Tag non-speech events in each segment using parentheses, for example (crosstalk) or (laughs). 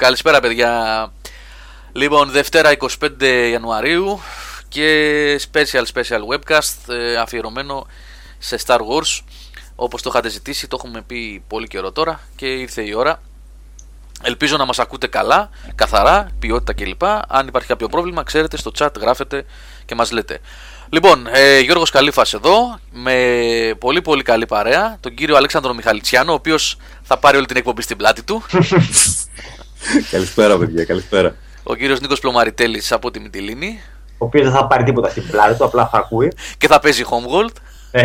Τουρου, τουρου, τουρουρουρουρουρουρου. Καλησπέρα, παιδιά. Λοιπόν, Δευτέρα 25 Ιανουαρίου και special special webcast ε, αφιερωμένο σε Star Wars. Όπως το είχατε ζητήσει, το έχουμε πει πολύ καιρό τώρα και ήρθε η ώρα. Ελπίζω να μας ακούτε καλά, καθαρά, ποιότητα κλπ. Αν υπάρχει κάποιο πρόβλημα, ξέρετε, στο chat γράφετε και μας λέτε. Λοιπόν, ε, Γιώργος Καλήφας εδώ, με πολύ πολύ καλή παρέα, τον κύριο Αλέξανδρο Μιχαλητσιάνο, ο οποίος θα πάρει όλη την εκπομπή στην πλάτη του. (laughs) καλησπέρα, παιδιά, καλησπέρα. Ο κύριος Νίκος Πλωμαριτέλης από τη Μυτιλίνη. Ο οποίος δεν θα πάρει τίποτα στην πλάτη του, απλά θα ακούει. Και θα παίζει Homeworld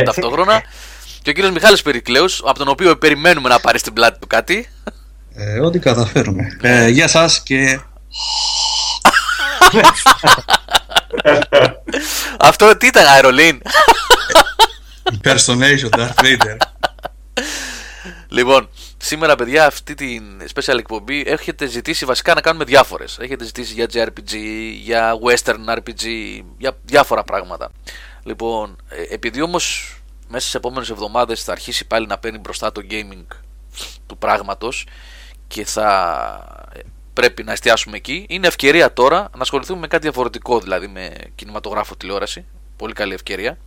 ταυτόχρονα. Και ο κύριος Μιχάλης Περικλέους, από τον οποίο περιμένουμε να πάρει στην πλάτη του κάτι. Ε, ό,τι καταφέρουμε. Ε, γεια σας και... Αυτό τι ήταν, αερολίν. Impersonation, Darth Vader. Λοιπόν, σήμερα παιδιά αυτή την special εκπομπή έχετε ζητήσει βασικά να κάνουμε διάφορες. Έχετε ζητήσει για JRPG, για western RPG, για διάφορα πράγματα. Λοιπόν, ε, επειδή όμως μέσα στις επόμενες εβδομάδες θα αρχίσει πάλι να παίρνει μπροστά το gaming του πράγματος και θα πρέπει να εστιάσουμε εκεί. Είναι ευκαιρία τώρα να ασχοληθούμε με κάτι διαφορετικό, δηλαδή με κινηματογράφο τηλεόραση. Πολύ καλή ευκαιρία.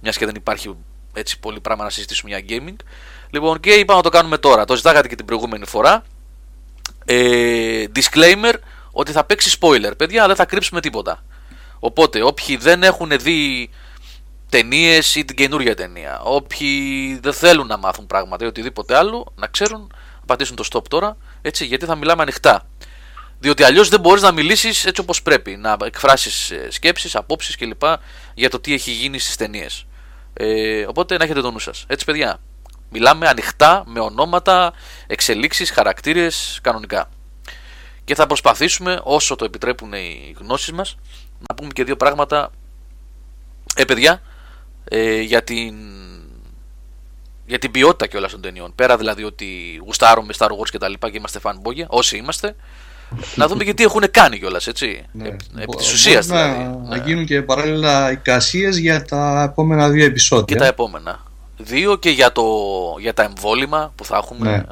Μιας και δεν υπάρχει έτσι πολύ πράγμα να συζητήσουμε για gaming. Λοιπόν, και είπαμε να το κάνουμε τώρα. Το ζητάγατε και την προηγούμενη φορά. Ε, disclaimer ότι θα παίξει spoiler, παιδιά, αλλά δεν θα κρύψουμε τίποτα. Οπότε, όποιοι δεν έχουν δει ταινίες ή την καινούργια ταινία, όποιοι δεν θέλουν να μάθουν πράγματα ή οτιδήποτε άλλο, να ξέρουν να πατήσουν το stop τώρα, έτσι, γιατί θα μιλάμε ανοιχτά. Διότι αλλιώς δεν μπορείς να μιλήσεις έτσι όπως πρέπει. Να εκφράσεις σκέψεις, απόψεις κλπ. για το τι έχει γίνει στις ταινίες. Ε, οπότε να έχετε το νου σας. Έτσι, παιδιά. Μιλάμε ανοιχτά, με ονόματα, εξελίξεις, χαρακτήρες, κανονικά. Και θα προσπαθήσουμε, όσο το επιτρέπουν οι γνώσεις μας, να πούμε και δύο πράγματα. Ε, παιδιά, ε, για την για την ποιότητα κιόλας των ταινιών. Πέρα δηλαδή ότι γουστάρουμε Star Wars και τα λοιπά και είμαστε fanboy, όσοι είμαστε, να δούμε γιατί έχουν κάνει κιόλας, έτσι. Ναι. Επί της ουσίας δηλαδή. Να, ναι. γίνουν και παράλληλα εικασίες για τα επόμενα δύο επεισόδια. Και τα επόμενα. Δύο και για, το, για τα εμβόλυμα που θα έχουμε. Ναι.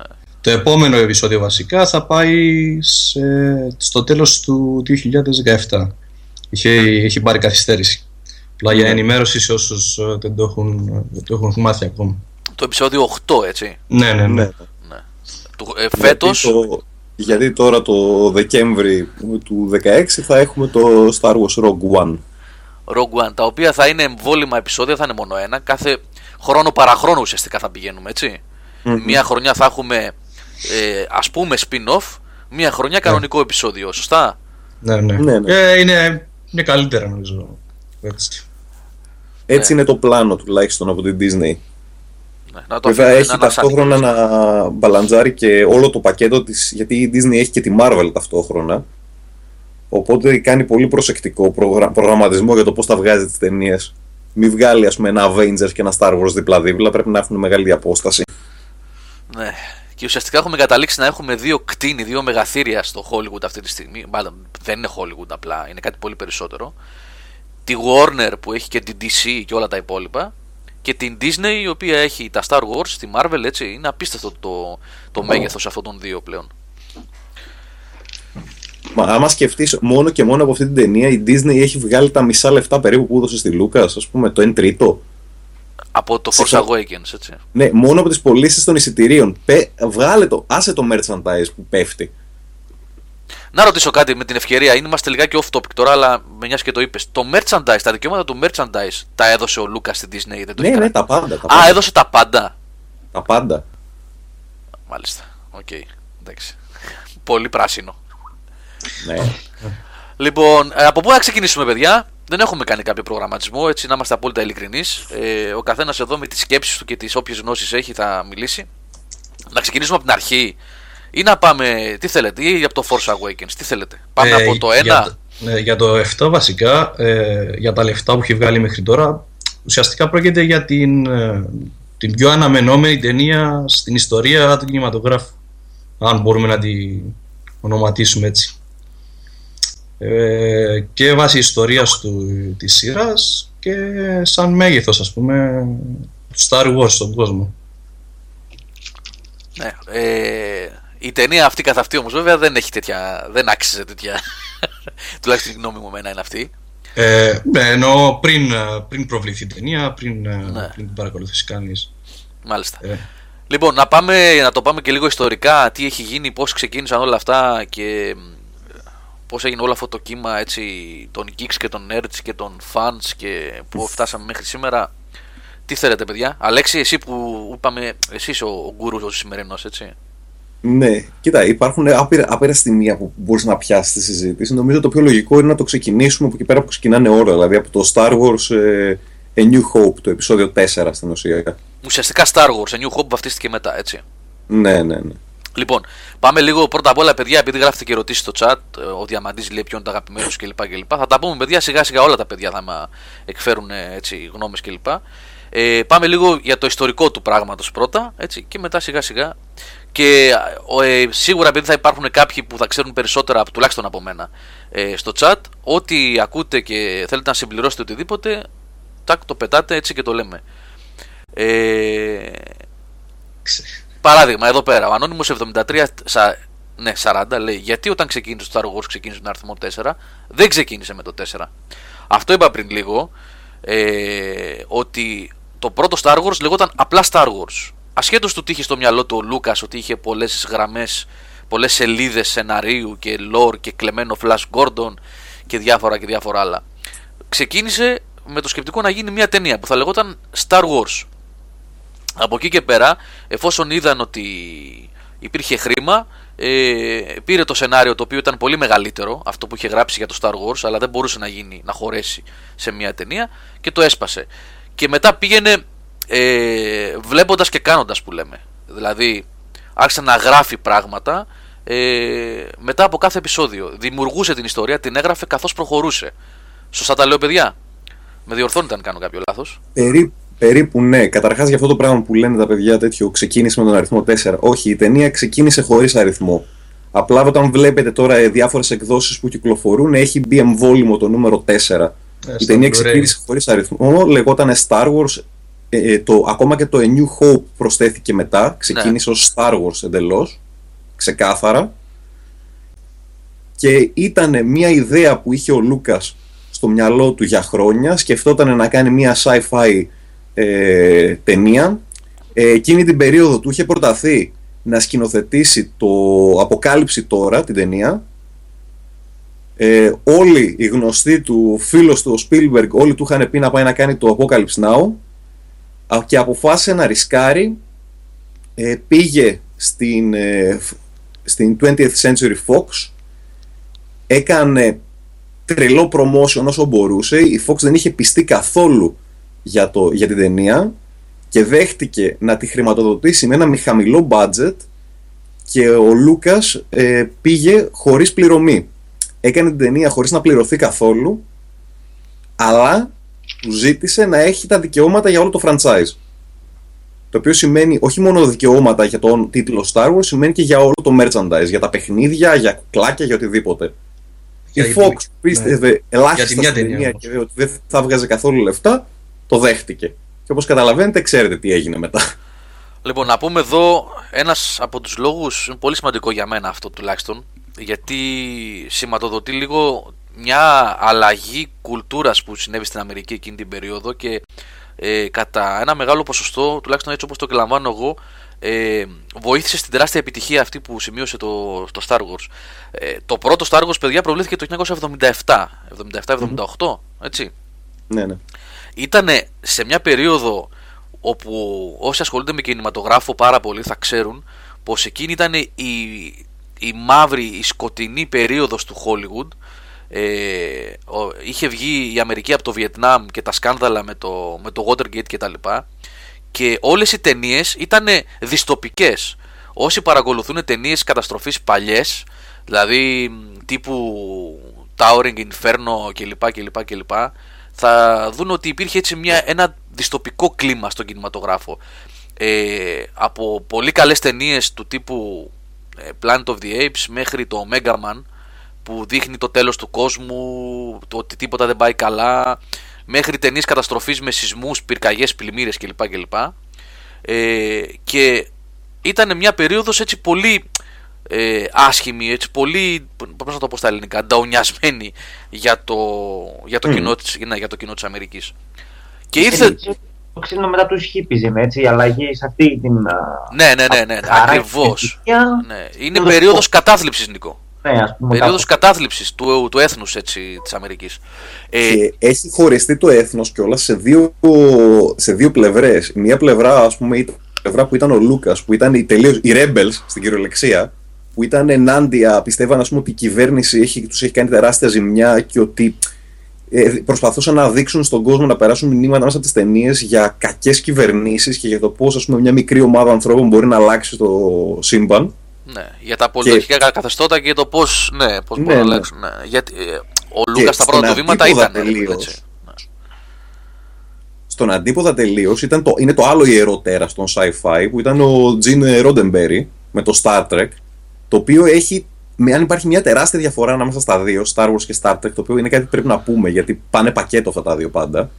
Το επόμενο επεισόδιο βασικά θα πάει σε, στο τέλος του 2017. Είχε, έχει πάρει καθυστέρηση. Απλά για ναι. ενημέρωση σε όσους ε, δεν το έχουν, δεν το έχουν μάθει ακόμα. Το επεισόδιο 8, έτσι. Ναι, ναι, ναι. ναι. ναι. Ε, φέτος... Γιατί τώρα το Δεκέμβρη του 2016 θα έχουμε το Star Wars Rogue One. Rogue One, τα οποία θα είναι εμβόλυμα επεισόδια, θα είναι μόνο ένα. Κάθε χρόνο παραχρόνο ουσιαστικά θα πηγαίνουμε, Μία χρονιά θα έχουμε ε, ας πούμε spin-off, μία χρονιά κανονικό ναι. επεισόδιο, σωστά; Ναι, ναι. ναι, ναι. Ε, είναι, είναι καλύτερα νομίζω. Έτσι. Έτσι είναι το πλάνο τουλάχιστον από την Disney. Ναι, να το Βέβαια έχει ταυτόχρονα να μπαλαντζάρει και όλο το πακέτο της, γιατί η Disney έχει και τη Marvel ταυτόχρονα. Οπότε κάνει πολύ προσεκτικό προγραμματισμό για το πώς θα βγάζει τις ταινίες. Μην βγάλει ας πούμε ένα Avengers και ένα Star Wars δίπλα-δίπλα, πρέπει να έχουν μεγάλη απόσταση. Ναι. Και ουσιαστικά έχουμε καταλήξει να έχουμε δύο κτίνη, δύο μεγαθύρια στο Hollywood αυτή τη στιγμή. Μάλλον δεν είναι Hollywood απλά, είναι κάτι πολύ περισσότερο. Τη Warner που έχει και την DC και όλα τα υπόλοιπα και την Disney η οποία έχει τα Star Wars, τη Marvel έτσι, είναι απίστευτο το, το μέγεθος αυτών των δύο πλέον. Μα άμα σκεφτείς μόνο και μόνο από αυτή την ταινία, η Disney έχει βγάλει τα μισά λεφτά περίπου που έδωσε στη Λούκα, ας πούμε, το 1 τρίτο. Από το Force Awakens, έτσι. Ναι, μόνο από τις πωλήσεις των εισιτηρίων. Πε, βγάλε το, άσε το merchandise που πέφτει. Να ρωτήσω κάτι με την ευκαιρία, είμαστε λιγάκι off topic τώρα, αλλά με μια και το είπες. Το merchandise, τα δικαιώματα του merchandise τα έδωσε ο Λούκα στην Disney, δεν το Ναι, ναι, τα πάντα, τα πάντα. Α, έδωσε τα πάντα. Τα πάντα. Μάλιστα. OK. Okay. Εντάξει. Πολύ πράσινο. Ναι. Λοιπόν, ε, από πού να ξεκινήσουμε, παιδιά; Δεν έχουμε κάνει κάποιο προγραμματισμό, έτσι να είμαστε απόλυτα ειλικρινείς. Ε, ο καθένας εδώ με τις σκέψεις του και τις όποιες γνώσεις έχει θα μιλήσει. Να ξεκινήσουμε από την αρχή ή να πάμε, τι θέλετε, ή από το Force Awakens, τι θέλετε; Πάμε ε, από το 1. Για, ναι, για το 7 βασικά, ε, για τα λεφτά που έχει βγάλει μέχρι τώρα, ουσιαστικά πρόκειται για την, ε, την πιο αναμενόμενη ταινία στην ιστορία του κινηματογράφου. Αν μπορούμε να την ονοματίσουμε έτσι. Ε, και βάσει ιστορίας του, της σειράς και σαν μέγεθος ας πούμε του Star Wars στον κόσμο. Ναι, ε, Η ταινία αυτή καθ' αυτή όμως βέβαια δεν έχει τέτοια. Δεν άξιζε τέτοια. (laughs) Τουλάχιστον η γνώμη μου εμένα είναι αυτή. Ε, ναι, ενώ πριν, πριν προβληθεί η ταινία, πριν, ναι. πριν την παρακολουθήσει κανείς. Μάλιστα. Ε. Λοιπόν, να, πάμε, να το πάμε και λίγο ιστορικά. Τι έχει γίνει, πώς ξεκίνησαν όλα αυτά και πώς έγινε όλο αυτό το κύμα έτσι, των geeks και των nerds και των fans και που φτάσαμε μέχρι σήμερα. Τι θέλετε, παιδιά; Αλέξη, εσύ που είπαμε, εσύ ο, ο γκουρούς ο σημερινός, έτσι. Ναι, κοίτα, υπάρχουν άπειρα, άπειρα στιγμία που μπορείς να πιάσεις τη συζήτηση. Νομίζω το πιο λογικό είναι να το ξεκινήσουμε από εκεί πέρα που ξεκινάνε όλα. Δηλαδή από το Star Wars ε, A New Hope, το επεισόδιο 4 στην ουσία. Ουσιαστικά Star Wars, A New Hope βαφτίστηκε μετά, έτσι. Ναι, ναι, ναι. Λοιπόν, πάμε λίγο πρώτα απ' όλα, παιδιά, επειδή γράφετε και ερωτήσει στο chat. Ο Διαμαντής λέει ποιον το αγαπημένος κλπ, κλπ. Θα τα πούμε, παιδιά, σιγά σιγά όλα τα παιδιά θα εκφέρουν έτσι, γνώμες κλπ. Ε, πάμε λίγο για το ιστορικό του πράγματος πρώτα, έτσι, και μετά σιγά σιγά. Και ε, σίγουρα επειδή θα υπάρχουν κάποιοι που θα ξέρουν περισσότερα, τουλάχιστον από μένα, ε, στο chat, ό,τι ακούτε και θέλετε να συμπληρώσετε οτιδήποτε, τάκ, το πετάτε έτσι και το λέμε. Ε, παράδειγμα, εδώ πέρα, ο Ανώνυμο 73 σα, ναι, 40 λέει γιατί όταν ξεκίνησε το Star Wars ξεκίνησε με τον αριθμό 4, δεν ξεκίνησε με το 4. Αυτό είπα πριν λίγο, ε, ότι το πρώτο Star Wars λεγόταν απλά Star Wars. Ασχέτως του τι είχε στο μυαλό του ο Λούκας ότι είχε πολλές γραμμές, πολλές σελίδες σεναρίου και lore και κλεμμένο Flash Gordon και διάφορα και διάφορα άλλα. Ξεκίνησε με το σκεπτικό να γίνει μια ταινία που θα λεγόταν Star Wars. Από εκεί και πέρα, εφόσον είδαν ότι υπήρχε χρήμα, ε, πήρε το σενάριο το οποίο ήταν πολύ μεγαλύτερο, αυτό που είχε γράψει για το Star Wars, αλλά δεν μπορούσε να γίνει, να χωρέσει σε μια ταινία και το έσπασε. Και μετά πήγαινε ε, βλέποντας και κάνοντας που λέμε. Δηλαδή, άρχισε να γράφει πράγματα ε, μετά από κάθε επεισόδιο. Δημιουργούσε την ιστορία, την έγραφε καθώς προχωρούσε. Σωστά τα λέω, παιδιά; Με διορθώνετε αν κάνω κάποιο λάθος. Περί, περίπου ναι. Καταρχάς για αυτό το πράγμα που λένε τα παιδιά τέτοιο ξεκίνησε με τον αριθμό 4. Όχι, η ταινία ξεκίνησε χωρίς αριθμό. Απλά όταν βλέπετε τώρα διάφορες εκδόσεις που κυκλοφορούν, έχει μπει εμβόλυμο το νούμερο 4. Ε, η ταινία ξεκίνησε χωρίς αριθμό. Λεγόταν Star Wars. Ε, ε, το, ακόμα και το A New Hope προσθέθηκε μετά. Ξεκίνησε ναι. ως Star Wars εντελώς. Ξεκάθαρα. Και ήταν μια ιδέα που είχε ο Λούκας στο μυαλό του για χρόνια, σκεφτόταν να κάνει μια sci-fi ε, ταινία. Ε, εκείνη την περίοδο του είχε προταθεί να σκηνοθετήσει το Αποκάλυψη τώρα, την ταινία. Ε, όλοι οι γνωστοί του, φίλος του, ο Spielberg, όλοι του είχαν πει να πάει να κάνει το Apocalypse Now και αποφάσισε να ρισκάρει, ε, πήγε στην, ε, στην 20th Century Fox, έκανε τρελό promotion όσο μπορούσε. Η Fox δεν είχε πιστεί καθόλου για, το, για την ταινία και δέχτηκε να τη χρηματοδοτήσει με ένα μη χαμηλό budget και ο Λούκας ε, πήγε χωρίς πληρωμή. Έκανε την ταινία χωρίς να πληρωθεί καθόλου αλλά του ζήτησε να έχει τα δικαιώματα για όλο το franchise. Το οποίο σημαίνει όχι μόνο δικαιώματα για τον τίτλο Star Wars, σημαίνει και για όλο το merchandise, για τα παιχνίδια, για κουκλάκια, για οτιδήποτε η Fox πίστευε ναι. ελάχιστα στην ταινία και ότι δεν θα βγάζει καθόλου λεφτά, το δέχτηκε. Και όπως καταλαβαίνετε, ξέρετε τι έγινε μετά. Λοιπόν, να πούμε εδώ ένας από τους λόγους, είναι πολύ σημαντικό για μένα αυτό τουλάχιστον, γιατί σηματοδοτεί λίγο μια αλλαγή κουλτούρας που συνέβη στην Αμερική εκείνη την περίοδο και ε, κατά ένα μεγάλο ποσοστό, τουλάχιστον έτσι όπως το εκλαμβάνω εγώ, ε, βοήθησε στην τεράστια επιτυχία αυτή που σημείωσε το, το Star Wars. Ε, το πρώτο Star Wars, παιδιά, προβλήθηκε το 1977, 77-78, έτσι. Ναι, ναι. Ήτανε σε μια περίοδο όπου όσοι ασχολούνται με κινηματογράφο πάρα πολύ θα ξέρουν πως εκείνη ήταν η, η μαύρη, η σκοτεινή περίοδος του Hollywood ε, είχε βγει η Αμερική από το Βιετνάμ και τα σκάνδαλα με το, με το Watergate κτλ και όλες οι ταινίες ήταν διστοπικές. Όσοι παρακολουθούν ταινίες καταστροφής παλιές, δηλαδή τύπου Towering Inferno κλπ. κλπ, κλπ θα δουν ότι υπήρχε έτσι μια, ένα διστοπικό κλίμα στον κινηματογράφο. Ε, από πολύ καλές ταινίες του τύπου ε, Planet of the Apes μέχρι το Mega Man που δείχνει το τέλος του κόσμου, το ότι τίποτα δεν πάει καλά μέχρι ταινίες καταστροφής με σεισμούς, πυρκαγιές, πλημμύρες κλπ. κλπ. Ε, και ήταν μια περίοδος έτσι πολύ ε, άσχημη, έτσι, πολύ, πώς να το πω στα ελληνικά, νταουνιασμένη για το, για το, mm. κοινό, της, ναι, για το κοινό της Αμερικής. Και ήρθε... Το ξύλινο μετά τους χίπιζε, έτσι, η αλλαγή σε αυτή την... Ναι, ναι, ναι, ναι, ναι ακριβώς. Ναι. Είναι περίοδος κατάθλιψης, Νικό. Ναι, ας πούμε, περίοδος κατάθλιψης του, του έθνους έτσι, της Αμερικής. Ε, και έχει χωριστεί το έθνος κιόλας σε δύο, σε δύο πλευρές. Μία πλευρά, ας πούμε, ήταν πλευρά που ήταν ο Λούκας, που ήταν οι, τελείως, οι Rebels στην κυριολεξία, που ήταν ενάντια, πιστεύαν ας πούμε, ότι η κυβέρνηση έχει, τους έχει κάνει τεράστια ζημιά και ότι ε, προσπαθούσαν να δείξουν στον κόσμο να περάσουν μηνύματα μέσα από τις ταινίες για κακές κυβερνήσεις και για το πώς μια μικρή ομάδα ανθρώπων μπορεί να αλλάξει το σύμπαν. Ναι, για τα πολιτικά και... καθεστώτα και για το πώς ναι, πώς ναι, μπορούν να ναι. αλλάξουν. Ναι. Γιατί, ε, ο Λούκας στα πρώτα του βήματα ήταν. Τελείως, έτσι. Στον αντίποδα τελείως είναι το άλλο ιερό τέρας στον sci-fi που ήταν ο Τζιν Ρόντεμπερι με το Star Trek το οποίο έχει, αν υπάρχει μια τεράστια διαφορά ανάμεσα στα δύο, Star Wars και Star Trek, το οποίο είναι κάτι που πρέπει να πούμε γιατί πάνε πακέτο αυτά τα δύο πάντα,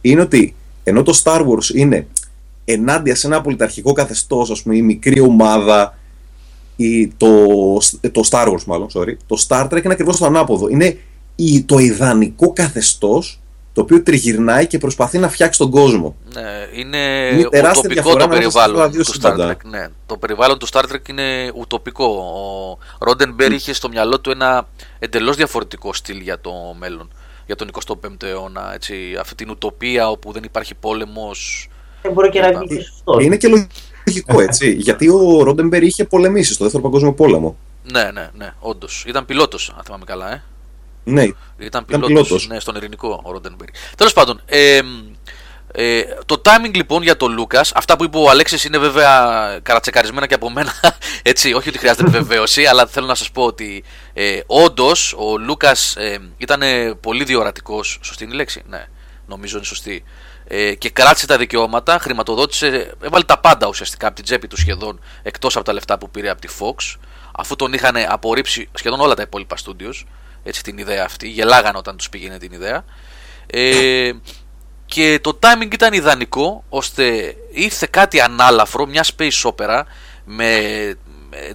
είναι ότι ενώ το Star Wars είναι ενάντια σε ένα πολιταρχικό καθεστώς, ας πούμε, η μικρή ομάδα, η, το, το Star Wars μάλλον, sorry, το Star Trek είναι ακριβώς το ανάποδο. Είναι η, το ιδανικό καθεστώς το οποίο τριγυρνάει και προσπαθεί να φτιάξει τον κόσμο. Ναι, είναι, είναι ουτοπικό το περιβάλλον του Star Trek. Ναι. Το περιβάλλον του Star Trek είναι ουτοπικό. Ο Ρόντενμπερ είχε στο μυαλό του ένα εντελώς διαφορετικό στυλ για το μέλλον. Για τον 25ο αιώνα. Έτσι, αυτή την ουτοπία όπου δεν υπάρχει πόλεμος. Δεν μπορεί και να βγει σωστός. Είναι και λογικό έτσι. γιατί ο Ρόντενμπερ είχε πολεμήσει στο δεύτερο παγκόσμιο πόλεμο. Ναι, ναι, ναι, όντως. Ήταν πιλότος, αν θυμάμαι καλά, ε. Ναι, ήταν πιλότος, ναι, στον ειρηνικό ο Ρόντενμπεργκ. Τέλος πάντων, ε, ε, το timing λοιπόν για τον Λούκας, αυτά που είπε ο Αλέξης είναι βέβαια καρατσεκαρισμένα και από μένα. (laughs) Έτσι, όχι ότι χρειάζεται επιβεβαίωση, αλλά θέλω να σας πω ότι ε, όντως ο Λούκας ε, ήταν πολύ διορατικός. Σωστή είναι η λέξη, ναι, νομίζω είναι σωστή. Ε, και κράτησε τα δικαιώματα, χρηματοδότησε, έβαλε τα πάντα ουσιαστικά από την τσέπη του σχεδόν εκτός από τα λεφτά που πήρε από τη Fox, αφού τον είχαν απορρίψει σχεδόν όλα τα υπόλοιπα studios έτσι, την ιδέα αυτή. Γελάγανε όταν τους πήγαινε την ιδέα. Ε, και το timing ήταν ιδανικό ώστε ήρθε κάτι ανάλαφρο, μια space opera με,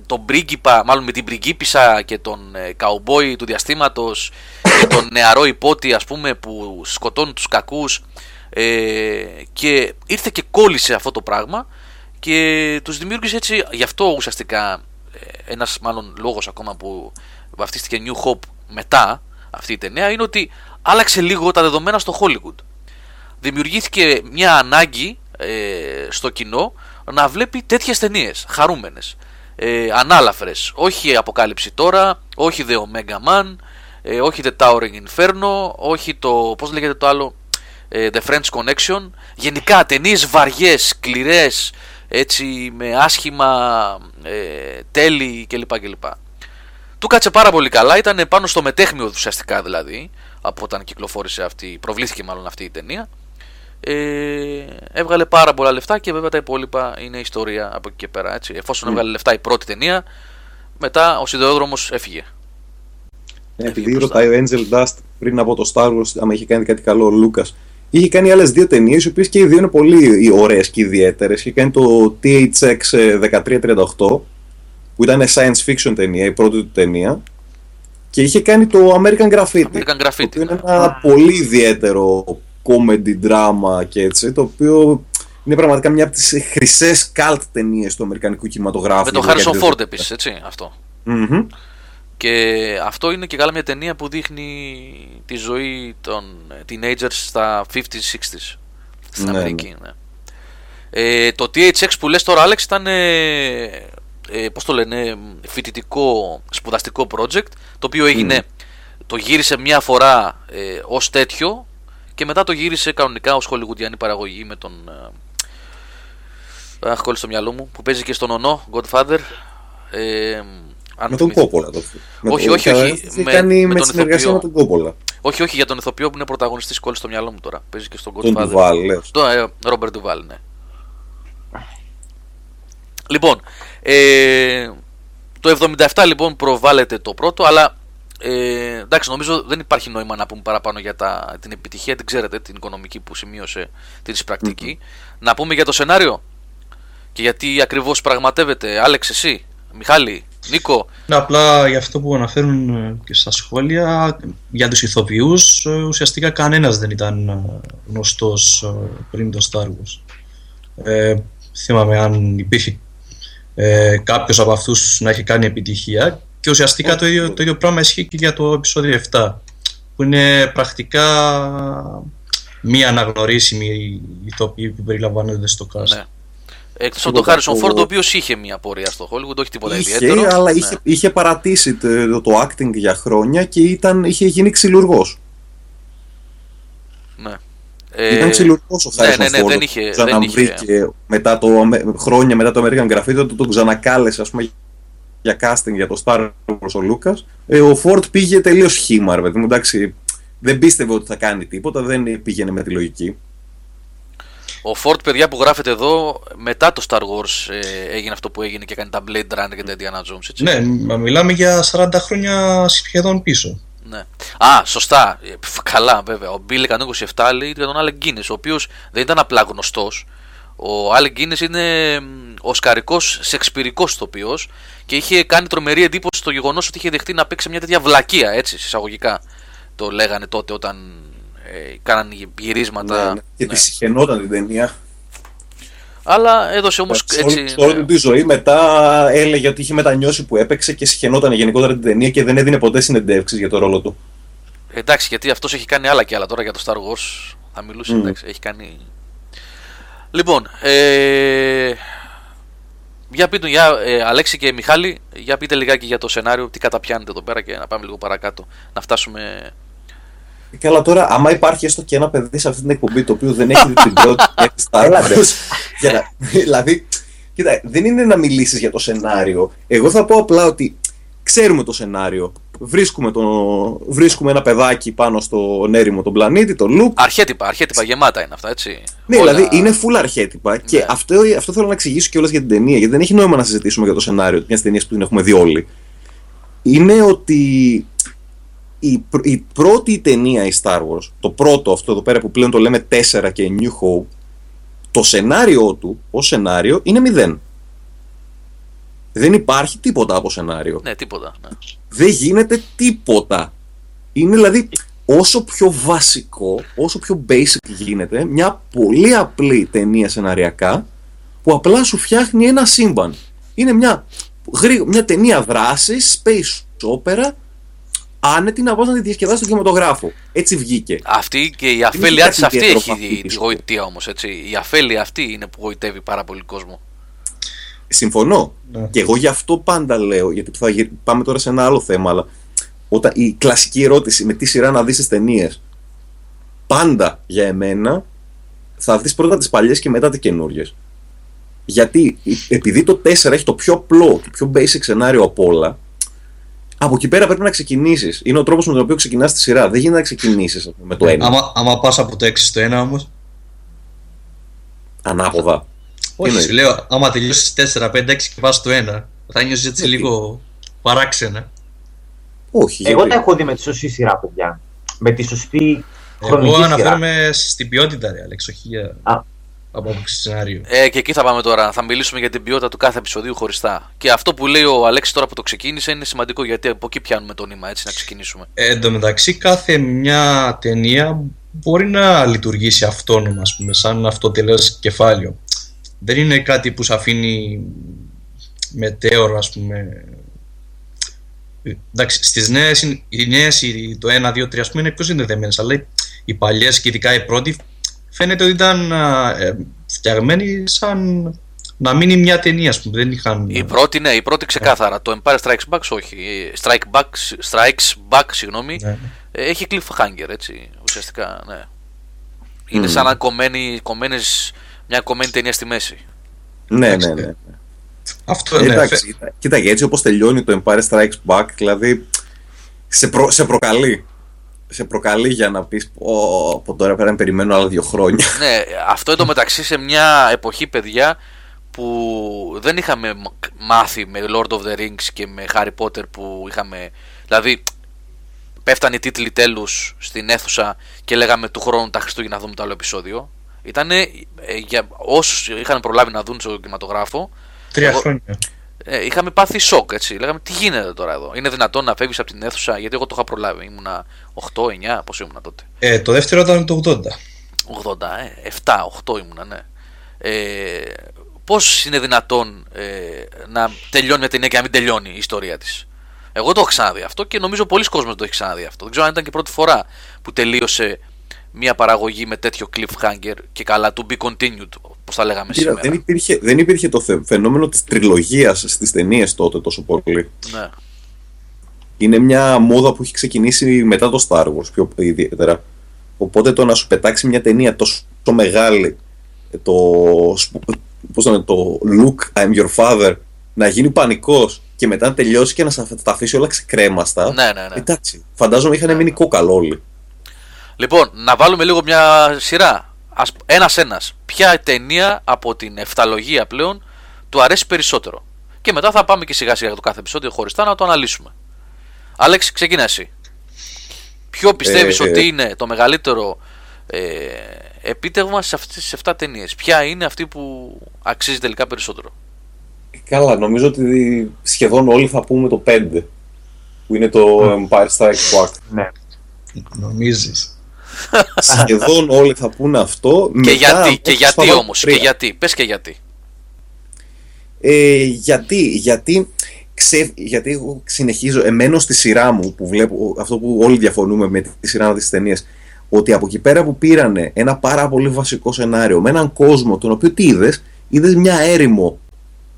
τον πρίγκιπα, μάλλον με την πριγκίπισσα και τον ε, καουμπόι του διαστήματος και τον νεαρό υπότι ας πούμε που σκοτώνουν τους κακούς ε, και ήρθε και κόλλησε αυτό το πράγμα και τους δημιούργησε έτσι, γι' αυτό ουσιαστικά ε, ένας μάλλον λόγος ακόμα που βαφτίστηκε New Hope μετά αυτή η ταινία είναι ότι άλλαξε λίγο τα δεδομένα στο Hollywood. Δημιουργήθηκε μια ανάγκη ε, στο κοινό να βλέπει τέτοιες ταινίες, χαρούμενες, ε, ανάλαφρες. Όχι Αποκάλυψη τώρα, όχι The Omega Man, ε, όχι The Towering Inferno, όχι το, πώς λέγεται το άλλο, ε, The French Connection. Γενικά ταινίες βαριές, σκληρές, έτσι με άσχημα ε, τέλη κλπ. κλπ. Του κάτσε πάρα πολύ καλά, ήταν πάνω στο μετέχμιο ουσιαστικά δηλαδή, από όταν κυκλοφόρησε αυτή, προβλήθηκε μάλλον αυτή η ταινία. Ε, έβγαλε πάρα πολλά λεφτά και βέβαια τα υπόλοιπα είναι ιστορία από εκεί και πέρα. Έτσι. Εφόσον mm. έβγαλε λεφτά η πρώτη ταινία, μετά ο σιδεόδρομο έφυγε. Ε, επειδή ρωτάει ο Angel Dust πριν από το Star Wars, άμα είχε κάνει κάτι καλό ο Λούκα, είχε κάνει άλλες δύο ταινίες, οι οποίες και οι δύο είναι πολύ ωραίες και ιδιαίτερες. Είχε κάνει το THX 1338 που ήταν science fiction ταινία, η πρώτη του ταινία. Και είχε κάνει το American Graffiti. American Graffiti. Το είναι ένα πολύ ιδιαίτερο comedy drama και έτσι, το οποίο είναι πραγματικά μια από τις χρυσές cult ταινίες του Αμερικανικού κινηματογράφου. Με τον Harrison Ford επίσης, έτσι, αυτό. Mm-hmm. Και αυτό είναι και καλά μια ταινία που δείχνει τη ζωή των teenagers στα 50s, 60s στην ναι, Αμερική. Ναι. Ε, το THX που λες τώρα Άλεξ ήταν ε, ε, πώς το λένε, φοιτητικό, σπουδαστικό project, το οποίο έγινε, το γύρισε μια φορά ε, ως τέτοιο και μετά το γύρισε κανονικά ως χολιγουντιανή παραγωγή με τον... Ε, αχ, κόλλησε στο μυαλό μου, που παίζει και στον Ονό, Godfather. Ε, με τον Κόπολα το Όχι, όχι, όχι. Με, κάνει με, με τη συνεργασία με τον Κόπολα. Όχι, όχι, για τον ηθοποιό που είναι πρωταγωνιστής κόλλησε στο μυαλό μου τώρα. Παίζει και στον Godfather. Τον Ντουβάλ, Τον Ρόμπερτ Ντουβάλ, ναι. Λοιπόν, ε, το 77 λοιπόν προβάλλεται το πρώτο, αλλά ε, εντάξει, νομίζω δεν υπάρχει νόημα να πούμε παραπάνω για τα, την επιτυχία, την ξέρετε, την οικονομική που σημείωσε την εισπρακτικη Να πούμε για το σενάριο και γιατί ακριβώς πραγματεύεται. Άλεξ, εσύ, Μιχάλη, Νίκο. Ναι, απλά για αυτό που αναφέρουν ε, και στα σχόλια, για τους ηθοποιούς, ε, ουσιαστικά κανένας δεν ήταν ε, γνωστός πριν το Star Wars. Ε, θυμάμαι αν υπήρχε ε, κάποιος από αυτούς να έχει κάνει επιτυχία και ουσιαστικά το ίδιο, το ίδιο πράγμα ισχύει και για το επεισόδιο 7 που είναι πρακτικά μία αναγνωρίσιμη ηθοποιή που περιλαμβάνονται στο cast. Ναι. Εκτός από τον Χάρισον Φόρντ, ο οποίος είχε μια πορεία στο Hollywood, όχι τίποτα είχε, ιδιαίτερο. αλλά ναι. είχε, είχε παρατήσει το, το, acting για χρόνια και ήταν, είχε γίνει ξυλουργός. Ναι. Ήταν ξυλουργός ο Χάρισον ναι, ναι, ναι, δεν είχε, ξαναβρήκε μετά το, χρόνια μετά το American Graffiti, το τον ξανακάλεσε ας πούμε, για casting για το Star Wars ο Λούκας. Ε, ο Φόρτ πήγε τελείως χήμα, ρε παιδί μου. Εντάξει, δεν πίστευε ότι θα κάνει τίποτα, δεν πήγαινε με τη λογική. Ο Φόρτ, παιδιά που γράφεται εδώ, μετά το Star Wars ε, έγινε αυτό που έγινε και έκανε τα Blade Runner και τα Indiana Jones. Έτσι. Ναι, μιλάμε για 40 χρόνια σχεδόν πίσω. Ναι. Α, σωστά. Ε, καλά, βέβαια. Ο Bill 127 λέει για τον Alec Guinness, ο οποίος δεν ήταν απλά γνωστός. Ο Alec Guinness είναι ο σκαρικό σεξπυρικός τοπίο και είχε κάνει τρομερή εντύπωση στο γεγονός ότι είχε δεχτεί να παίξει μια τέτοια βλακεία, έτσι, συσσαγωγικά. Το λέγανε τότε όταν ε, κάνανε γυρίσματα. Ναι, ναι. Και ναι. τη συχαινόταν την ταινία. Αλλά έδωσε όμως έτσι. Σε όλη τη ζωή μετά έλεγε ότι είχε μετανιώσει που έπαιξε και συχαινόταν γενικότερα την ταινία και δεν έδινε ποτέ συνεντεύξεις για το ρόλο του. Εντάξει, γιατί αυτός έχει κάνει άλλα και άλλα τώρα για το Star Wars. Θα μιλούσε, mm. εντάξει, έχει κάνει. Λοιπόν, ε, για πείτε, για, ε, Αλέξη και Μιχάλη, για πείτε λιγάκι για το σενάριο, τι καταπιάνετε εδώ πέρα και να πάμε λίγο παρακάτω. Να φτάσουμε Καλά τώρα, άμα υπάρχει έστω και ένα παιδί σε αυτή την εκπομπή το οποίο δεν έχει την πρώτη (laughs) Star Δηλαδή, κοίτα, δεν είναι να μιλήσεις για το σενάριο. Εγώ θα πω απλά ότι ξέρουμε το σενάριο. Βρίσκουμε, το, βρίσκουμε ένα παιδάκι πάνω στο έρημο τον πλανήτη, το Λουκ. Αρχέτυπα, αρχέτυπα γεμάτα είναι αυτά, έτσι. Ναι, Όλα... δηλαδή είναι full αρχέτυπα. Και ναι. αυτό, αυτό θέλω να εξηγήσω κιόλας για την ταινία, γιατί δεν έχει νόημα να συζητήσουμε για το σενάριο μιας ταινίας που την έχουμε δει όλοι. Είναι ότι η, η πρώτη ταινία η Star Wars, το πρώτο αυτό εδώ πέρα που πλέον το λέμε 4 και New Hope, το σενάριό του, ως σενάριο, είναι μηδέν. Δεν υπάρχει τίποτα από σενάριο. Ναι, τίποτα. Ναι. Δεν γίνεται τίποτα. Είναι δηλαδή όσο πιο βασικό, όσο πιο basic γίνεται, μια πολύ απλή ταινία σεναριακά που απλά σου φτιάχνει ένα σύμπαν. Είναι μια, μια ταινία δράσης, space opera, άνετη να βάζει να τη διασκεδάσει στον κινηματογράφο. Έτσι βγήκε. Αυτή και η αφέλειά της αυτή έχει τη γοητεία όμως. Η αφέλεια αυτή είναι που γοητεύει πάρα πολύ κόσμο. Συμφωνώ. Ναι. Και εγώ γι' αυτό πάντα λέω, γιατί θα πάμε τώρα σε ένα άλλο θέμα, αλλά όταν η κλασική ερώτηση με τι σειρά να δεις τι ταινίες. Πάντα για εμένα θα δεις πρώτα τις παλιές και μετά τις καινούριες. Γιατί επειδή το 4 έχει το πιο απλό, το πιο basic σενάριο από όλα, από εκεί πέρα πρέπει να ξεκινήσεις. Είναι ο τρόπος με τον οποίο ξεκινάς τη σειρά. Δεν γίνεται να ξεκινήσεις με το ένα. Άμα, άμα πας από το 6 στο 1 όμως. Ανάποδα. Όχι, σου λέω, άμα τελειώσεις 4, 5, 6 και πας στο 1, θα νιώσεις έτσι λίγο παράξενα. Όχι. Εγώ τα έχω δει με τη σωστή σειρά, παιδιά. Με τη σωστή χρονική Εγώ αναφέρομαι στην ποιότητα, ρε, Αλέξ, όχι για από άποψη σενάριο. Ε, και εκεί θα πάμε τώρα. Θα μιλήσουμε για την ποιότητα του κάθε επεισοδίου χωριστά. Και αυτό που λέει ο Αλέξης τώρα που το ξεκίνησε είναι σημαντικό γιατί από εκεί πιάνουμε το νήμα, έτσι να ξεκινήσουμε. Ε, εν τω μεταξύ, κάθε μια ταινία μπορεί να λειτουργήσει αυτόνομα, ας πούμε, σαν αυτοτελέ κεφάλαιο. Δεν είναι κάτι που σε αφήνει μετέωρο, ας πούμε. Εντάξει, στις νέες, οι νέες, το 1, 2, 3, ας πούμε, είναι πιο συνδεδεμένες, αλλά οι παλιές και ειδικά οι πρώτοι φαίνεται ότι ήταν ε, φτιαγμένοι σαν να μείνει μια ταινία, ας πούμε. Δεν είχαν... Η πρώτη, ναι, η πρώτη ξεκάθαρα. Το Empire Strikes Back, όχι. Strike Back, Strikes Back, συγγνώμη, ναι. έχει cliffhanger, έτσι, ουσιαστικά, ναι. Είναι σαν να κομμένη, κομμένες, μια κομμένη ταινία στη μέση. Ναι, ναι, ναι. Αυτό είναι. Εντάξει, κοίταγε, έτσι όπως τελειώνει το Empire Strikes Back, δηλαδή σε, προ, σε προκαλεί σε προκαλεί για να πεις από τώρα πέρα περιμένω άλλα δύο χρόνια. Ναι, αυτό μεταξύ σε μια εποχή, παιδιά, που δεν είχαμε μάθει με Lord of the Rings και με Harry Potter που είχαμε. Δηλαδή, πέφτανε οι τίτλοι τέλους στην αίθουσα και λέγαμε του χρόνου τα Χριστούγεννα να δούμε το άλλο επεισόδιο. Ήταν ε, για όσους είχαν προλάβει να δουν στο κινηματογράφο. Τρία χρόνια. Ε, είχαμε πάθει σοκ. Έτσι. Λέγαμε τι γίνεται τώρα εδώ; Είναι δυνατόν να φεύγεις από την αίθουσα, γιατί εγώ το είχα προλάβει. Ήμουνα 8-9, πώς ήμουνα τότε; Ε, το δεύτερο ήταν το 80. 80, ε, 7-8 ήμουνα, ναι. Ε, Πώς είναι δυνατόν ε, να τελειώνει μια ταινία και να μην τελειώνει η ιστορία της; Εγώ το έχω ξαναδεί αυτό και νομίζω πολλοί κόσμοι το έχει ξαναδεί αυτό. Δεν ξέρω αν ήταν και πρώτη φορά που τελείωσε μια παραγωγή με τέτοιο cliffhanger και καλά to be continued, όπω θα λέγαμε σήμερα; Δεν υπήρχε, δεν υπήρχε το φαινόμενο της τριλογίας στις ταινίες τότε τόσο πολύ. Ναι. Είναι μια μόδα που έχει ξεκινήσει μετά το Star Wars πιο ιδιαίτερα. Οπότε το να σου πετάξει μια ταινία τόσο μεγάλη, το, πώς είναι, το Look, I'm your father, να γίνει πανικός και μετά να τελειώσει και να τα αφήσει όλα ξεκρέμαστα. Ναι, ναι, ναι. Εντάξει, φαντάζομαι είχαν μείνει κόκαλο όλοι. Λοιπόν, να βάλουμε λίγο μια σειρά. Ένα-ένα. Ποια ταινία από την εφταλογία πλέον του αρέσει περισσότερο. Και μετά θα πάμε και σιγά σιγά για το κάθε επεισόδιο χωριστά να το αναλύσουμε. Άλεξ, ξεκίνα εσύ. Ποιο πιστεύεις ε, ότι ε, είναι το μεγαλύτερο ε, επίτευγμα σε αυτές τι 7 ταινίες; Ποια είναι αυτή που αξίζει τελικά περισσότερο; Καλά, νομίζω ότι σχεδόν όλοι θα πούμε το 5 που είναι το Empire Strikes Back. Ναι. Νομίζεις; Σχεδόν όλοι θα πούνε αυτό. Και γιατί, και γιατί όμως, και γιατί, πες και γιατί. Ε, γιατί, γιατί, ξε, γιατί εγώ συνεχίζω, εμένω στη σειρά μου που βλέπω, αυτό που όλοι διαφωνούμε με τη σειρά της ταινίες, ότι από εκεί πέρα που πήρανε ένα πάρα πολύ βασικό σενάριο με έναν κόσμο τον οποίο τι είδες, είδες μια έρημο,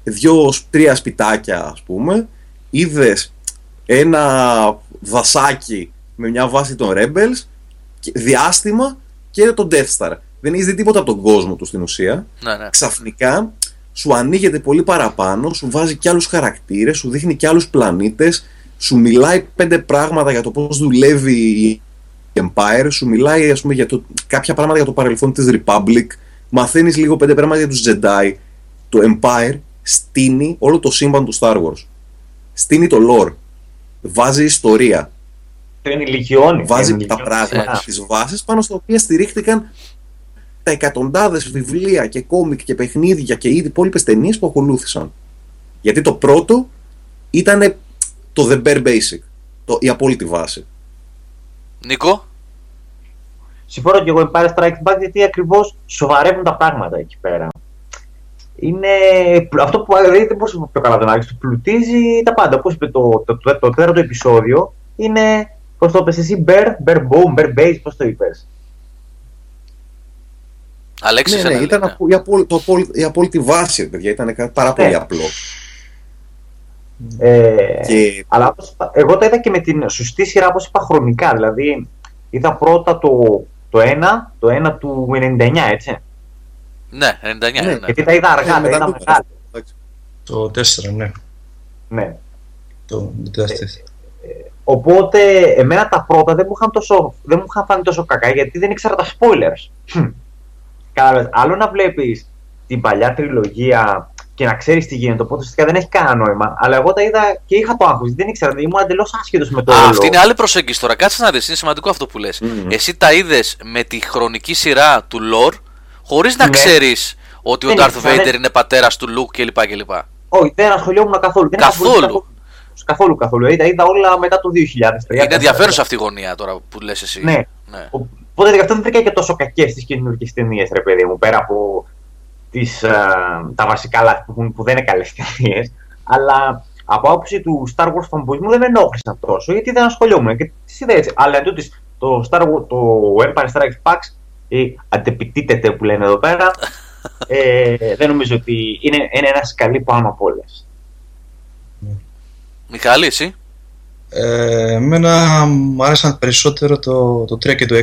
δύο-τρία σπιτάκια ας πούμε, είδες ένα δασάκι με μια βάση των Rebels, διάστημα και τον Death Star. Δεν έχεις δει τίποτα από τον κόσμο του στην ουσία. Ναι, ναι. Ξαφνικά σου ανοίγεται πολύ παραπάνω, σου βάζει και άλλους χαρακτήρες, σου δείχνει και άλλους πλανήτες, σου μιλάει πέντε πράγματα για το πώς δουλεύει η Empire, σου μιλάει ας πούμε, για το, κάποια πράγματα για το παρελθόν της Republic, μαθαίνεις λίγο πέντε πράγματα για τους Jedi. Το Empire στείνει όλο το σύμπαν του Star Wars. Στείνει το lore. Βάζει ιστορία. Το ενηλικιώνει. Βάζει τα πράγματα, τι βάσεις πάνω στα οποία στηρίχτηκαν τα εκατοντάδες βιβλία και κόμικ και παιχνίδια και ήδη υπόλοιπες ταινίες που ακολούθησαν. Γιατί το πρώτο ήταν το The Bare Basic, το, η απόλυτη βάση. Νίκο; Συμφωνώ και εγώ Empire Strikes Back γιατί ακριβώς σοβαρεύουν τα πράγματα εκεί πέρα. Είναι αυτό που δηλαδή, δεν μπορούσε να πιο καλά τον του πλουτίζει τα πάντα. Όπως είπε το, το, το, το, τέταρτο επεισόδιο, είναι. Πώς το είπε εσύ, Bear, Bear Bone, Bear Base, πώς το είπες; Αλέξης, ναι, ναι, ήταν ναι. Η, απόλυ, το, η απόλυτη βάση, παιδιά, ήταν πάρα πολύ ναι. απλό. Ε, και... Αλλά εγώ τα είδα και με την σωστή σειρά, όπως είπα, χρονικά. Δηλαδή, είδα πρώτα το, το 1, το 1 του 99, έτσι. Ναι, 99, ναι. ναι. Γιατί τα είδα αργά, τα είδα μεγάλα. Το 4, ναι. Ναι. Το 4. Ε, οπότε, εμένα τα πρώτα δεν μου είχαν, τόσο, δεν μου είχαν φάνει τόσο κακά, γιατί δεν ήξερα τα spoilers. Κατάλαβες, άλλο να βλέπεις την παλιά τριλογία και να ξέρεις τι γίνεται. Οπότε ουσιαστικά δεν έχει κανένα νόημα. Αλλά εγώ τα είδα και είχα το άγχος. Δεν ήξερα, ήμουν εντελώς άσχετος με το Α, αυτή είναι άλλη προσέγγιση τώρα. Κάτσε να δεις, είναι σημαντικό αυτό που λες. Εσύ τα είδες με τη χρονική σειρά του Λορ, χωρίς να ναι. ξέρεις ότι ο Darth Vader είναι πατέρας του Luke κλπ. κλπ. Όχι, δεν ασχολιόμουν καθόλου. Δεν καθόλου. Καθόλου, καθόλου. Είδα, είδα όλα μετά το 2000. Είναι ενδιαφέρουσα αυτή η γωνία τώρα που λες εσύ. Ναι. ναι. Οπότε γι' αυτό δεν βρήκα και τόσο κακές τις καινούργιες ταινίες, ρε παιδί μου, πέρα από τις, ε, τα βασικά λάθη που, που δεν είναι καλές ταινίες, αλλά από άποψη του Star Wars φανμποϊσμού δεν με ενόχλησαν τόσο, γιατί δεν ασχολιόμουν και τις είδα έτσι. Αλλά εντούτοις το, Star Wars, το Empire Strikes Back ή αντεπιτίτεται που λένε εδώ πέρα, ε, δεν νομίζω ότι είναι, είναι ένας σκαλί πάνω από όλες. Μιχάλη, εσύ; Ε, εμένα μου άρεσαν περισσότερο το, το 3 και το 6.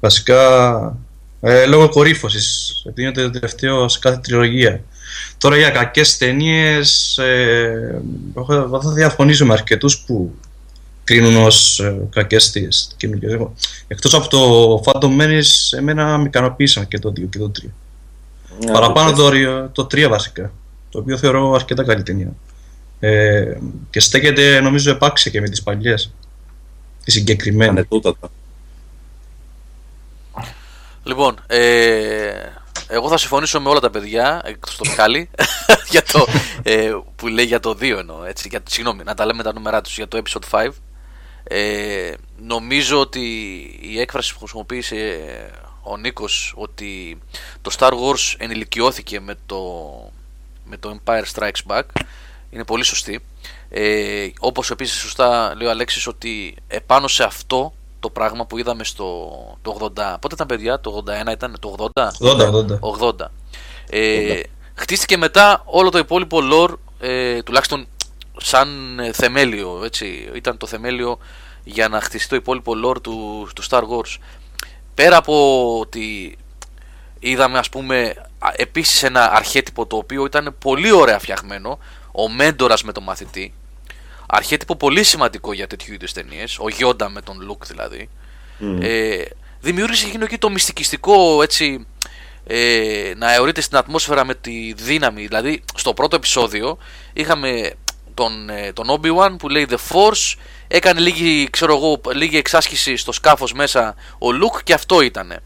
Βασικά ε, λόγω κορύφωσης. Δίνεται το τελευταίο σε κάθε τριλογία. Τώρα για κακές ταινίες, ε, θα διαφωνήσω με αρκετούς που κρίνουν ως ε, κακές τι καινούργιες. Εκτός από το Phantom Menace, εμένα με ικανοποίησαν και το 2 και το 3. Yeah, Παραπάνω το, το 3 βασικά. Το οποίο θεωρώ αρκετά καλή ταινία. Ε, και στέκεται νομίζω επάξια και με τις παλιές. Τη συγκεκριμένη. Ανετούτατα. Λοιπόν, ε, εγώ θα συμφωνήσω με όλα τα παιδιά, εκτός το Μιχάλη, (laughs) για το, ε, που λέει για το 2 εννοώ. Έτσι, για, συγγνώμη, να τα λέμε τα νούμερα τους για το episode 5. Ε, νομίζω ότι η έκφραση που χρησιμοποίησε ο Νίκος ότι το Star Wars ενηλικιώθηκε με το, με το Empire Strikes Back είναι πολύ σωστή. Ε, όπως επίσης σωστά λέει ο Αλέξης ότι επάνω σε αυτό το πράγμα που είδαμε στο το 80. Πότε ήταν παιδιά, το 81 ήταν, το 80. 80. 80. Ε, χτίστηκε μετά όλο το υπόλοιπο lore, ε, τουλάχιστον σαν θεμέλιο, έτσι. Ήταν το θεμέλιο για να χτιστεί το υπόλοιπο lore του, του Star Wars. Πέρα από ότι είδαμε ας πούμε επίσης ένα αρχέτυπο το οποίο ήταν πολύ ωραία φτιαγμένο, ο Μέντορας με τον μαθητή, αρχέτυπο πολύ σημαντικό για τέτοιου είδους ταινίες, ο Γιόντα με τον Λουκ δηλαδή. Mm. Ε, δημιούργησε εκείνο εκεί το μυστικιστικό έτσι, ε, να αιωρείται στην ατμόσφαιρα με τη δύναμη. Δηλαδή, στο πρώτο επεισόδιο είχαμε τον, ε, τον Obi-Wan που λέει The Force, έκανε λίγη, ξέρω εγώ, λίγη εξάσκηση στο σκάφος μέσα ο Λουκ και αυτό ήτανε.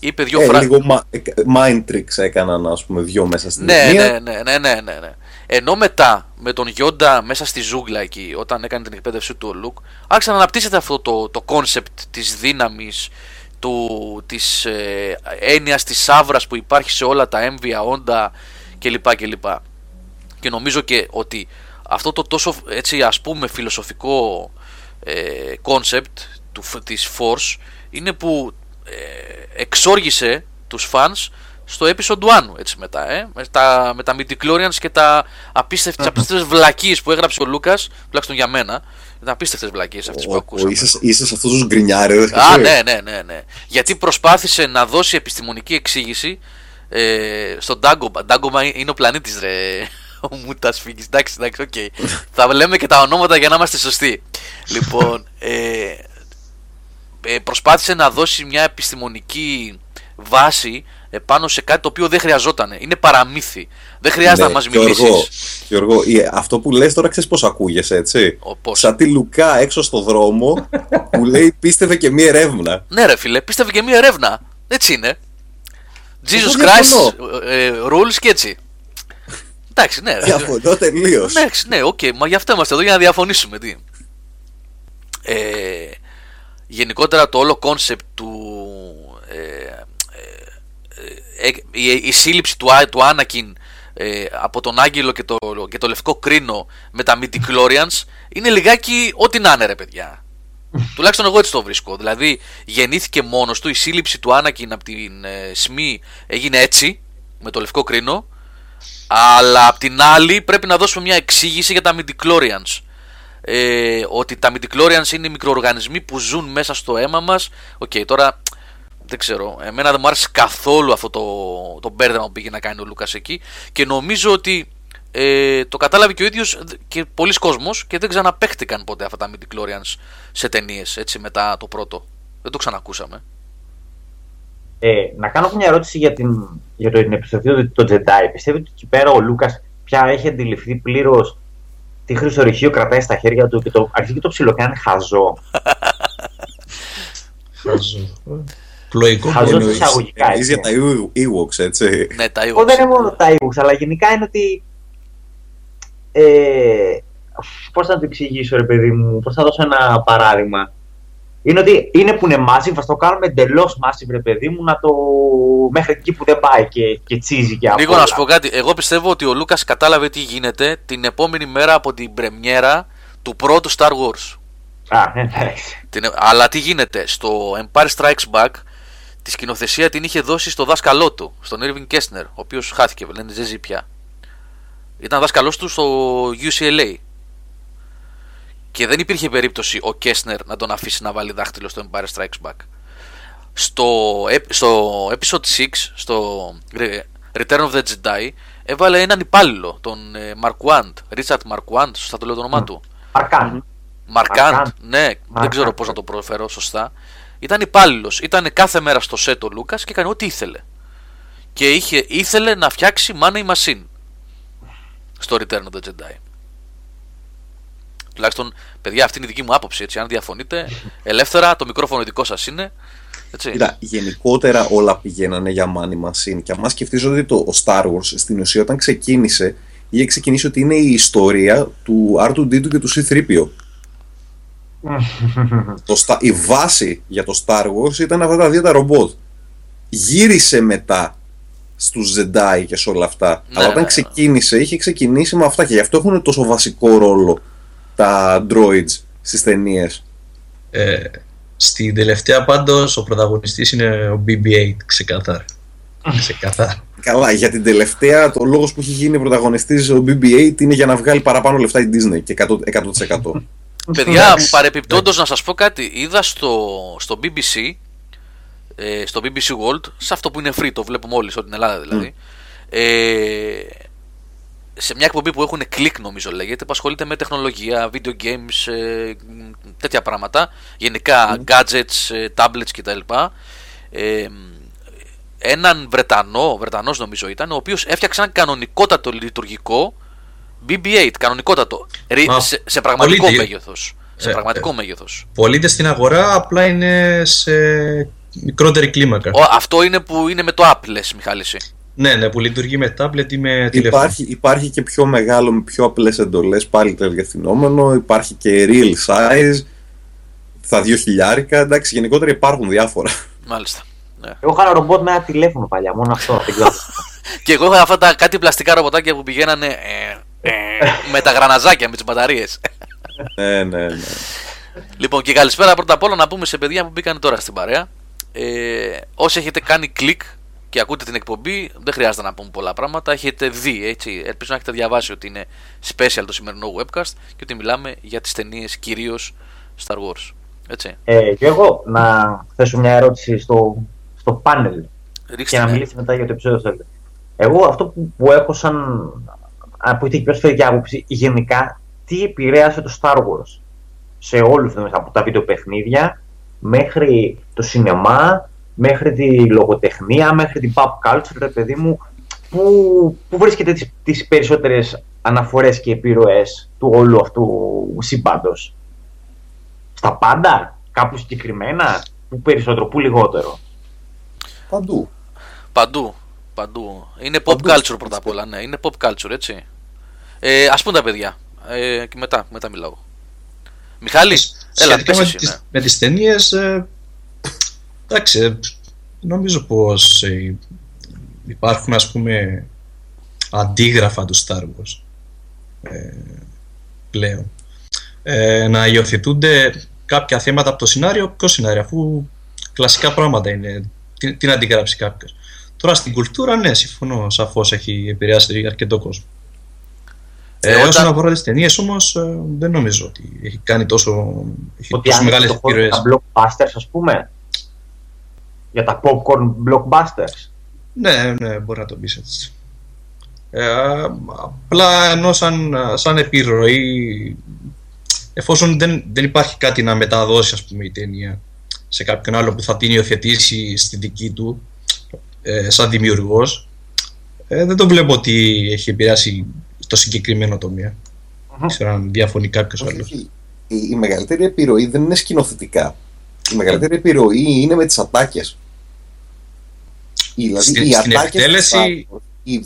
Είπε δυο ε, Λίγο ε, mind tricks έκαναν, ας πούμε, δυο μέσα στην ναι, ναι, ναι, ναι, ναι, ναι, ναι. Ενώ μετά με τον Γιόντα μέσα στη ζούγκλα εκεί, όταν έκανε την εκπαίδευσή του ο Λουκ, άρχισε να αναπτύσσεται αυτό το, το concept της δύναμης, του, της ε, έννοιας της σάβρας που υπάρχει σε όλα τα έμβια όντα κλπ. κλπ. Και νομίζω και ότι αυτό το τόσο έτσι ας πούμε φιλοσοφικό ε, concept του, της Force είναι που ε, εξόργησε τους fans στο episode 1 έτσι μετά, ε, με τα, με τα midichlorians και τα απίστευτες, απίστευτες βλακίες που έγραψε ο Λούκας, τουλάχιστον για μένα, ήταν απίστευτες βλακίες αυτές που ακούσαμε. Είσαι, είσαι σε αυτούς τους γκρινιάρες. Α, ναι, ναι, ναι, ναι. Γιατί προσπάθησε να δώσει επιστημονική εξήγηση ε, στον Ντάγκομπα. Ντάγκομπα είναι ο πλανήτης ρε. (laughs) Ο Μούτα φύγει. Εντάξει, εντάξει, OK. Okay. (laughs) Θα λέμε και τα ονόματα για να είμαστε σωστοί. λοιπόν, ε, ε, προσπάθησε να δώσει μια επιστημονική βάση επάνω σε κάτι το οποίο δεν χρειαζόταν. Είναι παραμύθι. Δεν χρειάζεται ναι, να μα μιλήσεις. Γιώργο, αυτό που λες τώρα ξέρεις πώς ακούγεσαι, έτσι; πώς; Σαν τη Λουκά έξω στο δρόμο που λέει πίστευε και μη ερεύνα. Ναι, ρε φίλε, πίστευε και μη ερεύνα. Έτσι είναι. Jesus Christ ε, ε, rules και έτσι. Εντάξει, ναι. Διαφωνώ τελείως. Ναι, ναι, οκ, μα γι' αυτό είμαστε εδώ για να διαφωνήσουμε. Τι. Ε, γενικότερα το όλο concept του ε, ε, η, η σύλληψη του, του Άνακιν ε, από τον Άγγελο και το, και το Λευκό Κρίνο με τα Midichlorians είναι λιγάκι ό,τι να είναι ρε παιδιά. (laughs) Τουλάχιστον εγώ έτσι το βρίσκω. Δηλαδή γεννήθηκε μόνος του, η σύλληψη του Άνακιν από την ε, Σμι έγινε έτσι με το Λευκό Κρίνο αλλά απ' την άλλη πρέπει να δώσουμε μια εξήγηση για τα Midichlorians. Ε, ότι τα Midichlorians είναι μικροοργανισμοί που ζουν μέσα στο αίμα μας. OK, okay, τώρα δεν ξέρω. Εμένα δεν μου άρεσε καθόλου αυτό το, το μπέρδεμα που πήγε να κάνει ο Λούκας εκεί και νομίζω ότι ε, το κατάλαβε και ο ίδιος και πολλοί κόσμος και δεν ξαναπαίχτηκαν ποτέ αυτά τα Midichlorians σε ταινίες έτσι μετά το πρώτο. Δεν το ξανακούσαμε. Ε, να κάνω μια ερώτηση για, την, για το επιστροφή του Jedi. Πιστεύετε ότι εκεί πέρα ο Λούκας πια έχει αντιληφθεί πλήρως τι χρυσορυχείο κρατάει στα χέρια του και το αρχίζει και το ψιλοκάνει χαζό; (laughs) (laughs) χαζό. Πλοϊκό Χαζός εισαγωγικά. Εννοείς για τα Ewoks, έτσι. Ναι, τα Ewoks. Δεν είναι μόνο τα Ewoks, αλλά γενικά είναι ότι... Ε, πώς θα το εξηγήσω ρε παιδί μου, πώς θα δώσω ένα παράδειγμα. Είναι ότι είναι που είναι massive, θα το κάνουμε εντελώς massive, ρε παιδί μου, να το. μέχρι εκεί που δεν πάει και, και τσίζει και αυτό. Λίγο να σου πω κάτι. Εγώ πιστεύω ότι ο Λούκας κατάλαβε τι γίνεται την επόμενη μέρα από την πρεμιέρα του πρώτου Star Wars. Α, ναι, εντάξει. Αλλά τι γίνεται, στο Empire Strikes Back τη σκηνοθεσία την είχε δώσει στο δάσκαλό του, στον Irving Kessner, ο οποίος χάθηκε, λένε δεν ζει πια. Ήταν δάσκαλός του στο UCLA. Και δεν υπήρχε περίπτωση ο Κέσνερ να τον αφήσει να βάλει δάχτυλο στο Empire Strikes Back. Στο, στο episode 6, στο Return of the Jedi, έβαλε έναν υπάλληλο, τον Marquand, Richard Marquand, σωστά το λέω το όνομά του. Marquand. Marquand, ναι, δεν ξέρω πώς να το προφέρω σωστά. Ήταν υπάλληλος. Ήταν κάθε μέρα στο σετ ο Λούκας και έκανε ό,τι ήθελε. Και είχε, ήθελε να φτιάξει money machine στο Return of the Jedi. Τουλάχιστον, παιδιά, αυτή είναι η δική μου άποψη. Έτσι. Αν διαφωνείτε, ελεύθερα, το μικρόφωνο δικό σας είναι. Έτσι. Κοίτα, γενικότερα όλα πηγαίνανε για money machine. Και αν σκεφτείς ότι το Star Wars στην ουσία όταν ξεκίνησε, είχε ξεκινήσει ότι είναι η ιστορία του R2D2 και του C3PO. Το, η βάση για το Star Wars ήταν αυτά τα δύο τα ρομπότ. Γύρισε μετά στους Jedi και σε όλα αυτά. Ναι, Αλλά όταν ναι, ναι. ξεκίνησε, είχε ξεκινήσει με αυτά και γι' αυτό έχουν τόσο βασικό ρόλο τα droids στις ταινίες. Ε, στην τελευταία πάντως ο πρωταγωνιστής είναι ο BB-8 ξεκάθαρα. ξεκάθαρα. Καλά, για την τελευταία το λόγος που έχει γίνει πρωταγωνιστής ο BB-8 είναι για να βγάλει παραπάνω λεφτά η Disney και 100%. 100%. Παιδιά, παρεπιπτόντως να σας πω κάτι, είδα στο, στο BBC ε, στο BBC World, σε αυτό που είναι free, το βλέπουμε όλοι, στην Ελλάδα δηλαδή. Ε, σε μια εκπομπή που έχουν κλικ νομίζω λέγεται, που ασχολείται με τεχνολογία, video games, ε, τέτοια πράγματα, γενικά gadgets, ε, tablets κτλ. Ε, έναν Βρετανό, Βρετανός νομίζω ήταν, ο οποίος έφτιαξε ένα κανονικότατο λειτουργικό BB-8, κανονικότατο, σε, σε πραγματικό μέγεθος. Σε πραγματικό ε, μέγεθος. Πωλείται στην αγορά, απλά είναι σε μικρότερη κλίμακα. Ο, αυτό είναι που είναι με το Apple, λες, Μιχάληση. Ναι, ναι, που λειτουργεί με tablet ή με τηλέφωνο. Υπάρχει, υπάρχει και πιο μεγάλο, με πιο απλές εντολές, πάλι το Υπάρχει και real size, τα δύο χιλιάρικα. Εντάξει, γενικότερα υπάρχουν διάφορα. Μάλιστα. Ναι. Εγώ είχα ένα ρομπότ με ένα τηλέφωνο παλιά, μόνο αυτό. (laughs) και εγώ είχα αυτά τα κάτι πλαστικά ρομποτάκια που πηγαίνανε ε, ε, (laughs) με τα γραναζάκια, με τις μπαταρίες. ναι, ναι, ναι. Λοιπόν, και καλησπέρα πρώτα απ' όλα να πούμε σε παιδιά που μπήκαν τώρα στην παρέα. Ε, όσοι έχετε κάνει κλικ και ακούτε την εκπομπή, δεν χρειάζεται να πούμε πολλά πράγματα. Έχετε δει, έτσι. Ελπίζω να έχετε διαβάσει ότι είναι special το σημερινό webcast και ότι μιλάμε για τις ταινίες κυρίως Star Wars. Έτσι. Ε, και εγώ να θέσω μια ερώτηση στο, στο πάνελ και να μιλήσει μετά για το επεισόδιο θέλετε. Εγώ αυτό που, που έχω σαν που είχε πιο σφαιρική άποψη, γενικά τι επηρέασε το Star Wars σε όλους τους από τα βιντεοπαιχνίδια μέχρι το σινεμά, μέχρι τη λογοτεχνία, μέχρι την pop culture, ρε παιδί μου, που, που βρίσκεται τις, τις περισσότερες αναφορές και επιρροές του όλου αυτού συμπάντος. Στα πάντα, κάπου συγκεκριμένα, που περισσότερο, που λιγότερο. Παντού. Παντού. Παντού. Είναι pop culture πρώτα απ' όλα, ναι. Είναι pop culture, έτσι. Ε, ας πούμε τα παιδιά. Ε, και μετά, μετά μιλάω. Μιχάλη, έλα, πες με, τις, ναι. με τις ταινίες, ε, εντάξει, νομίζω πως ε, υπάρχουν ας πούμε αντίγραφα του Star Wars ε, πλέον. Ε, να υιοθετούνται κάποια θέματα από το σενάριο, ποιο σενάριο, αφού κλασικά πράγματα είναι, την, την αντιγράψει κάποιος. Τώρα στην κουλτούρα, ναι, συμφωνώ, σαφώς έχει επηρεάσει αρκετό κόσμο. Ε, όταν... Όσον αφορά τις ταινίες όμως, ε, δεν νομίζω ότι έχει κάνει τόσο, έχει ότι τόσο μεγάλες επιρροές. Για τα blockbusters, ας πούμε. Για τα popcorn blockbusters. Ναι, ναι, μπορεί να το πεις έτσι. Ε, απλά ενώ σαν, σαν επιρροή, εφόσον δεν, δεν υπάρχει κάτι να μεταδώσει ας πούμε, η ταινία σε κάποιον άλλο που θα την υιοθετήσει στη δική του, ε, σαν δημιουργός, ε, δεν το βλέπω ότι έχει επηρεάσει το συγκεκριμένο τομέα. Mm-hmm. Ξέρω αν διαφωνεί κάποιος άλλος. Η, η μεγαλύτερη επιρροή δεν είναι σκηνοθετικά. Η μεγαλύτερη επιρροή είναι με τις ατάκες. Δηλαδή, στην, οι στην εκτέλεση... οι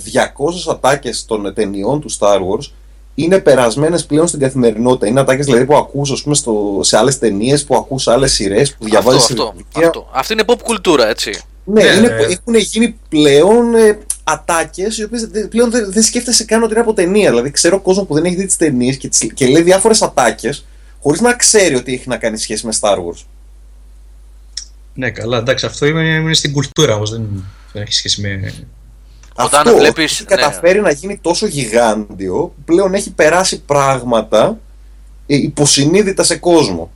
200 ατάκες των ταινιών του Star Wars είναι περασμένες πλέον στην καθημερινότητα. Είναι ατάκες δηλαδή, που ακούς πούμε, στο, σε άλλες ταινίες, που ακούς άλλες σειρές, που διαβάζεις. Αυτό, αυτό, αυτό. Αυτή είναι pop κουλτούρα, έτσι. Ναι, ναι, είναι, έχουν γίνει πλέον ε, ατάκες, οι οποίες πλέον δεν, δεν σκέφτεσαι καν ότι είναι από ταινία. Δηλαδή, ξέρω κόσμο που δεν έχει δει τις ταινίες και, και λέει διάφορες ατάκες, χωρίς να ξέρει ότι έχει να κάνει σχέση με Star Wars. Ναι, καλά, εντάξει, αυτό είναι, είναι στην κουλτούρα όμως, δεν, δεν έχει σχέση με. Αυτό Όταν βλέπεις, έχει ναι. καταφέρει να γίνει τόσο γιγάντιο που πλέον έχει περάσει πράγματα ε, υποσυνείδητα σε κόσμο.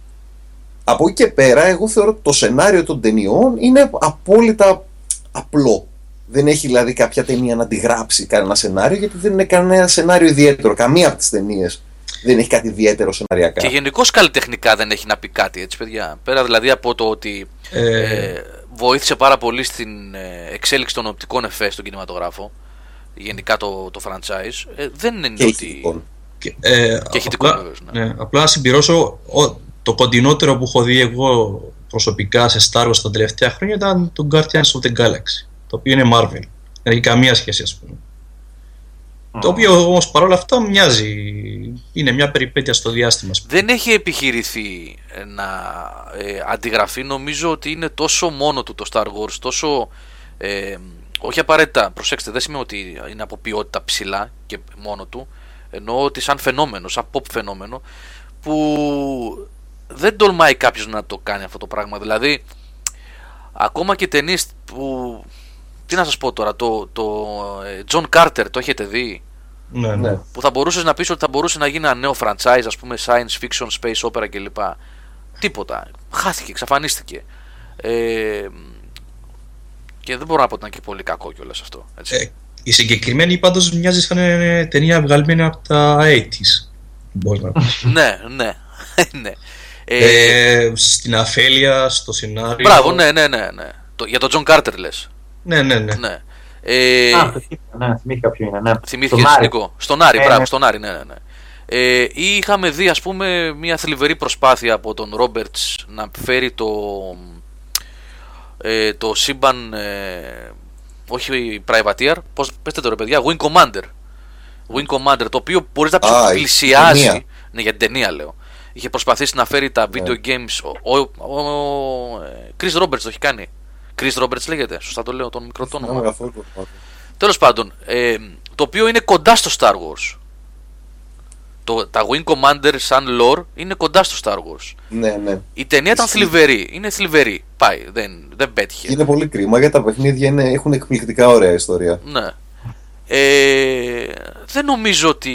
Από εκεί και πέρα, εγώ θεωρώ ότι το σενάριο των ταινιών είναι απόλυτα απλό. Δεν έχει δηλαδή κάποια ταινία να αντιγράψει κανένα σενάριο, γιατί δεν είναι κανένα σενάριο ιδιαίτερο. Καμία από τις ταινίες δεν έχει κάτι ιδιαίτερο σενάριακά. Και γενικώς καλλιτεχνικά δεν έχει να πει κάτι, έτσι, παιδιά. Πέρα δηλαδή από το ότι ε... Ε, βοήθησε πάρα πολύ στην ε, εξέλιξη των οπτικών εφές στον κινηματογράφο. Γενικά το, το franchise. Ε, δεν είναι και ότι. Και, ε, και απλά, ναι. ναι. απλά να συμπληρώσω το κοντινότερο που έχω δει εγώ προσωπικά σε Star Wars τα τελευταία χρόνια ήταν το Guardians of the Galaxy, το οποίο είναι Marvel. Δεν έχει καμία σχέση, ας πούμε. Το οποίο όμως παρόλα αυτά μοιάζει. Είναι μια περιπέτεια στο διάστημα. Δεν έχει επιχειρηθεί να ε, αντιγραφεί. Νομίζω ότι είναι τόσο μόνο του το Star Wars, τόσο. Ε, όχι απαραίτητα, προσέξτε, δεν σημαίνει ότι είναι από ποιότητα ψηλά και μόνο του. Εννοώ ότι σαν φαινόμενο, σαν pop φαινόμενο, που δεν τολμάει κάποιος να το κάνει αυτό το πράγμα. Δηλαδή, ακόμα και ταινίες που τι να σας πω τώρα, το, το ε, John Carter το έχετε δει; Ναι, ναι. Που θα μπορούσες να πεις ότι θα μπορούσε να γίνει ένα νέο franchise, ας πούμε science fiction, space opera κλπ. Τίποτα. Χάθηκε, εξαφανίστηκε. Ε, και δεν μπορώ να πω ότι ήταν και πολύ κακό κιόλας αυτό. Έτσι. Ε, η συγκεκριμένη πάντως μοιάζει σαν ε, ταινία βγαλμένη από τα 80s. Μπορείς να πεις. ναι, ναι. (laughs) ναι. Ε, στην αφέλεια, στο σενάριο. Μπράβο, ναι, ναι, ναι. ναι. Το, για τον Τζον Κάρτερ λες. Ναι, ναι, ναι. ναι. Ε, Α, ναι, θυμήθηκα ποιο είναι. Ναι. Θυμήθηκες στον Νίκο. Στον Άρη, ε, μπράβο, ναι. στον Άρη, ναι, ναι. ναι. Ε, ή είχαμε δει ας πούμε μια θλιβερή προσπάθεια από τον Ρόμπερτς να φέρει το, ε, το σύμπαν ε, όχι Privateer, πώς πέστε το ρε παιδιά, Wing Commander Wing Commander το οποίο μπορείς να πλησιάσει ναι για την ταινία λέω είχε προσπαθήσει να φέρει τα video ναι. games ο, ο, ο, ο Chris Roberts το έχει κάνει Chris Roberts λέγεται, σωστά το λέω τον μικρό το όνομα. Τέλος πάντων, ε, το οποίο είναι κοντά στο Star Wars. Το, τα Wing Commander σαν lore είναι κοντά στο Star Wars. Ναι, ναι. Η ταινία ήταν θλιβερή. Είναι θλιβερή. Πάει, δεν, δεν πέτυχε. Είναι πολύ κρίμα γιατί τα παιχνίδια είναι, έχουν εκπληκτικά ωραία ιστορία. Ναι. Ε, δεν νομίζω ότι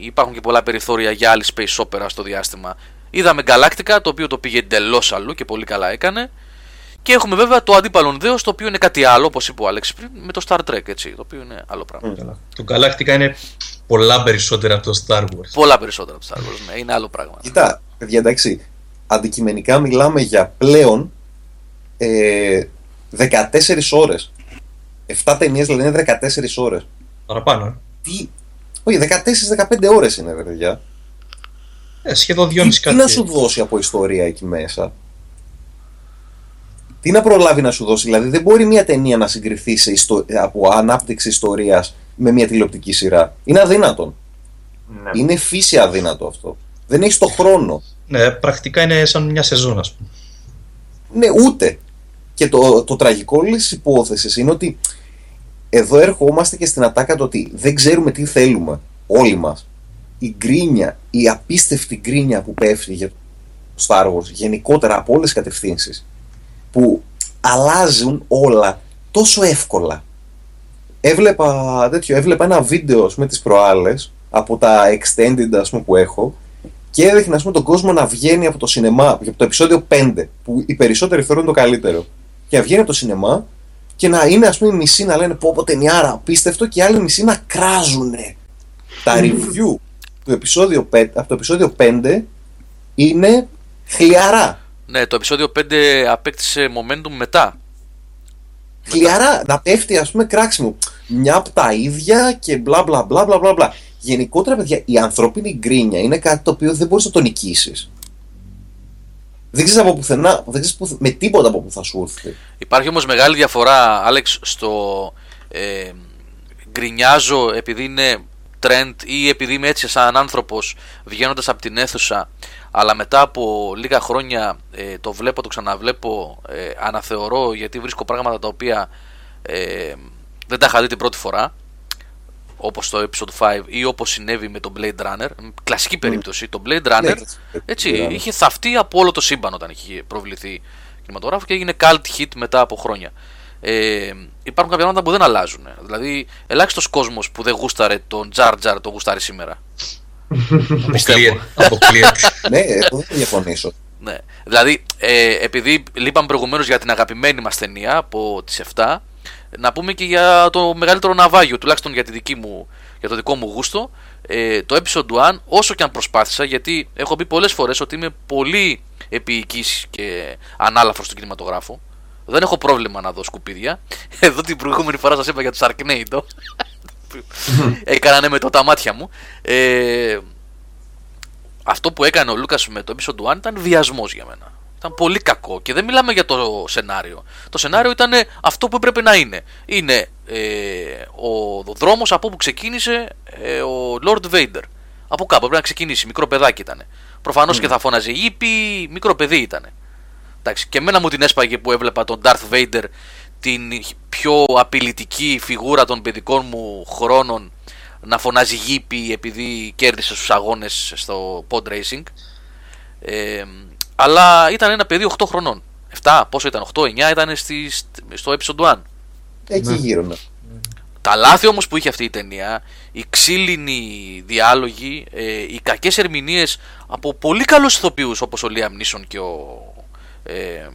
υπάρχουν και πολλά περιθώρια για άλλη space opera στο διάστημα. Είδαμε Galactica, το οποίο το πήγε εντελώς αλλού και πολύ καλά έκανε. Και έχουμε βέβαια το αντίπαλον δέος, το οποίο είναι κάτι άλλο, όπως είπε ο Άλεξ πριν, με το Star Trek, έτσι, το οποίο είναι άλλο πράγμα. Mm. Το Galactica είναι πολλά περισσότερα από το Star Wars. Πολλά περισσότερα από το Star Wars, ναι, είναι άλλο πράγμα. Κοιτά, παιδιά, εντάξει, αντικειμενικά μιλάμε για πλέον ε, 14 ώρες. 7 ταινίες δηλαδή είναι 14 ώρες. Παραπάνω. Ε. Τι... Όχι, 14-15 ώρες είναι, παιδιά. Ε, σχεδόν 2,5 κάτι. Τι να σου δώσει από ιστορία εκεί μέσα; Τι να προλάβει να σου δώσει. Δηλαδή, δεν μπορεί μια ταινία να συγκριθεί σε ιστο... από ανάπτυξη ιστορίας με μια τηλεοπτική σειρά. Είναι αδύνατον. Ναι. Είναι φύση αδύνατο αυτό. Δεν έχεις το χρόνο. Ναι, πρακτικά είναι σαν μια σεζόν, ας πούμε. Ναι, ούτε. Και το, το τραγικό όλης της υπόθεσης είναι ότι εδώ ερχόμαστε και στην ατάκα το ότι δεν ξέρουμε τι θέλουμε. Όλοι μας. Η γκρίνια, η απίστευτη γκρίνια που πέφτει για το Star Wars γενικότερα από όλες τις κατευθύνσεις που αλλάζουν όλα τόσο εύκολα. Έβλεπα, τέτοιο, έβλεπα ένα βίντεο με τις προάλλες από τα extended ας πούμε, που έχω και έδειχνε ας πούμε, τον κόσμο να βγαίνει από το σινεμά, από το επεισόδιο 5 που οι περισσότεροι θεωρούν το καλύτερο και να βγαίνει από το σινεμά και να είναι ας πούμε μισοί να λένε πω πω ταινιάρα απίστευτο και άλλοι μισοί να κράζουνε. Τα review του επεισόδιο 5, από το επεισόδιο 5 είναι χλιαρά. Ναι, το επεισόδιο 5 απέκτησε momentum μετά. Χλιαρά, να πέφτει ας πούμε κράξιμο. Μια από τα ίδια και μπλα μπλα μπλα μπλα μπλα. μπλα. Γενικότερα, παιδιά, η ανθρώπινη γκρίνια είναι κάτι το οποίο δεν μπορείς να το νικήσεις. Δεν ξέρεις από πουθενά, δεν ξέρεις με τίποτα από που θα σου έρθει. Υπάρχει όμως μεγάλη διαφορά, Άλεξ, στο ε, γκρινιάζω επειδή είναι trend ή επειδή είμαι έτσι σαν άνθρωπος βγαίνοντας από την αίθουσα αλλά μετά από λίγα χρόνια ε, το βλέπω, το ξαναβλέπω, ε, αναθεωρώ γιατί βρίσκω πράγματα τα οποία ε, δεν τα είχα δει την πρώτη φορά όπως το episode 5 ή όπως συνέβη με το Blade Runner κλασική περίπτωση, το Blade Runner ναι, έτσι, είχε θαυτεί από όλο το σύμπαν όταν είχε προβληθεί κινηματογράφο και έγινε cult hit μετά από χρόνια ε, υπάρχουν κάποια πράγματα που δεν αλλάζουν. Δηλαδή, ελάχιστος κόσμος που δεν γούσταρε τον Τζαρ Τζαρ το γούσταρε σήμερα. (laughs) Αποκλείεται. ναι, εγώ δεν διαφωνήσω. Ναι. Δηλαδή, ε, επειδή λείπαμε προηγουμένως για την αγαπημένη μας ταινία από τις 7, να πούμε και για το μεγαλύτερο ναυάγιο, τουλάχιστον για, τη δική μου, για το δικό μου γούστο. Ε, το episode 1, όσο και αν προσπάθησα, γιατί έχω πει πολλές φορές ότι είμαι πολύ επίοικης και ανάλαφρος στον κινηματογράφο. Δεν έχω πρόβλημα να δω σκουπίδια. (laughs) Εδώ την προηγούμενη φορά σας είπα για του Αρκνέιντο. (laughs) Έκανανε με το τα μάτια μου. Ε, αυτό που έκανε ο Λούκας με το episode 1 ήταν βιασμός για μένα. Ήταν πολύ κακό και δεν μιλάμε για το σενάριο. Το σενάριο ήταν αυτό που έπρεπε να είναι. Είναι ε, ο, ο δρόμος από όπου ξεκίνησε ε, ο Lord Vader. Από κάπου πρέπει να ξεκινήσει. Μικρό παιδάκι ήταν. Προφανώς και θα φώναζε Ήπι, μικρό παιδί ήταν. Εντάξει, και εμένα μου την έσπαγε που έβλεπα τον Darth Vader, την πιο απειλητική φιγούρα των παιδικών μου χρόνων, να φωνάζει Γήπη επειδή κέρδισε στους αγώνες στο pod racing. Ε, αλλά ήταν ένα παιδί 8 χρονών. 7, πόσο ήταν, 8, 9 ήταν στη, στο episode 1. Εκεί ναι. γύρω, ναι. Τα λάθη όμως που είχε αυτή η ταινία, οι ξύλινοι διάλογοι, ε, οι κακές ερμηνείες από πολύ καλούς ηθοποιούς όπως ο Λίαμ Νίσον και ο... Ε,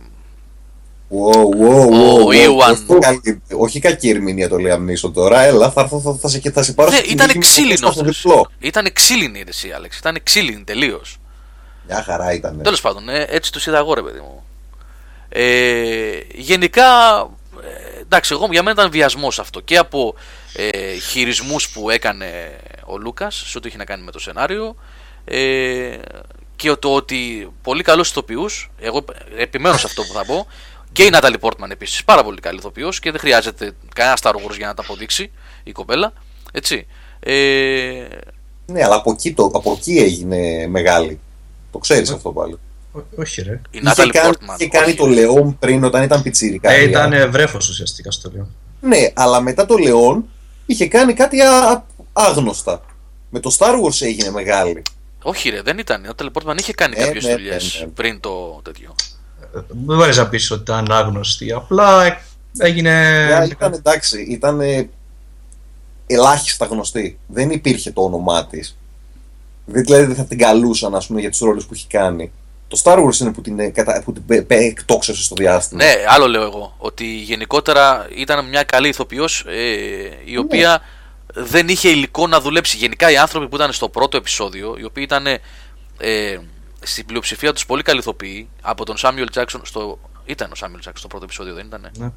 Wow, wow, wow, wow. Όχι κακή ερμηνεία το Λίαμ Νίσον τώρα, έλα, θα, θα, θα, θα, σε, θα σε πάρω ναι, ήταν ξύλινος. Ήταν ξύλινη η εσύ, Άλεξ. Ήταν ξύλινη τελείως. Μια χαρά ήταν. Τέλος πάντων, ε, έτσι του είδα εγώ, ρε παιδί μου. Ε, γενικά εντάξει, εγώ για μένα ήταν βιασμός αυτό και από ε, χειρισμούς που έκανε ο Λούκας σε ό,τι είχε να κάνει με το σενάριο ε, και το ότι πολύ καλού ηθοποιούς, εγώ επιμένω σε αυτό που θα πω, και η Νάταλι Πόρτμαν επίσης, πάρα πολύ καλή ηθοποιός και δεν χρειάζεται κανένας Star Wars για να τα αποδείξει η κοπέλα. Έτσι. Ε... Ναι, αλλά από εκεί, το, από εκεί έγινε μεγάλη. Το ξέρεις αυτό πάλι όχι ρε. Η Νάταλι Πόρτμαν. Είχε κάνει το Λεόν πριν όταν ήταν πιτσίρικα. Ε, ήταν βρέφος ουσιαστικά στο Λεόν. Ναι, αλλά μετά το Λεόν είχε κάνει κάτι άγνωστα. Με το Star Wars έγινε μεγάλη. Όχι ρε, δεν ήταν. Η Νάταλι Πόρτμαν είχε κάνει ναι, κάποιες ναι, δουλειές ναι, πριν το τέτοιο. Ε, δεν μπορεί να πεις ότι ήταν άγνωστη. Απλά έγινε. Yeah, ήταν εντάξει, ήταν ελάχιστα γνωστή. Δεν υπήρχε το όνομά της. Δηλαδή δεν θα την καλούσαν ας πούμε, για τους ρόλους που έχει κάνει. Το Star Wars είναι που την, ε, που την εκτόξευσε στο διάστημα. Ναι, άλλο λέω εγώ. Ότι γενικότερα ήταν μια καλή ηθοποιός ε, η ναι. οποία δεν είχε υλικό να δουλέψει. Γενικά οι άνθρωποι που ήταν στο πρώτο επεισόδιο, οι οποίοι ήταν ε, στην πλειοψηφία τους πολύ καλοί ηθοποιοί, από τον Samuel Jackson. Στο... Ήταν ο Samuel Jackson στο πρώτο επεισόδιο, δεν ήταν. Ναι.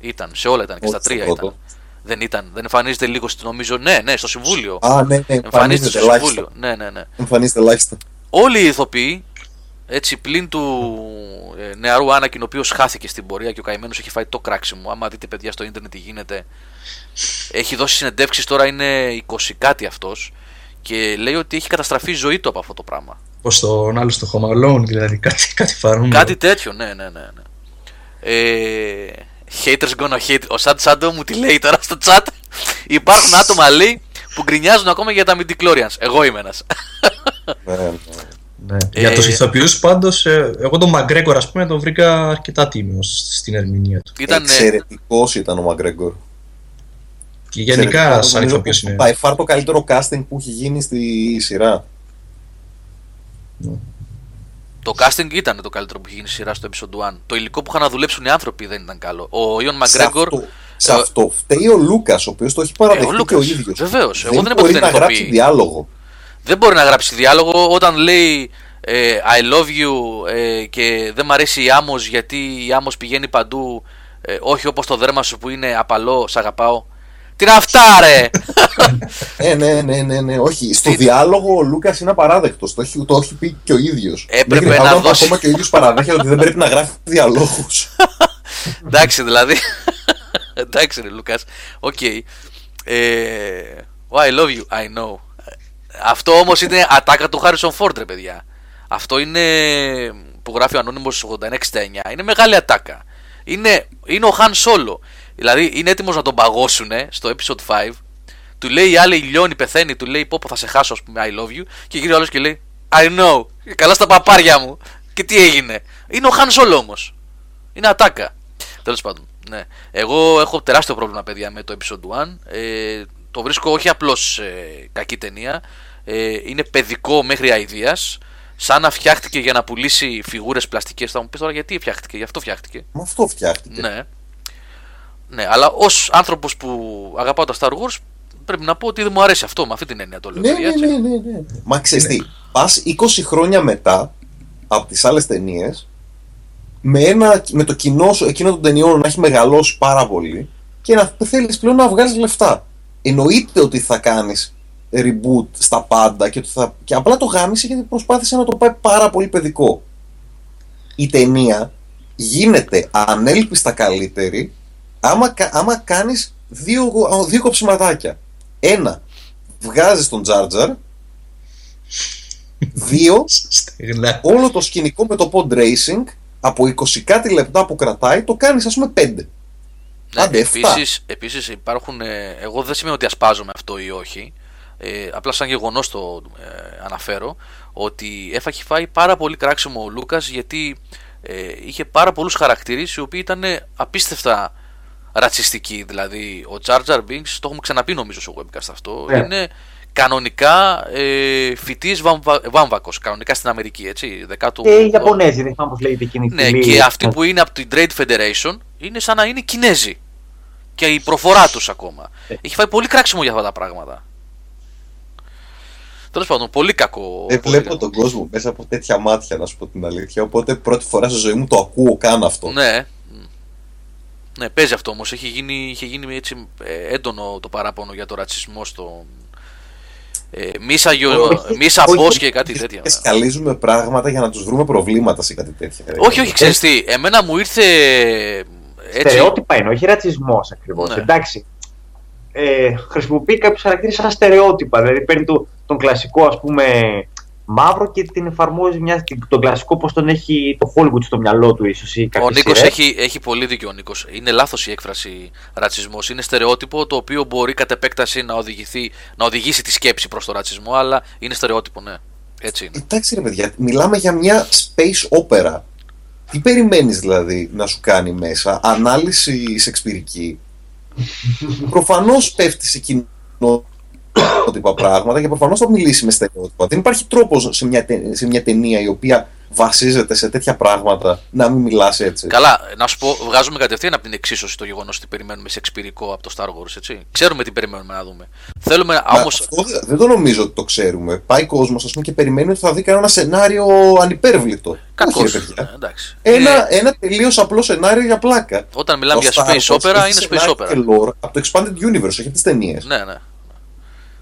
Ήταν, σε όλα ήταν και στα τρία ήταν. Δεν ήταν, δεν εμφανίζεται λίγο, νομίζω. Ναι, ναι, στο συμβούλιο. Α, ναι, ναι, εμφανίζεται, εμφανίζεται στο συμβούλιο. Ναι, ναι, ναι. Εμφανίζεται ελάχιστα. Όλοι οι ηθοποιοί έτσι πλην του ε, νεαρού Άνακιν ο οποίος χάθηκε στην πορεία και ο καημένος έχει φάει το κράξιμο. Άμα δείτε παιδιά στο ίντερνετ τι γίνεται. Έχει δώσει συνεντεύξεις τώρα είναι 20 κάτι αυτός και λέει ότι έχει καταστραφεί η ζωή του από αυτό το πράγμα. Πώ τον άλλο στο Home δηλαδή κάτι, κάτι παρόμοιο. Κάτι τέτοιο, ναι, ναι, ναι. ναι. Ε, haters gonna hate. Ο Σαντ Σάντο μου τη λέει τώρα στο chat. Υπάρχουν άτομα λέει που γκρινιάζουν ακόμα για τα midichlorians. Εγώ είμαι ένας. Ναι, ναι. Ναι. Ε, Για τους ηθοποιούς πάντως, ε, εγώ τον Μαγκρέγκορ ας πούμε τον βρήκα αρκετά τίμιο στην ερμηνεία του. Ήταν, Εξαιρετικός ήταν ο Μαγκρέγκορ. Και γενικά σαν ηθοποιός είναι. Πάει φάρ το καλύτερο casting που έχει γίνει στη σειρά. Ναι. Το casting ήταν το καλύτερο που έχει γίνει στη σειρά στο episode 1. Το υλικό που είχαν να δουλέψουν οι άνθρωποι δεν ήταν καλό. Ο Ιον Μαγκρέγκορ. Σε αυτό φταίει ο Λούκας, ο οποίος το έχει παραδεχτεί ε, και ο ίδιος. Βεβαίως. Εγώ δεν, δεν μπορεί να γράψει διάλογο δεν μπορεί να γράψει διάλογο όταν λέει ε, I love you ε, και δεν μ' αρέσει η άμμος γιατί η άμμος πηγαίνει παντού ε, όχι όπως το δέρμα σου που είναι απαλό, σ' αγαπάω. Τι είναι αυτά ρε! ε, ναι, ναι, ναι, ναι, όχι. Στο διάλογο ο Λούκας είναι απαράδεκτος. Το, έχει, το έχει πει και ο ίδιος. Έπρεπε να δώσει. Ακόμα και ο ίδιος παραδέχεται ότι δεν πρέπει να γράφει διαλόγους. Εντάξει, δηλαδή. Εντάξει, ρε Λούκας. OK. I love you, I know. Αυτό όμως είναι ατάκα του Χάρισον Φόρντ, ρε παιδιά. Αυτό είναι που γράφει ο Ανώνυμος 8969. Είναι μεγάλη ατάκα. Είναι, είναι ο Χαν Σόλο. Δηλαδή είναι έτοιμος να τον παγώσουν στο episode 5. Του λέει η άλλη λιώνει, πεθαίνει. Του λέει πω θα σε χάσω, ας πούμε, I love you. Και γυρνά ο άλλος και λέει I know. Καλά στα παπάρια μου. Και τι έγινε. Είναι ο Χαν Σόλο όμως. Είναι ατάκα. Τέλος πάντων. Ναι. Εγώ έχω τεράστιο πρόβλημα, παιδιά, με το episode 1. Ε, το βρίσκω όχι απλώς ε, κακή ταινία ε, είναι παιδικό μέχρι αηδίας. Σαν να φτιάχτηκε για να πουλήσει φιγούρες πλαστικές. Θα μου πεις τώρα γιατί φτιάχτηκε, γι' αυτό φτιάχτηκε. Με αυτό φτιάχτηκε. Ναι. Ναι, αλλά ως άνθρωπος που αγαπάω τα Star Wars, πρέπει να πω ότι δεν μου αρέσει αυτό, με αυτή την έννοια το λέω. Ναι, ναι, ναι, ναι, ναι. Μα ξέρεις τι, πας 20 χρόνια μετά από τις άλλες ταινίες, με, με το κοινό σου εκείνο των ταινιών να έχει μεγαλώσει πάρα πολύ και να θέλεις πλέον να βγάλεις λεφτά. Εννοείται ότι θα κάνεις reboot στα πάντα και, θα... και απλά το γάμισε γιατί προσπάθησε να το πάει πάρα πολύ παιδικό. η ταινία γίνεται ανέλπιστα καλύτερη άμα, άμα κάνεις δύο, δύο κοψιματάκια. Ένα, βγάζεις τον Τζάρτζαρ. (laughs) Δύο, όλο το σκηνικό με το pod racing από 20 κάτι λεπτά που κρατάει το κάνεις ας πούμε 5. Ναι, επίσης, επίσης υπάρχουν, ε, εγώ δεν σημαίνει ότι ασπάζομαι αυτό ή όχι, ε, απλά σαν γεγονός το ε, αναφέρω, ότι έφαγε φάει πάρα πολύ κράξιμο ο Λούκας γιατί ε, είχε πάρα πολλούς χαρακτήρες οι οποίοι ήταν απίστευτα ρατσιστικοί. Δηλαδή, ο Jar Jar Binks, το έχουμε ξαναπεί νομίζω στο webcast αυτό, yeah. είναι κανονικά ε, φοιτής βάμβακος. Κανονικά στην Αμερική, έτσι. Δεκάτου... Και οι Ιαπωνέζοι, δεν θυμάμαι πώς λέγεται εκείνη Ναι, και αυτοί που είναι από την Trade Federation είναι σαν να είναι Κινέζοι. Και η προφορά τους ακόμα. Ε. Έχει φάει πολύ κράξιμο για αυτά τα πράγματα. Τέλος πάντων, πολύ κακό. Δεν βλέπω τον κόσμο μέσα από τέτοια μάτια, να σου πω την αλήθεια. Οπότε πρώτη φορά στη ζωή μου το ακούω καν αυτό. Ναι. Ναι, παίζει αυτό όμως. Είχε γίνει, είχε γίνει έτσι ε, έντονο το παράπονο για το ρατσισμό στο. Ε, μίσα, μίσα και κάτι τέτοια. Σκαλίζουμε πράγματα για να τους βρούμε προβλήματα σε κάτι τέτοια. Όχι, όχι, ξέρεις τι. Εμένα μου ήρθε. Έτσι... Στερεότυπα είναι, όχι ρατσισμός ακριβώς. Ναι. Εντάξει. Ε, χρησιμοποιεί κάποιους χαρακτήρες σαν στερεότυπα. Δηλαδή παίρνει το, τον κλασικό ας πούμε μαύρο και την εφαρμόζει μια, τον κλασικό πώς τον έχει το Hollywood στο μυαλό του ίσως. Ο Νίκος έχει, έχει πολύ δίκιο ο Νίκος. Είναι λάθος η έκφραση ρατσισμός. Είναι στερεότυπο το οποίο μπορεί κατ' επέκταση να, οδηγηθεί, να οδηγήσει τη σκέψη προς το ρατσισμό αλλά είναι στερεότυπο ναι. Έτσι είναι. Εντάξει ρε παιδιά, μιλάμε για μια space opera. Τι περιμένεις δηλαδή να σου κάνει μέσα, ανάλυση σεξπυρική. Προφανώς πέφτει σε κοινό στερεότυπα πράγματα και προφανώς θα μιλήσει με στερεότυπα. Δεν υπάρχει τρόπος σε μια, σε μια ταινία η οποία βασίζεται σε τέτοια πράγματα να μην μιλάς έτσι. Καλά, να σου πω, βγάζουμε κατευθείαν από την εξίσωση το γεγονός ότι περιμένουμε σε εξπυρικό από το Star Wars, έτσι. Ξέρουμε τι περιμένουμε να δούμε. Θέλουμε όμω. Δεν το νομίζω ότι το ξέρουμε. Πάει κόσμος, ας πούμε, και περιμένει ότι θα δει κανένα σενάριο ανυπέρβλητο. Κακός. Ε, ένα, ε... ένα τελείως απλό σενάριο για πλάκα. Όταν μιλάμε για space opera, είναι space opera. από το Expanded Universe, όχι τις ταινίες. Ναι, ναι.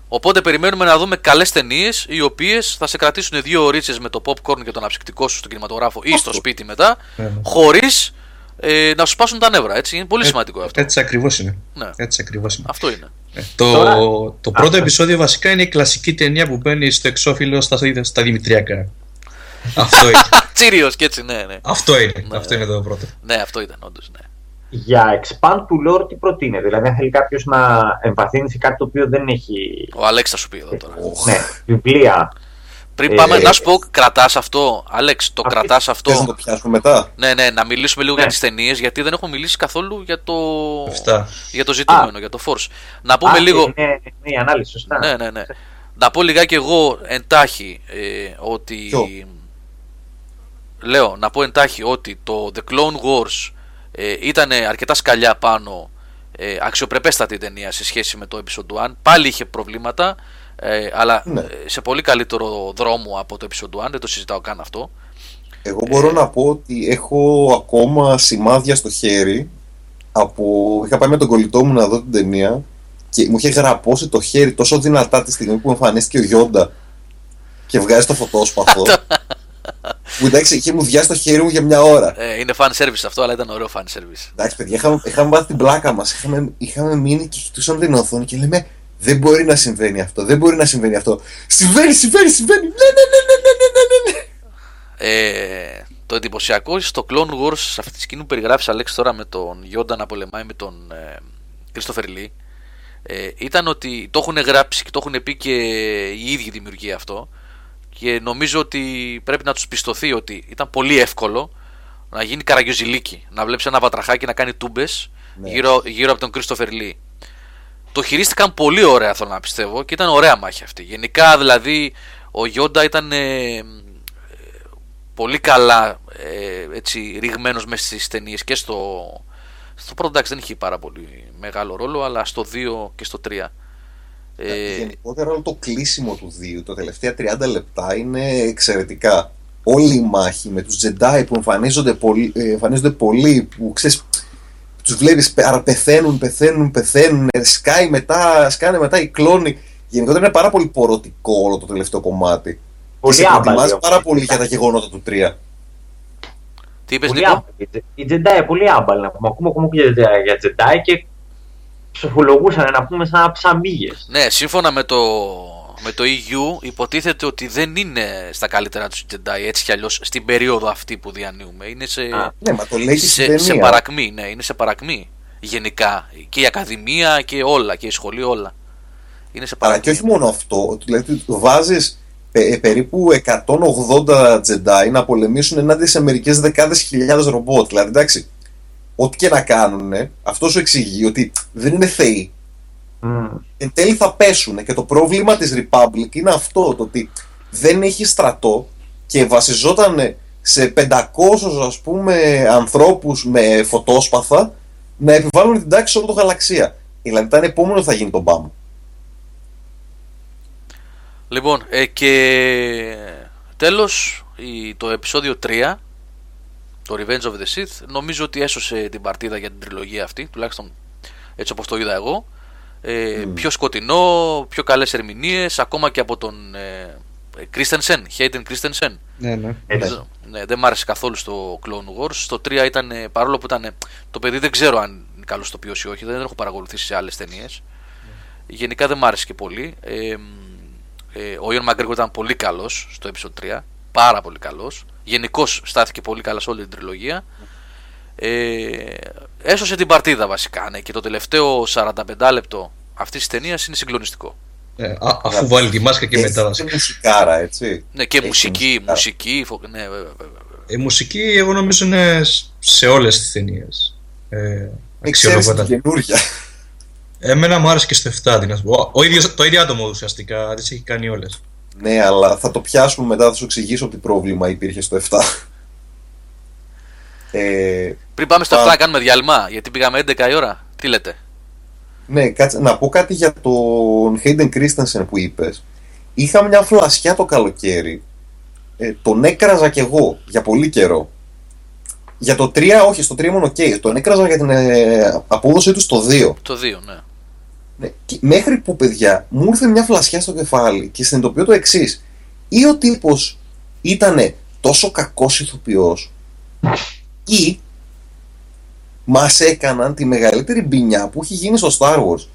Οπότε περιμένουμε να δούμε καλές ταινίες οι οποίες θα σε κρατήσουν δύο ώρε με το popcorn και τον αψυκτικό σου στον κινηματογράφο ή στο σπίτι μετά, ναι. ναι. χωρίς ε, να σου σπάσουν τα νεύρα. Έτσι. Είναι πολύ σημαντικό αυτό. Έτσι ακριβώς είναι. Ναι. Έτσι ακριβώς είναι. Αυτό είναι. Ε, το, το πρώτο επεισόδιο βασικά είναι η κλασική ταινία που μπαίνει στο εξώφυλλο στα, στα Δημητριακά. αυτό είναι. (laughs) Τσίριος και έτσι, ναι, ναι. Αυτό είναι. Ναι, αυτό είναι το πρώτο. Ναι, αυτό ήταν, όντως. Ναι για expand του lore τι προτείνεται. Δηλαδή, αν θέλει κάποιος να εμβαθύνει σε κάτι το οποίο δεν έχει. Ο Αλέξ θα σου πει εδώ τώρα. ναι, βιβλία. Πριν πάμε ε, να σου πω, κρατάς αυτό. Αλέξ, το κρατάς αυτό; Θες να το πιάσουμε μετά; Ναι, ναι, να μιλήσουμε λίγο ναι. για τις ταινίες, γιατί δεν έχω μιλήσει καθόλου για το, για το ζητούμενο, για το Force. Να πούμε λίγο. Ναι, ναι, η ανάλυση, σωστά. Ναι, ναι, ναι. Να πω λιγάκι εγώ εντάχει ε, ότι. Ποιο; Λέω, να πω εντάχει ότι το The Clone Wars ε, ήταν αρκετά σκαλιά πάνω, ε, αξιοπρεπέστατη ταινία σε σχέση με το Episode 1. Πάλι είχε προβλήματα, ε, αλλά ναι. Ε, σε πολύ καλύτερο δρόμο από το Episode 1, δεν το συζητάω καν αυτό. Εγώ μπορώ να πω ότι έχω ακόμα σημάδια στο χέρι από... Είχα πάει με τον κολλητό μου να δω την ταινία και μου είχε γραπώσει το χέρι τόσο δυνατά τη στιγμή που εμφανίστηκε ο Γιόντα και βγάζει το φωτόσπαθο. (laughs) Που εντάξει, είχε μου διάσει το χέρι μου για μια ώρα. Ε, είναι fan service αυτό, αλλά ήταν ωραίο fan service. Εντάξει, παιδιά, είχαμε, είχαμε βάλει την πλάκα μας. Είχαμε, είχαμε μείνει και κοιτούσαμε την οθόνη και λέμε Δεν μπορεί να συμβαίνει αυτό, δεν μπορεί να συμβαίνει αυτό. Συμβαίνει, συμβαίνει, συμβαίνει. Ναι, ναι, ναι, ναι, ναι, ναι, ναι. Ε, το εντυπωσιακό στο Clone Wars, σε αυτή τη σκηνή που περιγράφεις Αλέξη τώρα με τον Γιόντα να πολεμάει με τον Κρίστοφερ Λί, ε, ήταν ότι το έχουν γράψει και το έχουν πει και οι ίδιοι δημιουργοί αυτό και νομίζω ότι πρέπει να τους πιστωθεί ότι ήταν πολύ εύκολο να γίνει καραγκιοζηλίκι, να βλέπεις ένα βατραχάκι να κάνει τούμπες ναι. γύρω, γύρω από τον Κρίστοφερ Λί. Το χειρίστηκαν πολύ ωραία θέλω να πιστεύω και ήταν ωραία μάχη αυτή. Γενικά δηλαδή ο Γιόντα ήταν ε, πολύ καλά ε, έτσι, ρηγμένος μέσα στις ταινίες και στο, στο πρώτο εντάξει δεν είχε πάρα πολύ μεγάλο ρόλο αλλά στο 2 και στο 3 ε... Γενικότερα όλο το κλείσιμο του Δίου, τα τελευταία 30 λεπτά είναι εξαιρετικά. Όλη η μάχη με τους Jedi που εμφανίζονται πολύ, ε, εμφανίζονται πολύ που ξέρεις, τους βλέπεις άρα πεθαίνουν, πεθαίνουν, πεθαίνουν, ε, σκάει μετά, σκάνε μετά οι κλόνοι. Γενικότερα είναι πάρα πολύ πορωτικό όλο το τελευταίο κομμάτι. Πολύ και σε πάρα πολύ για τα γεγονότα του 3. Τι είπες, Νίκο; Οι Jedi πολύ άμπαλοι να πούμε. Ακούμε ακόμα για, για Jedi και ψοφολογούσαν να πούμε σαν ψαμίγες. Ναι, σύμφωνα με το, με το EU υποτίθεται ότι δεν είναι στα καλύτερα τους Jedi έτσι κι αλλιώς στην περίοδο αυτή που διανύουμε. Είναι σε, ναι, μα το λέει σε, σε παρακμή. Ναι, είναι σε παρακμή γενικά. Και η Ακαδημία και όλα, και η σχολή όλα. Είναι σε παρακμή. Αλλά και όχι μόνο αυτό. Δηλαδή βάζεις ε, περίπου 180 Jedi να πολεμήσουν ενάντια σε μερικές δεκάδες χιλιάδες ρομπότ. Δηλαδή εντάξει, ό,τι και να κάνουν, αυτός σου εξηγεί ότι δεν είναι θεοί. Mm. Εν τέλει θα πέσουν. Και το πρόβλημα της Republic είναι αυτό, το ότι δεν έχει στρατό και βασιζόταν σε 500 ας πούμε ανθρώπους με φωτόσπαθα να επιβάλλουν την τάξη σε όλο το γαλαξία. Δηλαδή ήταν επόμενο θα γίνει το μπαμ. Λοιπόν, ε, και τέλος το επεισόδιο 3 το Revenge of the Sith. Νομίζω ότι έσωσε την παρτίδα για την τριλογία αυτή τουλάχιστον έτσι όπως το είδα εγώ. Ε, πιο σκοτεινό, πιο καλές ερμηνείες ακόμα και από τον ε, Christensen, Hayden Christensen. Ναι, ναι. ναι, δεν μ' άρεσε καθόλου στο Clone Wars. Στο 3 ήταν, παρόλο που ήταν το παιδί δεν ξέρω αν είναι καλός στο ή όχι δεν έχω παρακολουθήσει σε άλλες ταινίες. γενικά δεν μ' άρεσε και πολύ. Ε, ε, ο Ian McGregor ήταν πολύ καλός στο episode 3 πάρα πολύ καλός Γενικώς στάθηκε πολύ καλά σε όλη την τριλογία. Ε, έσωσε την παρτίδα βασικά ναι, και το τελευταίο 45 λεπτό αυτής της ταινίας είναι συγκλονιστικό. Ε, α, αφού βάλει τη μάσκα και μετά. Είναι μουσικάρα, έτσι. Ναι, και μουσική, μουσική. Ναι, Η μουσική, εγώ νομίζω είναι σε όλες τις ταινίες. Ε, αξιολογούνται. καινούργια. Εμένα μου άρεσε και στο 7. Ο, ο ίδιος, το ίδιο άτομο ουσιαστικά τις έχει κάνει όλες. Ναι, αλλά θα το πιάσουμε μετά, θα σου εξηγήσω τι πρόβλημα υπήρχε στο 7. Ε, Πριν πάμε στο 7 κάνουμε διάλειμμα, γιατί πήγαμε 11 η ώρα. Τι λέτε; Ναι, κάτσε, να πω κάτι για τον Hayden Christensen που είπες. Είχα μια φλασιά το καλοκαίρι. Ε, τον έκραζα κι εγώ για πολύ καιρό. Για το 3, όχι, στο 3 ήμουν ok. Τον έκραζα για την ε, απόδοσή του στο 2. Το 2, ναι. Ναι, μέχρι που παιδιά μου ήρθε μια φλασιά στο κεφάλι και συνειδητοποιώ το εξής. Ή ο τύπος ήταν τόσο κακός ηθοποιός, ή μας έκαναν τη μεγαλύτερη μπινιά που έχει γίνει στο Star Wars.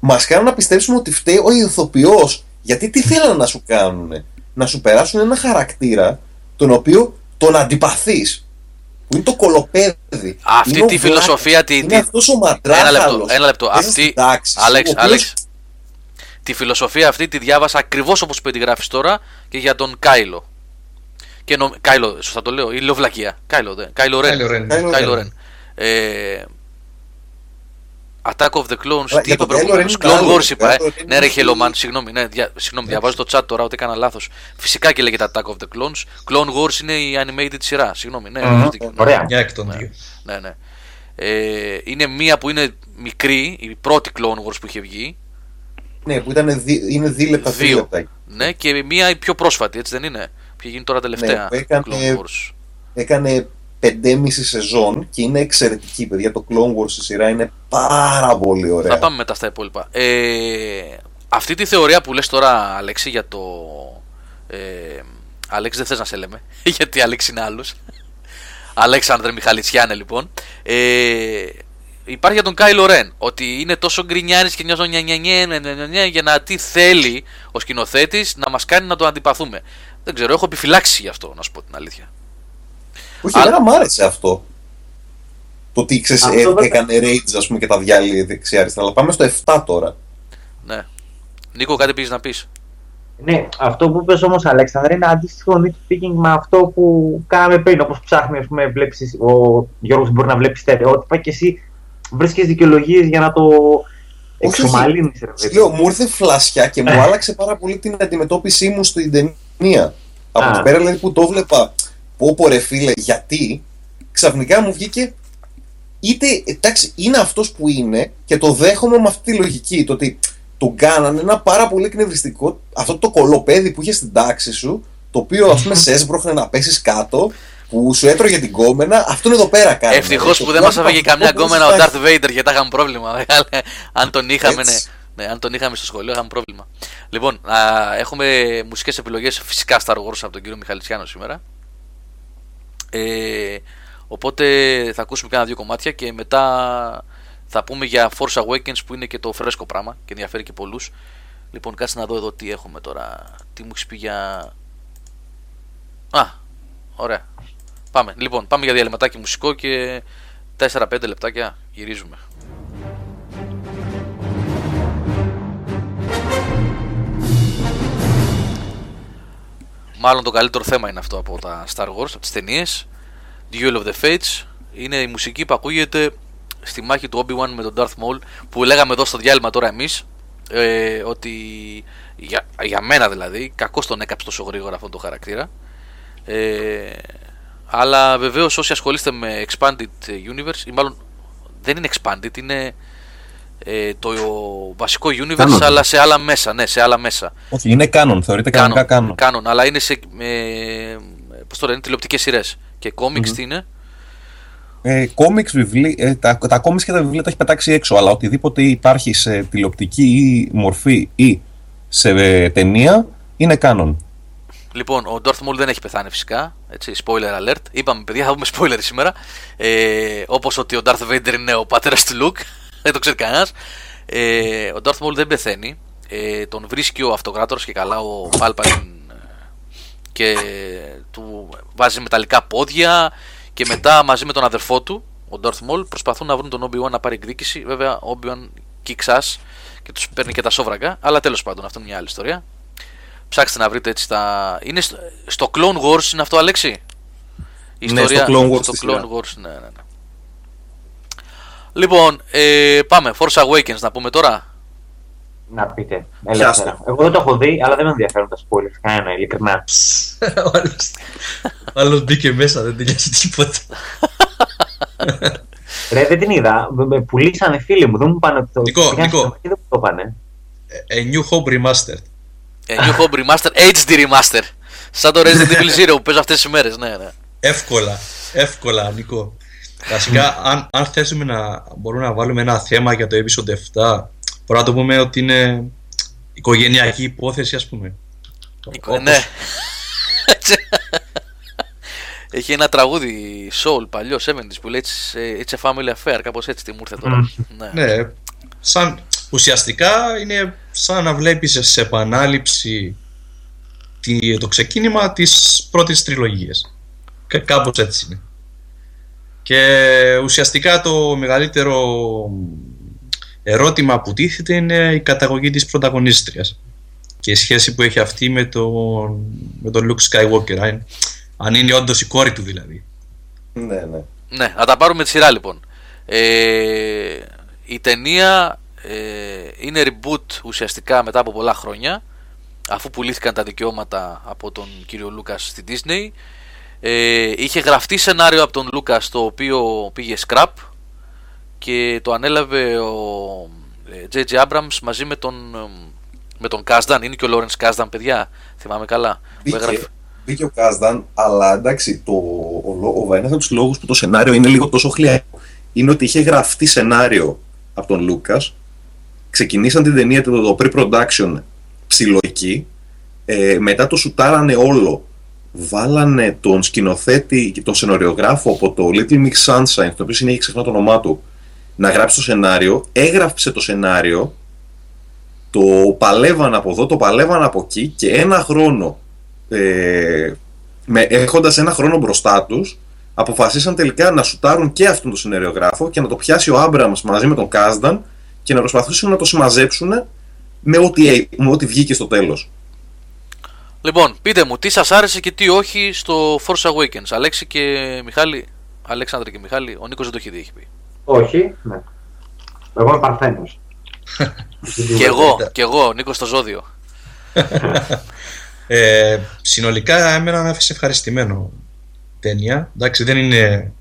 Μας κάνουν να πιστέψουμε ότι φταίει ο ηθοποιός. Γιατί τι θέλανε να σου κάνουν, Να σου περάσουν ένα χαρακτήρα τον οποίο τον αντιπαθείς που είναι το κολοπέδι. Αυτή τη φιλοσοφία. Τη, είναι αυτός ο Ένα λεπτό. Ένα λεπτό. Αυτή. Άλεξ, Άλεξ. Τη φιλοσοφία αυτή τη διάβασα ακριβώς όπως περιγράφεις τώρα και για τον Κάιλο. Και νο... Κάιλο, σωστά το λέω, ή Λοβλακία. Κάιλο, δε. Κάιλο Ρεν. Κάιλο Ρεν. Ε, Attack of the Clones. Τι είπε προηγουμένω. Clone Wars είπα. Ε. Ναι, ρε Χελομάν, συγγνώμη. Ναι, δια, συγγνώμη, διαβάζω το chat τώρα ότι έκανα λάθος. Φυσικά και λέγεται Attack of the Clones. Clone Wars είναι η animated σειρά. Συγγνώμη. Ναι, mm-hmm. Ωραία. Μια εκ των δύο. Ναι, ναι. Ε, είναι μία που είναι μικρή, η πρώτη Clone Wars που είχε βγει. Ναι, που ήταν δι, είναι δίλεπτα, δύο. Ναι, και μία η πιο πρόσφατη, έτσι δεν είναι. Που είχε γίνει τώρα τελευταία. Ναι, έκανε, Clone Wars. έκανε 5,5 σεζόν και είναι εξαιρετική, παιδιά. Το Clone Wars στη σειρά είναι πάρα πολύ ωραία. Θα πάμε μετά στα υπόλοιπα. Ε, αυτή τη θεωρία που λες τώρα, Αλέξη, για το... Ε, Αλέξη δεν θες να σε λέμε, (laughs) γιατί Αλέξη είναι άλλος. Αλέξανδρε Μιχαλητσιάνε λοιπόν. Ε, υπάρχει για τον Κάιλο Ρεν ότι είναι τόσο γκρινιάρης και νιώθω νια, για να τι θέλει ο σκηνοθέτης να μας κάνει να το αντιπαθούμε. Δεν ξέρω, έχω επιφυλάξει γι' αυτό να σου πω την αλήθεια. Όχι, εμένα μου άρεσε αυτό. Το ότι ξέρεις, ε, έκανε rage ας πούμε, και τα διάλυε δεξιά-αριστερά. Αλλά πάμε στο 7 τώρα. Ναι. Νίκο, κάτι πήγε να πεις. Ναι, αυτό που είπες όμως, Αλέξανδρα, είναι αντίστοιχο nitpicking με αυτό που κάναμε πριν. Όπως ψάχνει, ας πούμε, βλέπεις, ο Γιώργος μπορεί να βλέπεις στερεότυπα και εσύ βρίσκεις δικαιολογίες για να το εξομαλύνεις. Λέω, μου ήρθε φλασιά και μου άλλαξε πάρα πολύ την αντιμετώπιση μου στην ταινία. Από την πέρα δηλαδή που το βλέπα πω πω ρε φίλε, γιατί; Ξαφνικά μου βγήκε είτε, εντάξει, είναι αυτός που είναι και το δέχομαι με αυτή τη λογική, το ότι τον κάνανε ένα πάρα πολύ εκνευριστικό, αυτό το κολοπέδι που είχε στην τάξη σου, το οποίο ας πούμε σε έσπροχνε να πέσεις κάτω, που σου έτρωγε την κόμενα, αυτόν εδώ πέρα κάνει. Ευτυχώς που δεν μα έφαγε καμιά κόμενα ο Darth Vader γιατί θα είχαμε πρόβλημα. (laughs) αν τον είχαμε, ναι, ναι, αν τον είχαμε στο σχολείο, είχαμε πρόβλημα. Λοιπόν, α, έχουμε μουσικές επιλογές φυσικά Star Wars από τον κύριο Μιχαλητσιάνο σήμερα. Ε, οπότε θα ακούσουμε κάνα δύο κομμάτια και μετά θα πούμε για Force Awakens που είναι και το φρέσκο πράγμα και ενδιαφέρει και πολλούς. Λοιπόν, κάτσε να δω εδώ τι έχουμε τώρα. Τι μου έχεις πει για. Α, ωραία. Πάμε. Λοιπόν, πάμε για διαλυματάκι μουσικό και 4-5 λεπτάκια γυρίζουμε. Μάλλον το καλύτερο θέμα είναι αυτό από τα Star Wars, από τις ταινίες. Duel of the Fates Είναι η μουσική που ακούγεται στη μάχη του Obi-Wan με τον Darth Maul Που λέγαμε εδώ στο διάλειμμα τώρα εμείς ε, Ότι για, για μένα δηλαδή, κακώς τον έκαψε τόσο γρήγορα αυτόν τον χαρακτήρα. Ε, αλλά βεβαίως όσοι ασχολείστε με Expanded Universe ή μάλλον δεν είναι Expanded, είναι ε, το βασικό universe αλλά σε άλλα μέσα, ναι, σε άλλα μέσα. Όχι, είναι canon, θεωρείται κανονικά canon. Canon, αλλά είναι σε, ε, πώς το λένε, τηλεοπτικές σειρές. Και comics τι είναι; Ε, comics, βιβλί, ε, τα, τα comics και τα βιβλία τα έχει πετάξει έξω, αλλά οτιδήποτε υπάρχει σε τηλεοπτική ή μορφή ή σε ε, ταινία είναι canon. Λοιπόν, ο Darth Maul δεν έχει πεθάνει φυσικά. Έτσι, spoiler alert. Είπαμε, παιδιά, θα πούμε spoiler σήμερα. Ε, Όπως ότι ο Darth Vader είναι ο πατέρας του Luke. Δεν το ξέρει κανένας. Ε, ο Darth Maul δεν πεθαίνει. Ε, τον βρίσκει ο αυτοκράτορας και καλά ο Palpatine και του βάζει μεταλλικά πόδια και μετά μαζί με τον αδερφό του, ο Darth Maul, προσπαθούν να βρουν τον Obi-Wan να πάρει εκδίκηση. Βέβαια, ο Obi-Wan kicks και τους παίρνει και τα σόβρακα. Αλλά τέλος πάντων, αυτό είναι μια άλλη ιστορία. Ψάξτε να βρείτε έτσι τα. Είναι στο, στο Clone Wars, είναι αυτό, Αλέξη; Η ναι, ιστορία... στο Clone Wars. Στο Clone Wars, ναι, ναι, ναι. Λοιπόν, ε, πάμε. Force Awakens να πούμε τώρα. Να πείτε. Ελεύθερα. Εγώ δεν το έχω δει, αλλά δεν με ενδιαφέρουν τα spoilers. Κανένα, ειλικρινά. Άλλος μπήκε μέσα, δεν τελειώσει τίποτα. Ρε, δεν την είδα. Με πουλήσανε φίλοι μου. Δεν μου πάνε το. Νικό, Νικό. Δεν μου το πάνε. A New Hope Remastered. A New Hope Remaster, HD Remaster. Σαν το Resident Evil Zero που παίζω αυτές τις μέρες. Ναι, ναι. Εύκολα, εύκολα, Νικό. Βασικά, αν, αν θέσουμε να μπορούμε να βάλουμε ένα θέμα για το episode 7, μπορούμε να το πούμε ότι είναι οικογενειακή υπόθεση, ας πούμε. Όπως... Ναι. Έχει ένα τραγούδι soul παλιός 70 που λέει It's a family affair, κάπως έτσι τι μου ήρθε τώρα. ναι. ναι, σαν ουσιαστικά είναι σαν να βλέπεις σε επανάληψη το ξεκίνημα της πρώτης τριλογίας. Και κάπως έτσι είναι. Και ουσιαστικά το μεγαλύτερο ερώτημα που τίθεται είναι η καταγωγή της πρωταγωνίστριας και η σχέση που έχει αυτή με τον, με τον Luke Skywalker αν είναι όντως η κόρη του δηλαδή. Ναι, ναι. Ναι, να τα πάρουμε τη σειρά λοιπόν. Ε, η ταινία ε, είναι reboot ουσιαστικά μετά από πολλά χρόνια αφού πουλήθηκαν τα δικαιώματα από τον κύριο Λούκας στη Disney ε, είχε γραφτεί σενάριο από τον Λούκας το οποίο πήγε scrap και το ανέλαβε ο J.J. Ε, Abrams μαζί με τον με τον Κάσταν, είναι και ο Λόρενς Κάσταν παιδιά, θυμάμαι καλά Μπήκε, μπήκε ο Κάσταν, αλλά εντάξει το, ο, ο, ένας από τους λόγους που το σενάριο είναι λίγο τόσο χλιαρό είναι ότι είχε γραφτεί σενάριο από τον Λούκας. Ξεκινήσαν την ταινία το, το pre-production ψηλοϊκή, ε, μετά το σουτάρανε όλο, βάλανε τον σκηνοθέτη και τον σενοριογράφο από το Little Mix Sunshine, το οποίο συνέχει ξεχνά το όνομά του, να γράψει το σενάριο, έγραψε το σενάριο, το παλεύαν από εδώ, το παλεύαν από εκεί και ένα χρόνο, ε, με, έχοντας ένα χρόνο μπροστά τους, αποφασίσαν τελικά να σουτάρουν και αυτόν τον σενεριογράφο και να το πιάσει ο Άμπραμς μαζί με τον Κάσταν και να προσπαθήσουν να το συμμαζέψουν με ό,τι, με ό,τι βγήκε στο τέλος. Λοιπόν, πείτε μου, τι σας άρεσε και τι όχι στο Force Awakens; Αλέξη και Μιχάλη, Αλέξανδρε και Μιχάλη, ο Νίκος δεν το έχει δει, έχει πει. Όχι, ναι. Εγώ είμαι παρθένος. (laughs) και εγώ, και εγώ, Νίκος στο ζώδιο. (laughs) ε, συνολικά εμένα με άφησε ευχαριστημένο ταινία. Εντάξει, δεν είναι...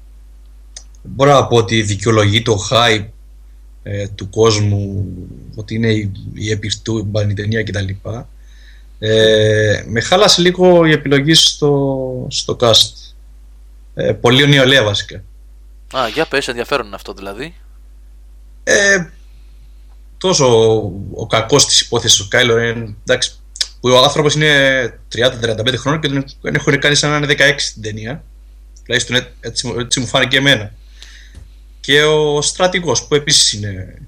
Μπορώ να πω ότι δικαιολογεί το hype ε, του κόσμου ότι είναι η, η επιστούμπανη ταινία κτλ. Ε, με χάλασε λίγο η επιλογή στο, στο cast. Ε, πολύ νεολαία βασικά. Α, για πες, ενδιαφέρον είναι αυτό δηλαδή. Ε, τόσο ο, ο κακός της υπόθεσης ο Κάιλο εντάξει, που ο άνθρωπος είναι 30-35 χρόνια και δεν έχουν κάνει σαν να είναι 16 στην ταινία Τουλάχιστον έτσι, έτσι μου φάνηκε εμένα. Και ο στρατηγός που επίσης είναι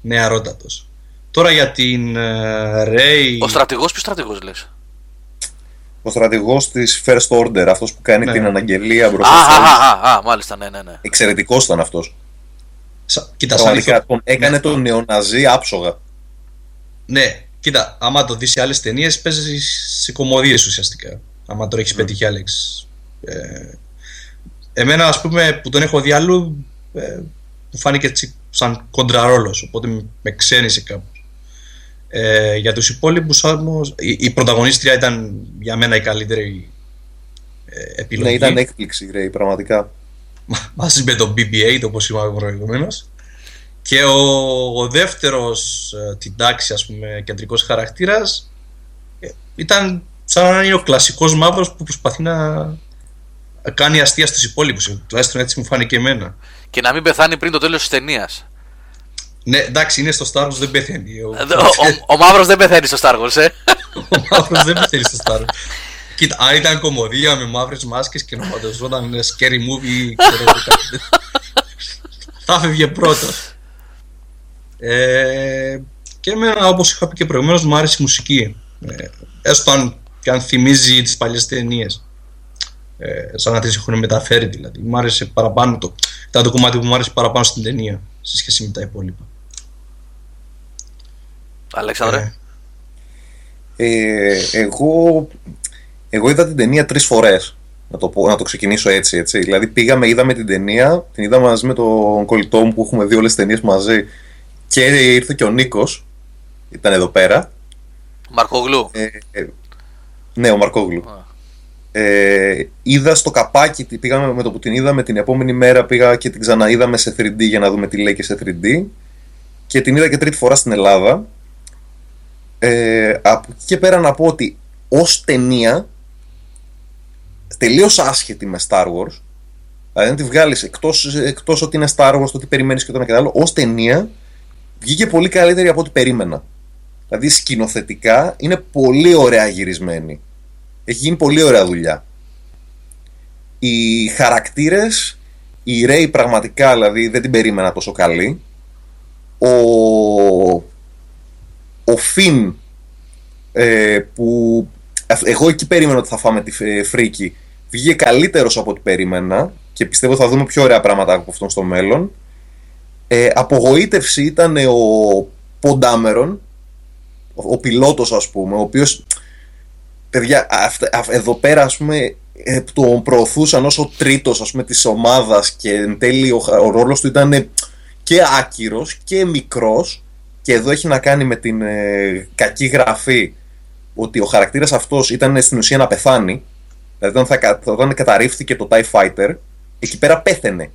νεαρότατος. Τώρα για την uh, Ο στρατηγός, ποιος στρατηγός λες; Ο στρατηγός της First Order, αυτός που κάνει ναι. την αναγγελία μπροστά Α, α, α, α, μάλιστα, ναι, ναι. ναι. Εξαιρετικός ήταν αυτός. Κοίτα, σαν τον έκανε ναι. τον νεοναζί άψογα. Ναι, κοίτα, άμα το δεις σε άλλες ταινίες, παίζεις σε κομμωδίες ουσιαστικά. Άμα το έχεις mm. πετύχει, Άλεξ. Ε, εμένα, ας πούμε, που τον έχω δει αλλού, ε, μου φάνηκε έτσι σαν κοντραρόλος, οπότε με ξένησε κάπου. Ε, για τους υπόλοιπους όμως, η, η, πρωταγωνίστρια ήταν για μένα η καλύτερη ε, επιλογή. Ναι, ήταν έκπληξη, Ray, πραγματικά. Μαζί με τον BB-8, όπως είπαμε προηγουμένως. Και ο, ο δεύτερος ε, την τάξη, ας πούμε, κεντρικός χαρακτήρας ε, ήταν σαν να είναι ο κλασικός μαύρος που προσπαθεί να κάνει αστεία στους υπόλοιπους. Τουλάχιστον έτσι μου φάνηκε εμένα. Και να μην πεθάνει πριν το τέλος της ταινίας. Ναι, εντάξει, είναι στο Star Wars, δεν πεθαίνει. Ο, ο, ο, Μαύρος δεν πεθαίνει στο Star Wars, ε. (laughs) ο Μαύρος δεν πεθαίνει στο Star Wars. Κοίτα, αν ήταν κομμωδία με μαύρες μάσκες και να φανταζόταν scary movie, ξέρω (laughs) θα έφευγε πρώτος. Ε, και εμένα, όπως είχα πει και προηγουμένως, μου άρεσε η μουσική. Ε, έστω αν, και αν θυμίζει τις παλιές ταινίες. Ε, σαν να τις έχουν μεταφέρει δηλαδή. Μου άρεσε παραπάνω το. Ήταν το κομμάτι που μου άρεσε παραπάνω στην ταινία σε σχέση με τα υπόλοιπα. Αλέξανδρε. Ε, εγώ, εγώ είδα την ταινία τρεις φορές. Να το, να το ξεκινήσω έτσι, έτσι. Δηλαδή πήγαμε, είδαμε την ταινία, την είδαμε μαζί με τον κολλητό μου που έχουμε δει όλες τις ταινίες μαζί και ήρθε και ο Νίκος, ήταν εδώ πέρα. Μαρκόγλου. Ε, ε, ναι, ο Μαρκόγλου. Ε, είδα στο καπάκι, πήγαμε με το που την είδαμε την επόμενη μέρα πήγα και την ξαναείδαμε σε 3D για να δούμε τι λέει και σε 3D και την είδα και τρίτη φορά στην Ελλάδα ε, από εκεί και πέρα να πω ότι ως ταινία τελείως άσχετη με Star Wars δηλαδή αν τη βγάλεις εκτός, εκτός ότι είναι Star Wars το τι περιμένεις και το ένα και το άλλο ως ταινία βγήκε πολύ καλύτερη από ό,τι περίμενα δηλαδή σκηνοθετικά είναι πολύ ωραία γυρισμένη έχει γίνει πολύ ωραία δουλειά. Οι χαρακτήρες, η Ρέι πραγματικά δηλαδή δεν την περίμενα τόσο καλή. Ο, ο Φιν ε, που εγώ εκεί περίμενα ότι θα φάμε τη φρίκη βγήκε καλύτερος από ό,τι περίμενα και πιστεύω θα δούμε πιο ωραία πράγματα από αυτόν στο μέλλον. Ε, απογοήτευση ήταν ο Ποντάμερον, ο, ο πιλότος ας πούμε, ο οποίος παιδιά, εδώ πέρα ας πούμε ε, τον προωθούσαν ως ο τρίτος ας πούμε της ομάδας και εν τέλει ο, ο ρόλος του ήταν και άκυρος και μικρός και εδώ έχει να κάνει με την ε, κακή γραφή ότι ο χαρακτήρας αυτός ήταν στην ουσία να πεθάνει. Δηλαδή όταν, θα, όταν καταρρίφθηκε το TIE Fighter εκεί πέρα πέθαινε.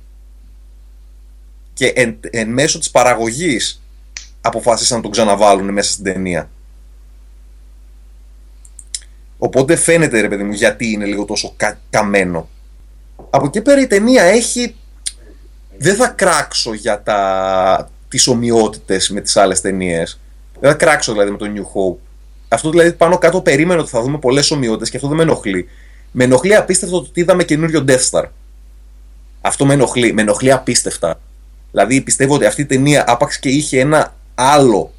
Και εν, εν μέσω της παραγωγής αποφάσισαν να τον ξαναβάλουν μέσα στην ταινία. Οπότε φαίνεται ρε παιδί μου γιατί είναι λίγο τόσο κα, καμένο. Από εκεί πέρα η ταινία έχει... Δεν θα κράξω για τα... τις ομοιότητες με τις άλλες ταινίες. Δεν θα κράξω δηλαδή με το New Hope. Αυτό δηλαδή πάνω κάτω περίμενο ότι θα δούμε πολλές ομοιότητες και αυτό δεν με ενοχλεί. Με ενοχλεί απίστευτο ότι είδαμε καινούριο Death Star. Αυτό με ενοχλεί. Με ενοχλεί απίστευτα. Δηλαδή πιστεύω ότι αυτή η ταινία άπαξ και είχε ένα άλλο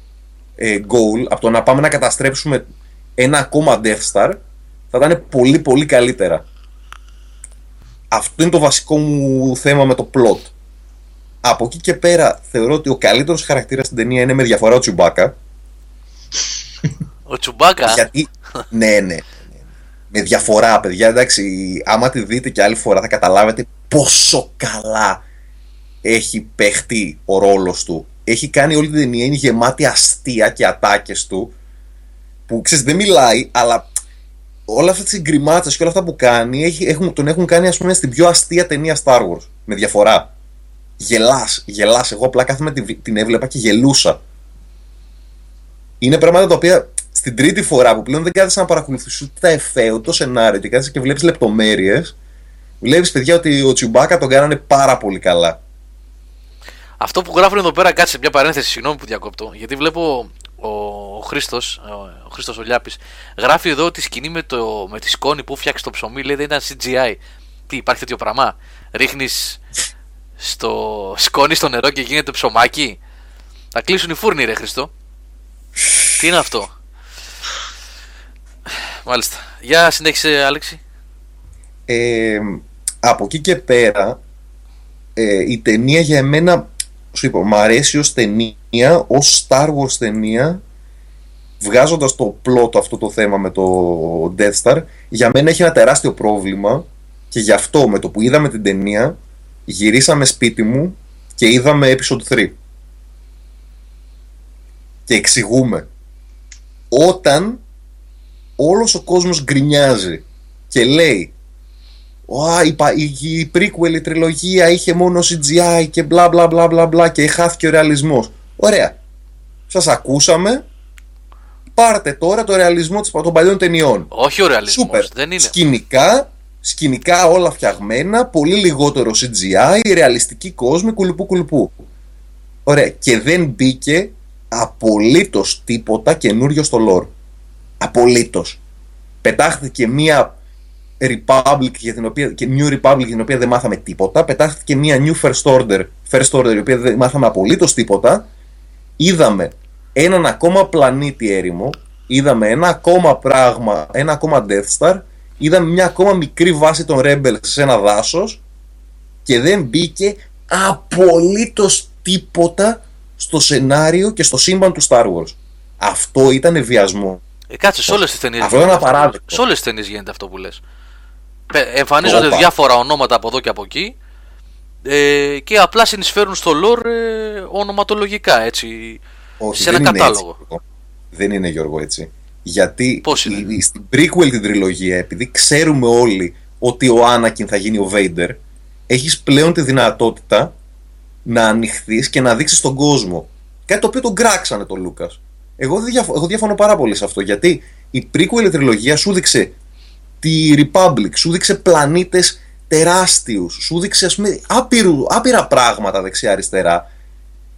ε, goal από το να πάμε να καταστρέψουμε ένα ακόμα Death Star θα ήταν πολύ πολύ καλύτερα. Αυτό είναι το βασικό μου θέμα με το plot. Από εκεί και πέρα θεωρώ ότι ο καλύτερος χαρακτήρας στην ταινία είναι με διαφορά ο Τσουμπάκα. Ο Τσουμπάκα; Γιατί, ναι, ναι. Με διαφορά, παιδιά. Εντάξει, άμα τη δείτε και άλλη φορά θα καταλάβετε πόσο καλά έχει παιχτεί ο ρόλος του. Έχει κάνει όλη την ταινία, είναι γεμάτη αστεία και ατάκες του που ξέρεις δεν μιλάει, αλλά όλα αυτά τις γκριμάτσε και όλα αυτά που κάνει έχουν, τον έχουν κάνει ας πούμε στην πιο αστεία ταινία Star Wars. Με διαφορά. Γελάς, γελάς. Εγώ απλά κάθομαι την, την έβλεπα και γελούσα. Είναι πράγματα τα οποία στην τρίτη φορά που πλέον δεν κάθεσαι να παρακολουθήσει ούτε τα εφέ, ούτε το σενάριο και κάθεσαι και βλέπεις λεπτομέρειες, βλέπεις παιδιά ότι ο Τσιουμπάκα τον κάνανε πάρα πολύ καλά. Αυτό που γράφουν εδώ πέρα, κάτσε μια παρένθεση, συγγνώμη που διακόπτω, γιατί βλέπω ο Χρήστος, ο Χρήστος ο Λιάπης, γράφει εδώ ότι η σκηνή με, το, με τη σκόνη που φτιάξει το ψωμί λέει δεν ήταν CGI. Τι, υπάρχει τέτοιο πράγμα; Ρίχνεις στο σκόνη στο νερό και γίνεται ψωμάκι. Θα κλείσουν οι φούρνοι, ρε Χριστό. Τι είναι αυτό; Μάλιστα. Για συνέχισε, Άλεξη. Ε, από εκεί και πέρα, ε, η ταινία για εμένα, σου είπα, μου αρέσει ως ταινία, ως Star Wars ταινία, βγάζοντας το πλότο αυτό το θέμα με το Death Star, για μένα έχει ένα τεράστιο πρόβλημα και γι' αυτό με το που είδαμε την ταινία, γυρίσαμε σπίτι μου και είδαμε episode 3. Και εξηγούμε. Όταν όλος ο κόσμος γκρινιάζει και λέει η, η prequel η τριλογία είχε μόνο CGI και μπλα μπλα μπλα μπλα μπλα και χάθηκε ο ρεαλισμός. Ωραία. Σας ακούσαμε. Πάρτε τώρα το ρεαλισμό των παλιών ταινιών. Όχι ο ρεαλισμός. Σούπερ. Δεν είναι. Σκηνικά, σκηνικά όλα φτιαγμένα, πολύ λιγότερο CGI, ρεαλιστική κόσμη, κουλουπού κουλουπού. Ωραία. Και δεν μπήκε απολύτως τίποτα καινούριο στο lore. Απολύτως. Πετάχθηκε μία Republic για την οποία, και New Republic για την οποία δεν μάθαμε τίποτα. Πετάχθηκε μια New First Order, First Order, η οποία δεν μάθαμε απολύτως τίποτα. Είδαμε έναν ακόμα πλανήτη έρημο. Είδαμε ένα ακόμα πράγμα, ένα ακόμα Death Star. Είδαμε μια ακόμα μικρή βάση των Rebels σε ένα δάσος. Και δεν μπήκε απολύτως τίποτα στο σενάριο και στο σύμπαν του Star Wars. Αυτό ήταν βιασμό. Ε, κάτσε, σε όλες τις ταινίες. Αυτό είναι απαράδεκτο. Σε όλες τις ταινίες γίνεται αυτό που λες. Εμφανίζονται Οπα. διάφορα ονόματα από εδώ και από εκεί ε, και απλά συνεισφέρουν στο lore ε, ονοματολογικά έτσι. Όχι, σε ένα κατάλογο. Έτσι, δεν είναι Γιώργο έτσι. Γιατί Πώς είναι; στην prequel την τριλογία, επειδή ξέρουμε όλοι ότι ο Άνακιν θα γίνει ο Vader, έχεις πλέον τη δυνατότητα να ανοιχθείς και να δείξεις τον κόσμο. Κάτι το οποίο τον κράξανε τον Λούκα. Εγώ, εγώ διαφωνώ πάρα πολύ σε αυτό γιατί η prequel τριλογία σου δείξε τη Republic, σου δείξε πλανήτες τεράστιους, σου δείξε ας πούμε άπειρου, άπειρα πράγματα δεξιά-αριστερά,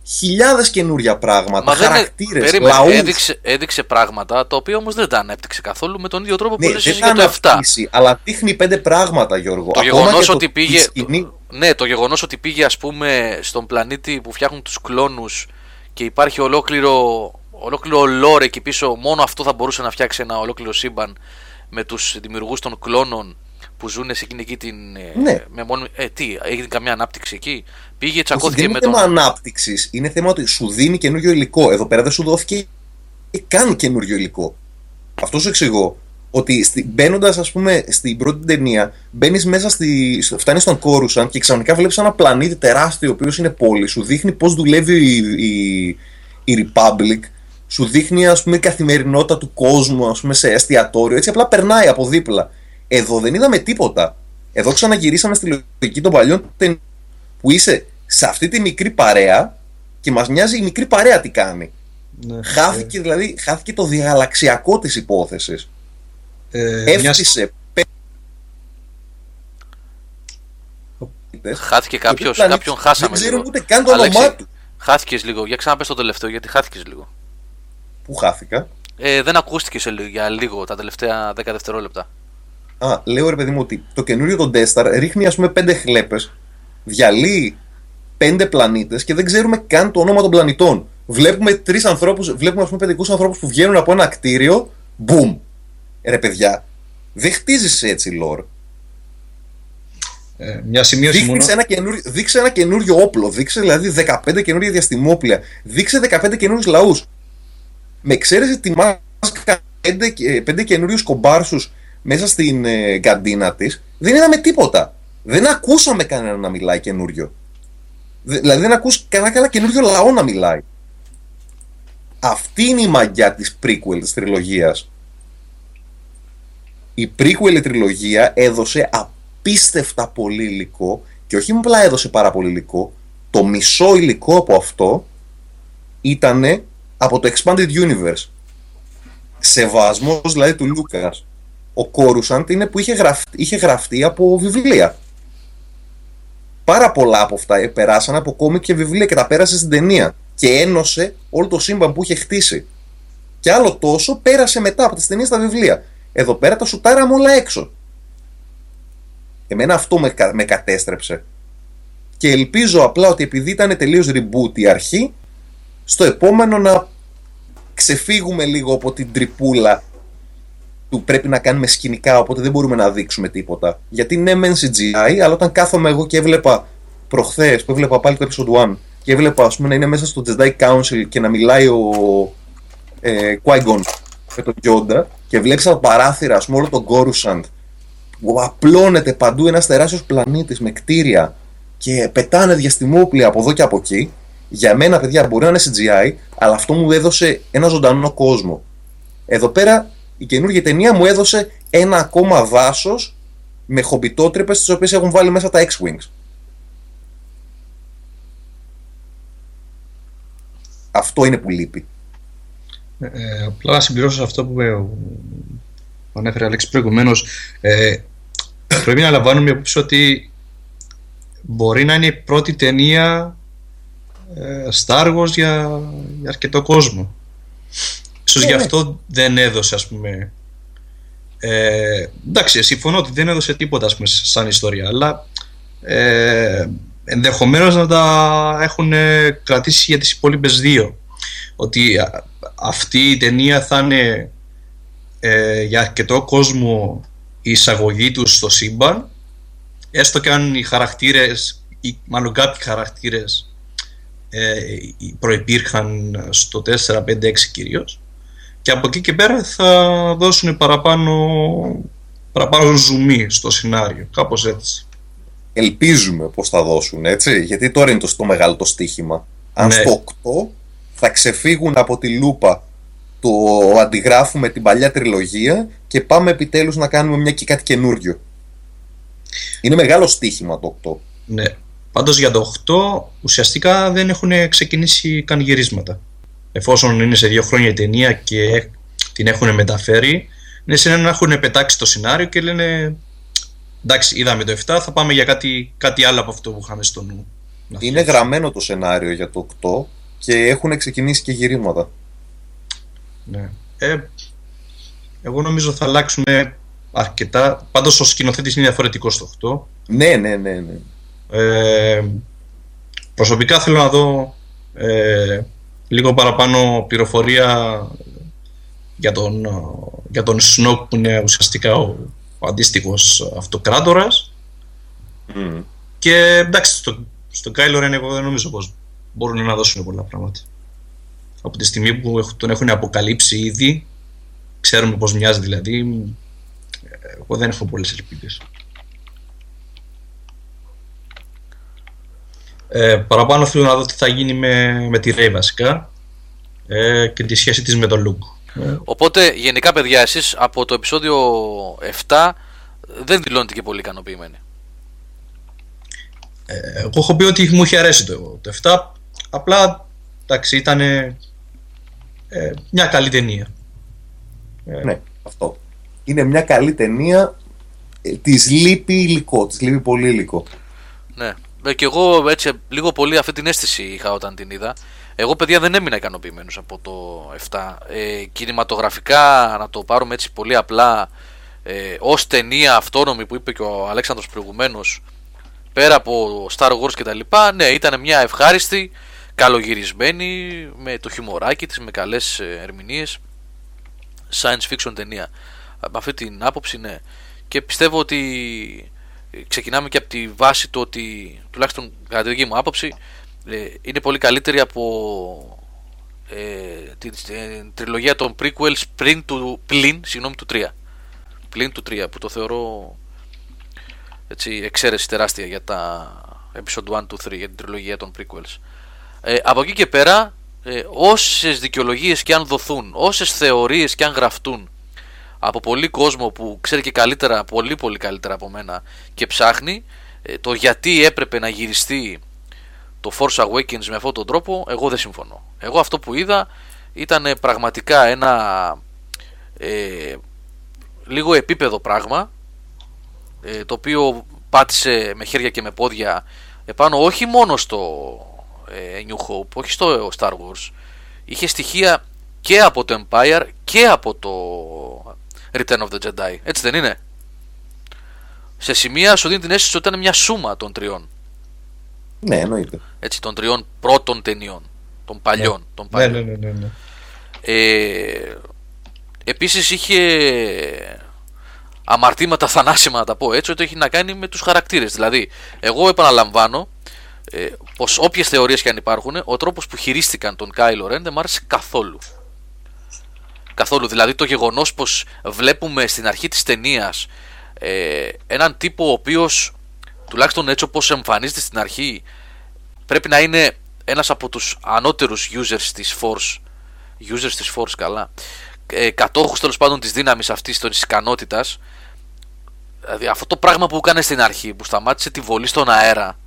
χιλιάδες καινούρια πράγματα, Μα χαρακτήρες, δεν, λαούς. Έδειξε, έδειξε πράγματα τα οποία όμως δεν τα ανέπτυξε καθόλου με τον ίδιο τρόπο ναι, που λες για το 7. αλλά δείχνει πέντε πράγματα Γιώργο. Το γεγονός ότι πήγε... Σκηνή... Ναι, το γεγονός ότι πήγε ας πούμε στον πλανήτη που φτιάχνουν τους κλόνους και υπάρχει ολόκληρο, ολόκληρο lore εκεί πίσω, μόνο αυτό θα μπορούσε να φτιάξει ένα ολόκληρο σύμπαν με τους δημιουργούς των κλώνων που ζουν σε εκείνη εκεί την. Ε, ναι. Με μόνο, ε, τι, έγινε καμιά ανάπτυξη εκεί; Πήγε, τσακώθηκε Όχι, δεν με είναι θέμα ανάπτυξης. Είναι θέμα ότι σου δίνει καινούριο υλικό. Εδώ πέρα δεν σου δόθηκε καν καινούριο υλικό. Αυτό σου εξηγώ. Ότι μπαίνοντας, ας πούμε, στην πρώτη ταινία, μπαίνεις μέσα στη. φτάνεις στον Κόρουσαν και ξαφνικά βλέπεις ένα πλανήτη τεράστιο, ο οποίος είναι πόλη. Σου δείχνει πώς δουλεύει η, η, η Republic σου δείχνει ας πούμε η καθημερινότητα του κόσμου ας πούμε, σε εστιατόριο, έτσι απλά περνάει από δίπλα. Εδώ δεν είδαμε τίποτα. Εδώ ξαναγυρίσαμε στη λογική των παλιών που είσαι σε αυτή τη μικρή παρέα και μας νοιάζει η μικρή παρέα τι κάνει. Ναι, χάθηκε, ναι. δηλαδή, χάθηκε το διαγαλαξιακό της υπόθεσης. Ε, Έφτιασε Χάθηκε κάποιος, κάποιον χάσαμε Δεν ξέρουμε ούτε καν το όνομά του. Χάθηκες λίγο, για ξαναπες το τελευταίο γιατί χάθηκες λίγο. Πού χάθηκα; Ε, δεν ακούστηκες σε, για λίγο τα τελευταία 10 δευτερόλεπτα. Α, λέω ρε παιδί μου ότι το καινούριο τον Ντέσταρ ρίχνει ας πούμε πέντε χλέπες, διαλύει πέντε πλανήτες και δεν ξέρουμε καν το όνομα των πλανητών. Βλέπουμε τρεις ανθρώπους, βλέπουμε ας πούμε πεντικού ανθρώπους που βγαίνουν από ένα κτίριο, μπούμ. Ρε παιδιά, δεν χτίζεις έτσι λόρ. Ε, μια σημείωση δείξε Ένα καινούριο, δείξε ένα καινούριο όπλο, δείξε δηλαδή 15 καινούργια διαστημόπλια, δείξε 15 καινούριους λαούς με εξαίρεση τη μάσκα πέντε, πέντε καινούριους κομπάρσους μέσα στην ε, καντίνα της, δεν είδαμε τίποτα. Δεν ακούσαμε κανένα να μιλάει καινούριο. Δηλαδή δεν ακούς κανένα, κανένα καινούριο λαό να μιλάει. Αυτή είναι η μαγιά της prequel της τριλογίας. Η prequel τριλογία έδωσε απίστευτα πολύ υλικό και όχι απλά έδωσε πάρα πολύ υλικό, το μισό υλικό από αυτό ήτανε από το Expanded Universe. Σεβασμός δηλαδή του Λούκα. Ο Κόρουσαντ είναι που είχε γραφτεί, είχε γραφτεί από βιβλία. Πάρα πολλά από αυτά περάσαν από κόμικ και βιβλία και τα πέρασε στην ταινία. Και ένωσε όλο το σύμπαν που είχε χτίσει. Και άλλο τόσο πέρασε μετά από τις ταινίες στα βιβλία. Εδώ πέρα τα σουτάραμε όλα έξω. Εμένα αυτό με, με κατέστρεψε. Και ελπίζω απλά ότι επειδή ήταν τελείως reboot η αρχή, στο επόμενο να ξεφύγουμε λίγο από την τρυπούλα του πρέπει να κάνουμε σκηνικά, οπότε δεν μπορούμε να δείξουμε τίποτα. Γιατί ναι, μεν CGI, αλλά όταν κάθομαι εγώ και έβλεπα προχθές που έβλεπα πάλι το episode 1 και έβλεπα ας πούμε, να είναι μέσα στο Jedi Council και να μιλάει ο ε, Qui-Gon με τον Yoda και βλέπεις από παράθυρα ας πούμε, όλο τον Coruscant που απλώνεται παντού ένας τεράστιος πλανήτης με κτίρια και πετάνε διαστημόπλια από εδώ και από εκεί. Για μένα, παιδιά, μπορεί να είναι CGI, αλλά αυτό μου έδωσε ένα ζωντανό κόσμο. Εδώ πέρα η καινούργια ταινία μου έδωσε ένα ακόμα δάσος με χομπιτότρυπε τις οποίες έχουν βάλει μέσα τα X-Wings. Αυτό είναι που λείπει. Ε, ε απλά να συμπληρώσω αυτό που ανέφερε Αλέξης προηγουμένως. Ε, πρέπει να λαμβάνουμε υπόψη ότι μπορεί να είναι η πρώτη ταινία ε, Star Wars για, για αρκετό κόσμο. Ίσως γι' ναι. αυτό δεν έδωσε ας πούμε ε, εντάξει, συμφωνώ ότι δεν έδωσε τίποτα ας πούμε, σαν ιστορία, αλλά ε, ενδεχομένως να τα έχουν κρατήσει για τις υπόλοιπες δύο. Ότι αυτή η ταινία θα είναι ε, για αρκετό κόσμο η εισαγωγή του στο σύμπαν, έστω και αν οι χαρακτήρες, ή μάλλον κάποιοι χαρακτήρες ε, προϋπήρχαν στο 4, 5, 6 κυρίως και από εκεί και πέρα θα δώσουν παραπάνω, παραπάνω ζουμί στο σενάριο, κάπως έτσι. Ελπίζουμε πως θα δώσουν, έτσι, γιατί τώρα είναι το, το μεγάλο το στοίχημα. Αν ναι. στο 8 θα ξεφύγουν από τη λούπα το αντιγράφουμε την παλιά τριλογία και πάμε επιτέλους να κάνουμε μια και κάτι καινούριο. Είναι μεγάλο στοίχημα το 8. Ναι. Πάντως για το 8 ουσιαστικά δεν έχουν ξεκινήσει καν γυρίσματα εφόσον είναι σε δύο χρόνια η ταινία και την έχουν μεταφέρει, είναι σαν να έχουν πετάξει το σενάριο και λένε εντάξει, είδαμε το 7, θα πάμε για κάτι, κάτι άλλο από αυτό που είχαμε στο νου. Είναι γραμμένο το σενάριο για το 8 και έχουν ξεκινήσει και γυρίσματα. Ναι. Ε, εγώ νομίζω θα αλλάξουν αρκετά. Πάντως ο σκηνοθέτης είναι διαφορετικός στο 8. Ναι, ναι, ναι. ναι. Ε, προσωπικά θέλω να δω ε, λίγο παραπάνω πληροφορία για τον, για τον Σνόκ που είναι ουσιαστικά ο, ο αντίστοιχος αυτοκράτορας. Mm. και εντάξει στο, στο Kylo Ren εγώ δεν νομίζω πως μπορούν να δώσουν πολλά πράγματα. Από τη στιγμή που τον έχουν αποκαλύψει ήδη ξέρουμε πως μοιάζει δηλαδή. Εγώ δεν έχω πολλές ελπίδες Ε, παραπάνω θέλω να δω τι θα γίνει με, με τη Ray βασικά ε, και τη σχέση της με τον Luke. Οπότε γενικά παιδιά εσείς από το επεισόδιο 7 δεν δηλώνετε και πολύ ικανοποιημένοι. Ε, εγώ έχω πει ότι μου είχε αρέσει το, το 7 απλά εντάξει ήταν ε, μια καλή ταινία. Ε, ναι, αυτό. Είναι μια καλή ταινία. Ε, της λείπει υλικό, της λείπει πολύ υλικό. Ναι. Ε, και εγώ έτσι λίγο πολύ αυτή την αίσθηση είχα όταν την είδα. Εγώ παιδιά δεν έμεινα ικανοποιημένος από το 7. Ε, κινηματογραφικά να το πάρουμε έτσι πολύ απλά ε, ως ταινία αυτόνομη που είπε και ο Αλέξανδρος προηγουμένως πέρα από Star Wars και τα λοιπά, ναι ήταν μια ευχάριστη, καλογυρισμένη με το χιουμοράκι της, με καλές ε, ερμηνείες science fiction ταινία. Από αυτή την άποψη ναι. Και πιστεύω ότι ξεκινάμε και από τη βάση του ότι, τουλάχιστον κατά τη δική μου άποψη, ε, είναι πολύ καλύτερη από ε, την, τριλογία των prequels πριν του, πλην, συγγνώμη, του 3. Πλην του 3, που το θεωρώ έτσι, εξαίρεση τεράστια για τα episode 1, 2, 3, για την τριλογία των prequels. Ε, από εκεί και πέρα, ε, όσες δικαιολογίες και αν δοθούν, όσες θεωρίες και αν γραφτούν από πολύ κόσμο που ξέρει και καλύτερα, πολύ πολύ καλύτερα από μένα και ψάχνει ε, το γιατί έπρεπε να γυριστεί το Force Awakens με αυτόν τον τρόπο, εγώ δεν συμφωνώ. Εγώ αυτό που είδα ήταν πραγματικά ένα ε, λίγο επίπεδο πράγμα ε, το οποίο πάτησε με χέρια και με πόδια επάνω όχι μόνο στο ε, New Hope, όχι στο Star Wars είχε στοιχεία και από το Empire και από το Return of the Jedi. Έτσι δεν είναι; σε σημεία σου δίνει την αίσθηση ότι ήταν μια σούμα των τριών. Ναι, εννοείται. Έτσι, των τριών πρώτων ταινιών. Των παλιών. Ναι. Των παλιών. Ναι, ναι, ναι, ναι. Ε, επίσης είχε αμαρτήματα θανάσιμα να τα πω έτσι ότι έχει να κάνει με τους χαρακτήρες δηλαδή εγώ επαναλαμβάνω ε, πως όποιες θεωρίες και αν υπάρχουν ο τρόπος που χειρίστηκαν τον Κάιλο Ρεν δεν μου άρεσε καθόλου καθόλου. Δηλαδή το γεγονός πως βλέπουμε στην αρχή της ταινίας ε, έναν τύπο ο οποίος τουλάχιστον έτσι όπως εμφανίζεται στην αρχή πρέπει να είναι ένας από τους ανώτερους users της Force users της Force καλά ε, κατόχους τέλος πάντων της δύναμης αυτής της ικανότητας. Δηλαδή αυτό το πράγμα που έκανε στην αρχή που σταμάτησε τη βολή στον αέρα.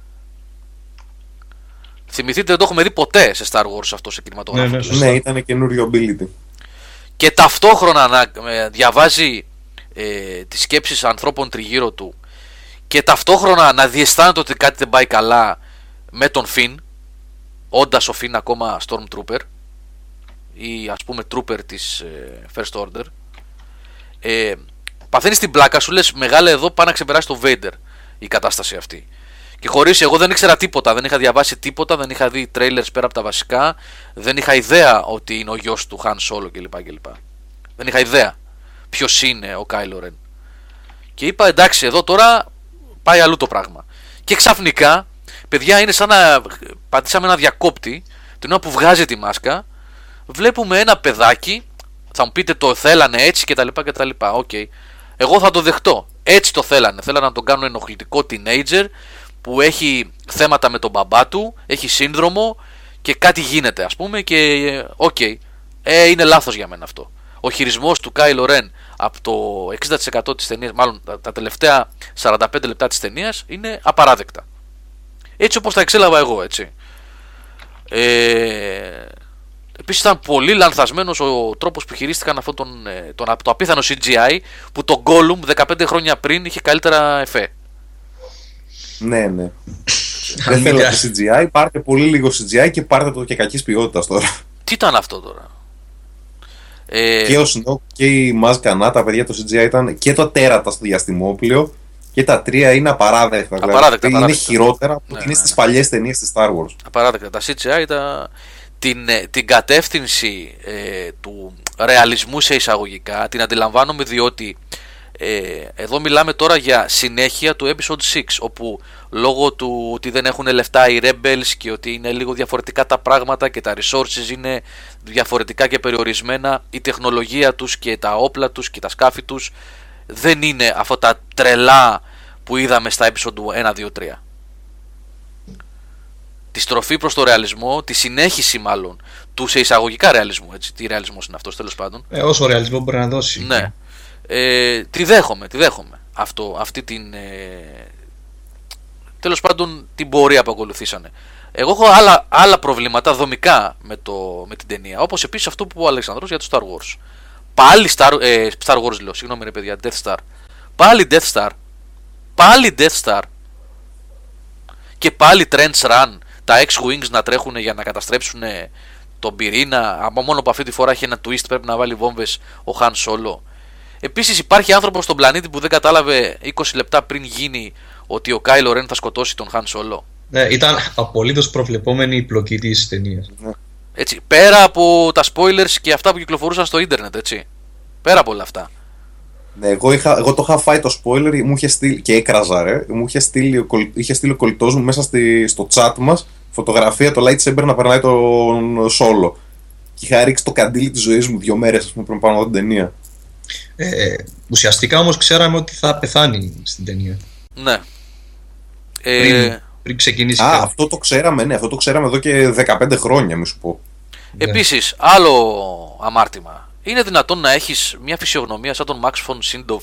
Θυμηθείτε δεν το έχουμε δει ποτέ σε Star Wars αυτό σε κινηματογράφο ναι, ναι, ναι ήταν καινούριο ability και ταυτόχρονα να ε, διαβάζει ε, τις σκέψεις ανθρώπων τριγύρω του και ταυτόχρονα να διαισθάνεται ότι κάτι δεν πάει καλά με τον Φιν όντας ο Φιν ακόμα Stormtrooper ή ας πούμε Trooper της ε, First Order ε, παθαίνεις την πλάκα σου λες μεγάλε εδώ πάει να ξεπεράσει το Vader η κατάσταση αυτή και χωρίς εγώ δεν ήξερα τίποτα, δεν είχα διαβάσει τίποτα, δεν είχα δει trailers πέρα από τα βασικά, δεν είχα ιδέα ότι είναι ο γιος του Han Solo κλπ. κλπ. Δεν είχα ιδέα ποιος είναι ο Kylo Ren. Και είπα εντάξει, εδώ τώρα πάει αλλού το πράγμα. Και ξαφνικά, παιδιά, είναι σαν να πατήσαμε ένα διακόπτη την ώρα που βγάζει τη μάσκα. Βλέπουμε ένα παιδάκι, θα μου πείτε το θέλανε έτσι κτλ. κτλ. OK. Okay. Εγώ θα το δεχτώ. Έτσι το θέλανε. Θέλανε να τον κάνουν ενοχλητικό teenager που έχει θέματα με τον μπαμπά του, έχει σύνδρομο και κάτι γίνεται ας πούμε και OK, okay, ε, είναι λάθος για μένα αυτό. Ο χειρισμός του Κάιλο Ρεν από το 60% της ταινίας, μάλλον τα τελευταία 45 λεπτά της ταινίας είναι απαράδεκτα. Έτσι όπως τα εξέλαβα εγώ έτσι. Ε, Επίσης ήταν πολύ λανθασμένος ο τρόπος που χειρίστηκαν αυτόν τον, ε, τον, το απίθανο CGI που το Gollum 15 χρόνια πριν είχε καλύτερα εφέ. Ναι, ναι. (laughs) Δεν θέλω το CGI, πάρτε πολύ λίγο CGI και πάρτε το και κακής ποιότητας τώρα. Τι ήταν αυτό τώρα; Ε... Και ο Σνόκ και η Μάζ Κανά, τα παιδιά το CGI ήταν και το τέρατα στο διαστημόπλαιο και τα τρία είναι απαράδεκτα. Δηλαδή. απαράδεκτα δηλαδή, είναι χειρότερα από ναι, είναι ναι. στι ναι. παλιές ταινίες της Star Wars. Απαράδεκτα. Τα CGI τα... την, ε, την κατεύθυνση ε, του ρεαλισμού σε εισαγωγικά την αντιλαμβάνομαι διότι ε, εδώ μιλάμε τώρα για συνέχεια του episode 6 όπου λόγω του ότι δεν έχουν λεφτά οι rebels και ότι είναι λίγο διαφορετικά τα πράγματα και τα resources είναι διαφορετικά και περιορισμένα η τεχνολογία τους και τα όπλα τους και τα σκάφη τους δεν είναι αυτά τα τρελά που είδαμε στα episode 1, 2, 3 τη στροφή προς το ρεαλισμό, τη συνέχιση μάλλον του σε εισαγωγικά ρεαλισμού. Έτσι, τι ρεαλισμός είναι αυτός τέλος πάντων. Ε, όσο ρεαλισμό μπορεί να δώσει. Ναι. Ε, τη δέχομαι, τη δέχομαι αυτό, αυτή την ε, τέλος πάντων την πορεία που ακολουθήσανε. Εγώ έχω άλλα, άλλα προβλήματα δομικά με, το, με την ταινία, όπως επίσης αυτό που είπε ο Αλεξανδρός για το Star Wars. Πάλι Star, ε, Star Wars λέω, συγγνώμη ρε παιδιά, Death Star. Πάλι Death Star. Πάλι Death Star. Και πάλι Trench Run, τα X-Wings να τρέχουν για να καταστρέψουν τον πυρήνα. Από μόνο που αυτή τη φορά έχει ένα twist πρέπει να βάλει βόμβες ο Han Solo. Επίσης, υπάρχει άνθρωπος στον πλανήτη που δεν κατάλαβε 20 λεπτά πριν γίνει ότι ο Κάιλο Ρεν θα σκοτώσει τον Χαν Σόλο. Ναι, ήταν απολύτως προβλεπόμενη η πλοκή της ταινίας. Ναι. Έτσι, πέρα από τα spoilers και αυτά που κυκλοφορούσαν στο ίντερνετ, έτσι. Πέρα από όλα αυτά. Ναι, εγώ, είχα, εγώ το είχα φάει το spoiler μου είχε στείλει, και έκραζα ρε, μου είχε στείλει, είχε στείλει ο κολλητός μου μέσα στη, στο chat μας φωτογραφία το lightsaber να περνάει τον Σόλο. Και είχα ρίξει το καντήλι της ζωής μου δύο μέρες πριν πάνω από την ταινία. Ε, ουσιαστικά όμως ξέραμε ότι θα πεθάνει στην ταινία. Ναι. Ε... Πριν, πριν ξεκινήσει. Α, αυτό το ξέραμε, ναι, αυτό το ξέραμε εδώ και 15 χρόνια, μη σου πω. Ναι. Επίσης, άλλο αμάρτημα. Είναι δυνατόν να έχεις μια φυσιογνωμία σαν τον Max von Sydow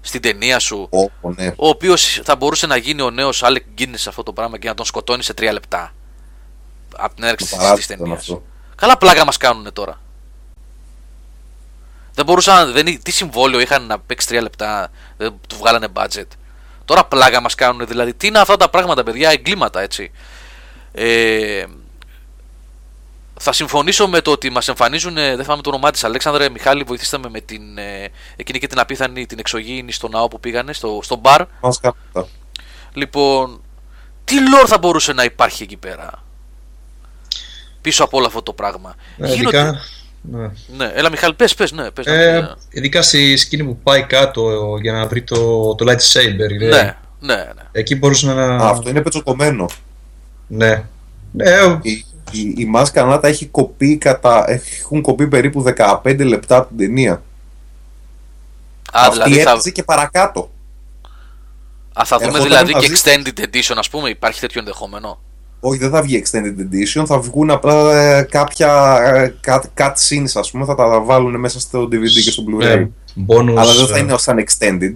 στην ταινία σου, ο, ναι. ο οποίος θα μπορούσε να γίνει ο νέος Alec Guinness σε αυτό το πράγμα και να τον σκοτώνει σε τρία λεπτά. Από την έρεξη τη ταινίας. Καλά πλάκα μας κάνουν τώρα. Δεν μπορούσαν, δεν, τι συμβόλαιο είχαν να παίξει τρία λεπτά, δεν του βγάλανε budget. Τώρα πλάγα μας κάνουν δηλαδή. Τι είναι αυτά τα πράγματα παιδιά, εγκλήματα έτσι. Ε, θα συμφωνήσω με το ότι μας εμφανίζουν. Δεν θυμάμαι το όνομά της. Αλέξανδρε Μιχάλη, βοηθήστε με, με την, ε, εκείνη και την απίθανη, την εξωγήινη στο ναό που πήγανε, στο, στο μπαρ. Λοιπόν, τι λόρ θα μπορούσε να υπάρχει εκεί πέρα; Πίσω από όλο αυτό το πράγμα. Ε, ειδικά, ναι. ναι. έλα Μιχάλη, πες, πες, ναι, πες, ε, ναι. Ειδικά στη σκηνή που πάει κάτω για να βρει το, το lightsaber. Ναι, ναι, ναι. Εκεί μπορούσε να... Α, αυτό είναι πετσοκομμένο. Ναι. ναι. Η, η, η μάσκα Νάτα έχει κοπεί κατά, έχουν κοπεί περίπου 15 λεπτά από την ταινία. Α, Αυτή δηλαδή θα... και παρακάτω. Α, θα δούμε δηλαδή και extended edition, ας πούμε, υπάρχει τέτοιο ενδεχόμενο; Όχι, δεν θα βγει extended edition, θα βγουν απλά ε, κάποια ε, cut, cut scenes, ας πούμε, θα τα βάλουν μέσα στο DVD και στο Blu-ray. Ναι, bonus, Αλλά δεν θα ε. είναι σαν extended.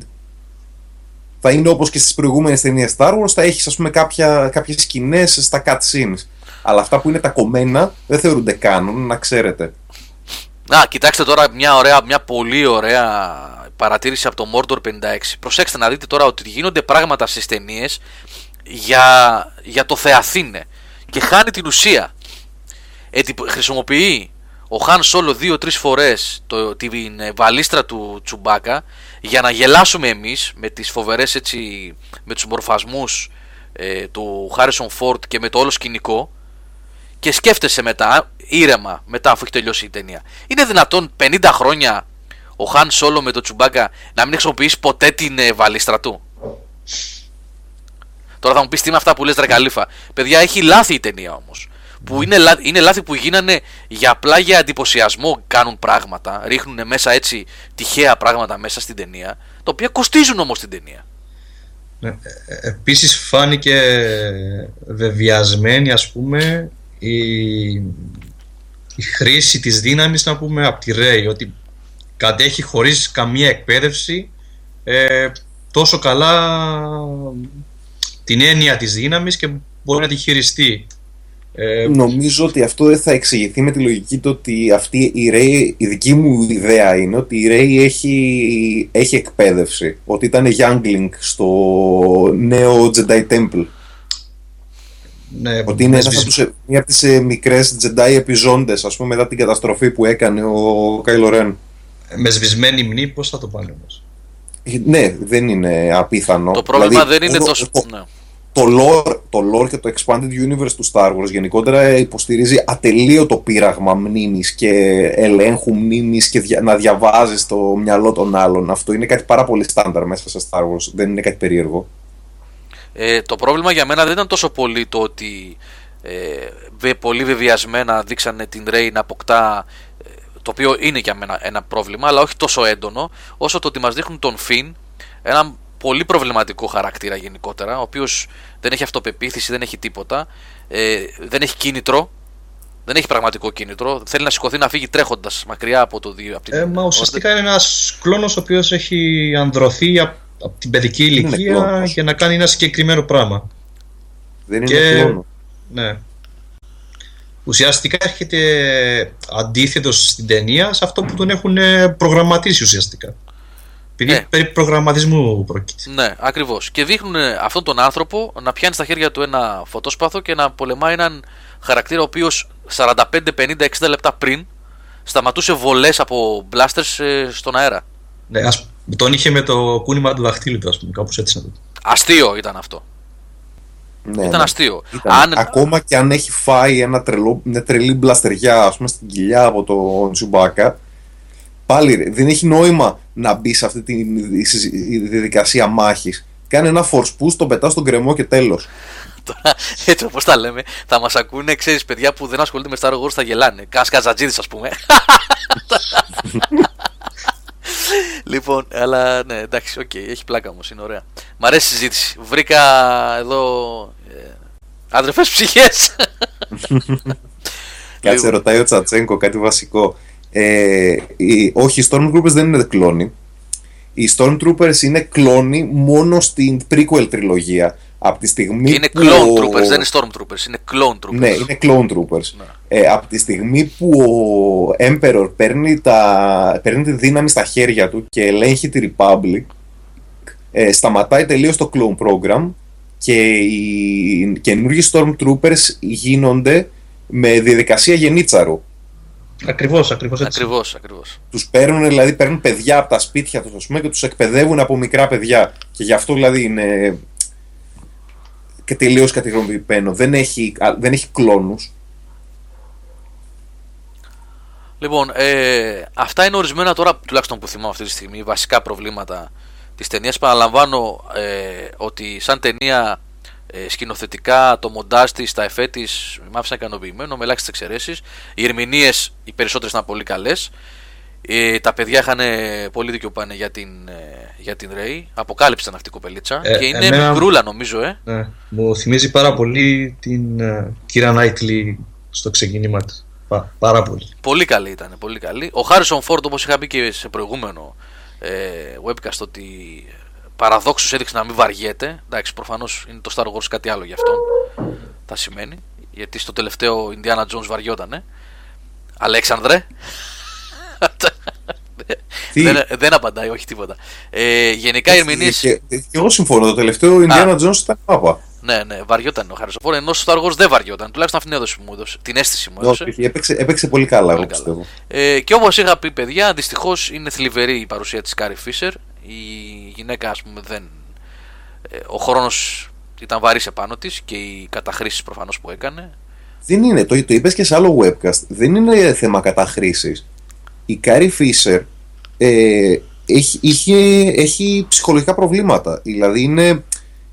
Θα είναι όπως και στις προηγούμενες ταινίες Star Wars, θα έχεις ας πούμε κάποια, κάποιες σκηνές στα cut scenes. Αλλά αυτά που είναι τα κομμένα δεν θεωρούνται κάνουν, να ξέρετε. Να, κοιτάξτε τώρα μια, ωραία, μια πολύ ωραία παρατήρηση από το Mordor 56. Προσέξτε να δείτε τώρα ότι γίνονται πράγματα στις ταινίες για, για το Θεαθήνε και χάνει την ουσία. Έτσι, χρησιμοποιεί ο Χάν Σόλο δύο-τρεις φορές την βαλίστρα του Τσουμπάκα για να γελάσουμε εμείς με τις φοβερές έτσι με τους μορφασμούς ε, του Χάρισον Φόρτ και με το όλο σκηνικό και σκέφτεσαι μετά, ήρεμα, μετά αφού έχει τελειώσει η ταινία. Είναι δυνατόν 50 χρόνια ο Χάν Σόλο με το Τσουμπάκα να μην χρησιμοποιήσει ποτέ την ε, βαλίστρα του; Τώρα θα μου πεις τι είναι αυτά που λες Δρακαλίφα. Παιδιά, έχει λάθη η ταινία όμως. Που είναι, είναι λάθη που γίνανε για απλά για εντυπωσιασμό κάνουν πράγματα. Ρίχνουν μέσα έτσι τυχαία πράγματα μέσα στην ταινία. Τα οποία κοστίζουν όμως την ταινία. Ναι, ε, ε, επίσης φάνηκε βεβαιασμένη ας πούμε η, η χρήση της δύναμης να πούμε από τη Ρέη ότι κατέχει χωρίς καμία εκπαίδευση ε, τόσο καλά την έννοια της δύναμης και μπορεί να τη χειριστεί. Ε, Νομίζω ότι αυτό δεν θα εξηγηθεί με τη λογική του ότι αυτή η Ray, η δική μου ιδέα είναι ότι η Ray έχει, έχει εκπαίδευση. Ότι ήταν youngling στο νέο Jedi Temple. Ναι, ότι είναι ένας τους, μια από τις ε, μικρές Jedi επιζώντες ας πούμε μετά την καταστροφή που έκανε ο Κάιλο Ρεν. Με σβησμένη μνή πώς θα το πάνε όμως; Ναι, δεν είναι απίθανο. Το πρόβλημα δηλαδή, δεν είναι τόσο... Το, ναι. Το, lore, το lore και το expanded universe του Star Wars γενικότερα υποστηρίζει ατελείωτο πείραγμα μνήμης και ελέγχου μνήμης και να διαβάζεις το μυαλό των άλλων. Αυτό είναι κάτι πάρα πολύ στάνταρ μέσα σε Star Wars, δεν είναι κάτι περίεργο. Ε, το πρόβλημα για μένα δεν ήταν τόσο πολύ το ότι ε, πολύ βεβαιασμένα δείξανε την Rey να αποκτά ε, το οποίο είναι για μένα ένα πρόβλημα αλλά όχι τόσο έντονο όσο το ότι μας δείχνουν τον Φιν ένα πολύ προβληματικό χαρακτήρα γενικότερα ο οποίος δεν έχει αυτοπεποίθηση, δεν έχει τίποτα ε, δεν έχει κίνητρο δεν έχει πραγματικό κίνητρο. Θέλει να σηκωθεί να φύγει τρέχοντας μακριά από το δύο. Από την... ε, μα ουσιαστικά είναι ένας κλόνος ο οποίος έχει ανδρωθεί από την παιδική ηλικία για να κάνει ένα συγκεκριμένο πράγμα. Δεν είναι και... κλόνος. Ναι. Ουσιαστικά έρχεται αντίθετος στην ταινία σε αυτό που τον έχουν προγραμματίσει ουσιαστικά. Επειδή ναι. περί προγραμματισμού πρόκειται. Ναι, ακριβώς. Και δείχνουν αυτόν τον άνθρωπο να πιάνει στα χέρια του ένα φωτόσπαθο και να πολεμάει έναν χαρακτήρα ο οποίος 45, 50, 60 λεπτά πριν σταματούσε βολές από blasters ε, στον αέρα. Ναι, ας τον είχε με το κούνημα του δαχτύλου του, ας πούμε, κάπως έτσι να το Αστείο ήταν αυτό. Ναι, ήταν ναι. αστείο. Αν... Ακόμα και αν έχει φάει ένα τρελό, μια τρελή μπλαστεριά ας πούμε, στην κοιλιά από τον Τσουμπάκα, πάλι δεν έχει νόημα να μπει σε αυτή τη διαδικασία μάχης. Κάνει ένα force push, τον πετάς στον κρεμό και τέλος. Τώρα, έτσι όπως τα λέμε, θα μας ακούνε, ξέρεις, παιδιά που δεν ασχολούνται με Star Wars θα γελάνε. Κάσκα Ζατζίδης, ας πούμε. (laughs) λοιπόν, αλλά ναι, εντάξει, OK, okay, έχει πλάκα όμως, είναι ωραία. Μ' αρέσει η συζήτηση. Βρήκα εδώ. Ε, Αδερφές ψυχές. (laughs) Κάτσε, λοιπόν. ρωτάει ο Τσατσέγκο κάτι βασικό. Ε, οι, όχι, οι Stormtroopers δεν είναι κλόνοι. Οι Stormtroopers είναι κλόνοι μόνο στην prequel τριλογία. Από τη στιγμή είναι που clone ο... troopers, δεν είναι stormtroopers, είναι clone troopers. Ναι, είναι clone troopers. Ναι. Ε, από τη στιγμή που ο Emperor παίρνει, τα... παίρνει τη δύναμη στα χέρια του και ελέγχει τη Republic, ε, σταματάει τελείως το clone program και οι καινούργιοι stormtroopers γίνονται με διαδικασία γενίτσαρου. Ακριβώς, ακριβώς έτσι. Ακριβώς, ακριβώς. Τους παίρνουν, δηλαδή, παίρνουν παιδιά από τα σπίτια τους, πούμε, και τους εκπαιδεύουν από μικρά παιδιά. Και γι' αυτό δηλαδή είναι. και τελείως κατηγορημένο. Δεν έχει, δεν έχει κλόνους. Λοιπόν, ε, αυτά είναι ορισμένα τώρα, τουλάχιστον που θυμάμαι αυτή τη στιγμή, βασικά προβλήματα της ταινίας. Παραλαμβάνω ε, ότι σαν ταινία ε, σκηνοθετικά, το μοντάζ της, τα εφέ της, με άφησαν ικανοποιημένο, με ελάχιστες εξαιρέσεις. Οι ερμηνείες, οι περισσότερες ήταν πολύ καλές. Ε, τα παιδιά είχαν πολύ δίκιο πάνε για την, ε, για την Ray. Αποκάλυψαν αυτή η κοπελίτσα. Ε, και είναι εμένα, μικρούλα, νομίζω, ε. Ναι, μου θυμίζει πάρα πολύ την uh, Κύρα Νάιτλι στο ξεκίνημα της. πάρα πολύ. Πολύ καλή ήταν. Πολύ καλή. Ο Χάρισον Φόρντ, όπως είχα πει και σε προηγούμενο ε, webcast, ότι παραδόξως έδειξε να μην βαριέται. Εντάξει, προφανώς είναι το Star Wars κάτι άλλο γι' αυτό. Θα σημαίνει. Γιατί στο τελευταίο Indiana Jones βαριότανε. Αλέξανδρε. δεν, δεν απαντάει, όχι τίποτα. Ε, γενικά οι ερμηνείες. Και, εγώ συμφωνώ. Το τελευταίο Indiana Jones ήταν μάπα. Ναι, ναι, βαριόταν ο Χάρισον ενώ στο Star Wars δεν βαριόταν. Τουλάχιστον αυτήν έδωσε, μου έδωσε, την αίσθηση μου έδωσε. Όχι, έπαιξε, έπαιξε πολύ καλά, πολύ εγώ πιστεύω. Ε, και όπως είχα πει, παιδιά, δυστυχώς είναι θλιβερή η παρουσία της Κάρι Φίσερ η γυναίκα ας πούμε δεν... Ε, ο χρόνος ήταν βαρύς επάνω της και οι καταχρήσεις προφανώς που έκανε. Δεν είναι, το, το είπες και σε άλλο webcast, δεν είναι θέμα καταχρήσεις. Η Κάρι Φίσερ ε, έχει, είχε, έχει ψυχολογικά προβλήματα. Δηλαδή είναι,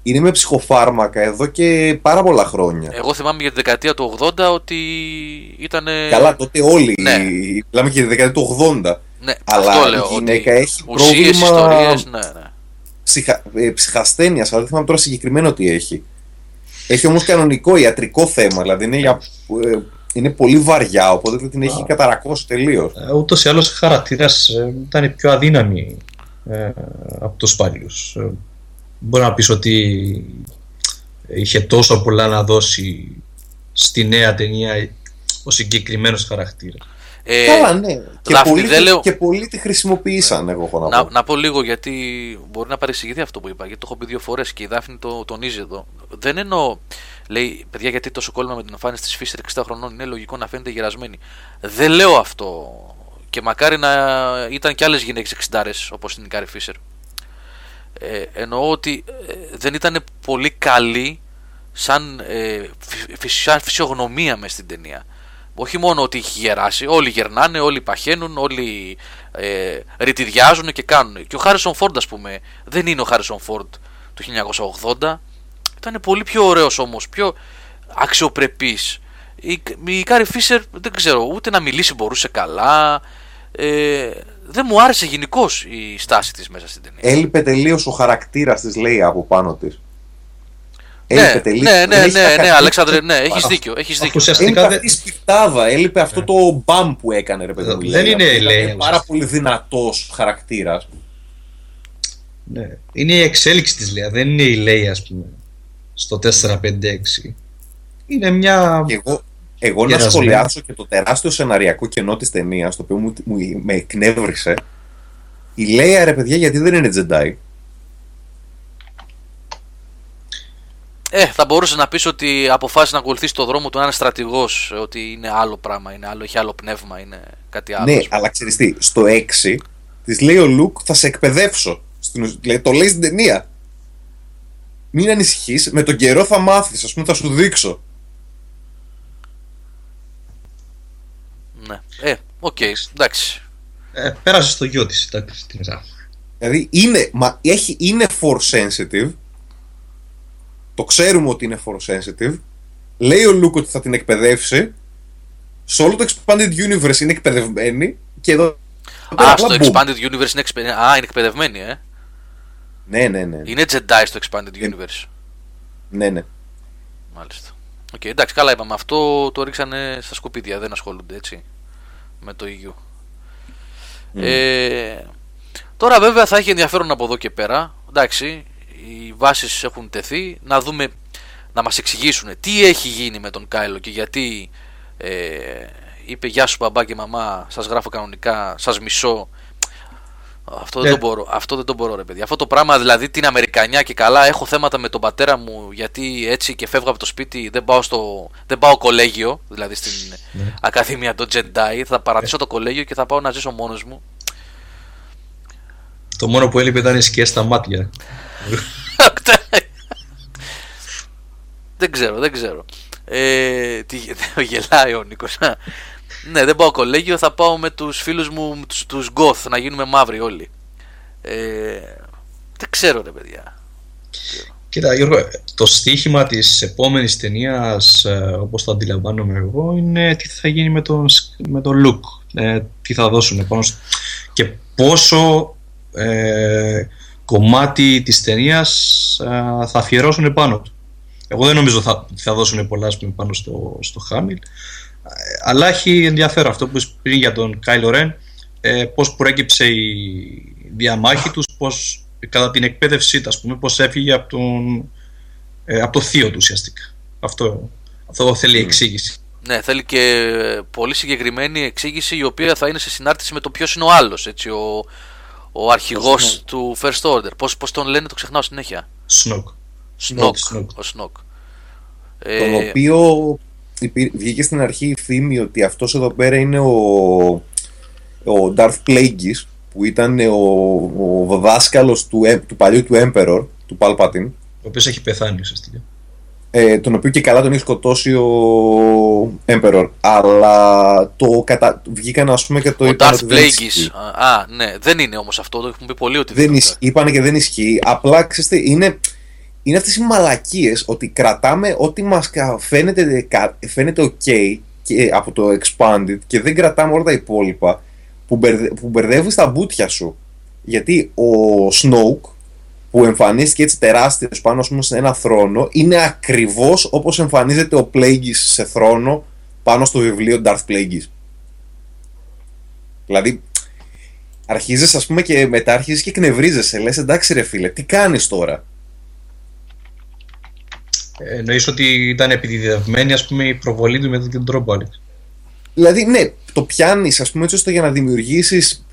είναι με ψυχοφάρμακα εδώ και πάρα πολλά χρόνια. Εγώ θυμάμαι για τη δεκαετία του 80 ότι ήταν. Καλά, τότε όλοι. Ναι. Μιλάμε και για τη δεκαετία του 80. Ναι, Αλλά αυτό λέω, η γυναίκα ότι έχει πρόβλημα ιστορίες, ναι, ναι. Ψυχα... Ε, ψυχασθένειας, αλλά δεν θυμάμαι τώρα συγκεκριμένο τι έχει. Έχει όμως κανονικό ιατρικό θέμα, δηλαδή είναι, για... Ε, είναι πολύ βαριά, οπότε την έχει καταρακώσει τελείως. Ε, Ούτως ή άλλως ο χαρακτήρας ε, ήταν πιο αδύναμη ε, από τους παλιού. Ε, μπορεί να πεις ότι είχε τόσο πολλά να δώσει στη νέα ταινία ο συγκεκριμένος χαρακτήρας. Ε, Καλά, ναι. Και, πολλοί, και πολλοί τη χρησιμοποίησαν, εγώ έχω να, να πω. Να πω λίγο γιατί μπορεί να παρεξηγηθεί αυτό που είπα. Γιατί το έχω πει δύο φορές και η Δάφνη το τονίζει εδώ. Δεν εννοώ, λέει, παιδιά, γιατί τόσο κόλλημα με την εμφάνιση της Φίσερ 60 χρονών είναι λογικό να φαίνεται γερασμένη. Δεν λέω αυτό. Και μακάρι να ήταν και άλλες γυναίκες 60 όπως την Κάρι Φίσερ. Ε, εννοώ ότι ε, δεν ήταν πολύ καλή σαν, ε, φυσιογνωμία μες στην ταινία όχι μόνο ότι έχει γεράσει, όλοι γερνάνε, όλοι παχαίνουν, όλοι ε, ρητιδιάζουν και κάνουν. Και ο Χάρισον Φόρντ, ας πούμε, δεν είναι ο Χάρισον Φόρντ του 1980. Ήταν πολύ πιο ωραίος όμως, πιο αξιοπρεπής. Η, η Κάρι Φίσερ δεν ξέρω, ούτε να μιλήσει μπορούσε καλά. Ε, δεν μου άρεσε γενικώς η στάση της μέσα στην ταινία. Έλειπε τελείως ο χαρακτήρας της, λέει από πάνω της. Ναι, ναι, ναι, ναι, ναι, Αλέξανδρε, ναι, έχεις δίκιο. Έχεις δίκιο. Ουσιαστικά έλειπε αυτή η σπιρτάδα, έλειπε αυτό ναι. το μπαμ που έκανε, ρε παιδί μου. Δεν είναι η πάρα πολύ δυνατός χαρακτήρας. Ναι. Είναι η εξέλιξη της Λέια, δεν είναι η Λέια, ας πούμε, στο 4-5-6. Είναι μια. Και εγώ, εγώ να σχολιάσω και το τεράστιο σεναριακό κενό της ταινίας, το οποίο μου, μου, με εκνεύρισε. Η Λέια, ρε παιδιά, γιατί δεν είναι Τζεντάι; Ε, θα μπορούσε να πεις ότι αποφάσισε να ακολουθήσει το δρόμο του να είναι στρατηγός, ότι είναι άλλο πράγμα, είναι άλλο, έχει άλλο πνεύμα, είναι κάτι άλλο. Ναι, αλλά ξέρεις τι, στο 6 της λέει ο Λουκ, θα σε εκπαιδεύσω. Στην, το λέει στην ταινία. Μην ανησυχείς, με τον καιρό θα μάθεις, ας πούμε, θα σου δείξω. Ναι. Ε, OK, okay, εντάξει. Ε, πέρασε στο γιο της, εντάξει. Δηλαδή είναι, μα, έχει, είναι force sensitive, το ξέρουμε ότι είναι force sensitive, λέει ο Λουκ ότι θα την εκπαιδεύσει, σε όλο το Expanded Universe είναι εκπαιδευμένη και εδώ... Α, στο Expanded Universe είναι, εξπαι... Α, είναι εκπαιδευμένη, ε. Ναι, ναι, ναι. Είναι Jedi στο Expanded Universe. Ναι, ναι. Μάλιστα. OK, okay, εντάξει, καλά είπαμε. Αυτό το ρίξανε στα σκουπίδια, δεν ασχολούνται έτσι με το EU. Mm. Ε, τώρα βέβαια θα έχει ενδιαφέρον από εδώ και πέρα. Εντάξει, οι βάσεις έχουν τεθεί να δούμε να μας εξηγήσουν τι έχει γίνει με τον Κάιλο και γιατί ε, είπε γεια σου μπαμπά και μαμά σας γράφω κανονικά, σας μισώ Αυτό δεν, το μπορώ, αυτό δεν το μπορώ ρε παιδί. Αυτό το πράγμα δηλαδή την Αμερικανιά και καλά έχω θέματα με τον πατέρα μου γιατί έτσι και φεύγω από το σπίτι δεν πάω, στο, δεν πάω κολέγιο δηλαδή στην ναι. Ακαδημία των Jedi θα παρατήσω το κολέγιο και θα πάω να ζήσω μόνος μου. Το μόνο που έλειπε ήταν οι σκιές στα μάτια. (laughs) δεν ξέρω, δεν ξέρω. Ε, τι, (laughs) γελάει ο Νίκος. Ναι, δεν πάω κολέγιο, θα πάω με τους φίλους μου, τους, τους goth, να γίνουμε μαύροι όλοι. Ε, δεν ξέρω ρε παιδιά. Κοίτα Γιώργο, το στίχημα της επόμενης ταινίας, ε, όπως το αντιλαμβάνομαι εγώ, είναι τι θα γίνει με τον, με τον look. Ε, τι θα δώσουν πάνω και πόσο ε, κομμάτι της ταινίας ε, θα αφιερώσουν πάνω του. Εγώ δεν νομίζω θα, θα δώσουν πολλά πάνω στο, στο Χάμιλ αλλά έχει ενδιαφέρον αυτό που είπες πριν για τον Κάιλο Ρεν ε, πώς προέκυψε η διαμάχη τους πώς κατά την εκπαίδευσή του, πούμε, πώς έφυγε από, τον, ε, από το θείο του ουσιαστικά. Αυτό, αυτό θέλει εξήγηση. Ναι, θέλει και πολύ συγκεκριμένη εξήγηση η οποία θα είναι σε συνάρτηση με το ποιος είναι ο άλλος. Ο, ο αρχηγός του First Order. Πώς πώς τον λένε, το ξεχνάω συνέχεια. Σνοκ. Σνοκ. Ο Σνοκ. Τον ε, οποίο βγήκε στην αρχή η φήμη ότι αυτός εδώ πέρα είναι ο, ο Darth Plagueis που ήταν ο, ο δάσκαλος του, του παλιού του Emperor, του Palpatine. Ο οποίος έχει πεθάνει ουσιαστικά. Ε, τον οποίο και καλά τον έχει σκοτώσει ο Emperor. Αλλά το κατα... βγήκαν ας πούμε και το ο Darth Plagueis. Α, ναι, δεν είναι όμως αυτό, το έχουμε πει πολύ ότι δεν, δεν Είπανε και δεν ισχύει. Απλά ξέρετε, είναι είναι αυτές οι μαλακίες ότι κρατάμε ό,τι μας φαίνεται, φαίνεται ok και, από το expanded και δεν κρατάμε όλα τα υπόλοιπα που, μπερδε, που μπερδεύει τα μπούτια σου. Γιατί ο Snoke που εμφανίστηκε έτσι τεράστιος πάνω πούμε, σε ένα θρόνο είναι ακριβώς όπως εμφανίζεται ο Plagueis σε θρόνο πάνω στο βιβλίο Darth Plagueis. Δηλαδή αρχίζεις ας πούμε και μετά αρχίζεις και κνευρίζεσαι λες εντάξει ρε φίλε τι κάνεις τώρα; Εννοείς ότι ήταν επιδιδευμένη ας πούμε, η προβολή του με τον τρόπο, Άλεξ; Δηλαδή, ναι, το πιάνεις, ας πούμε, έτσι ώστε για να δημιουργήσεις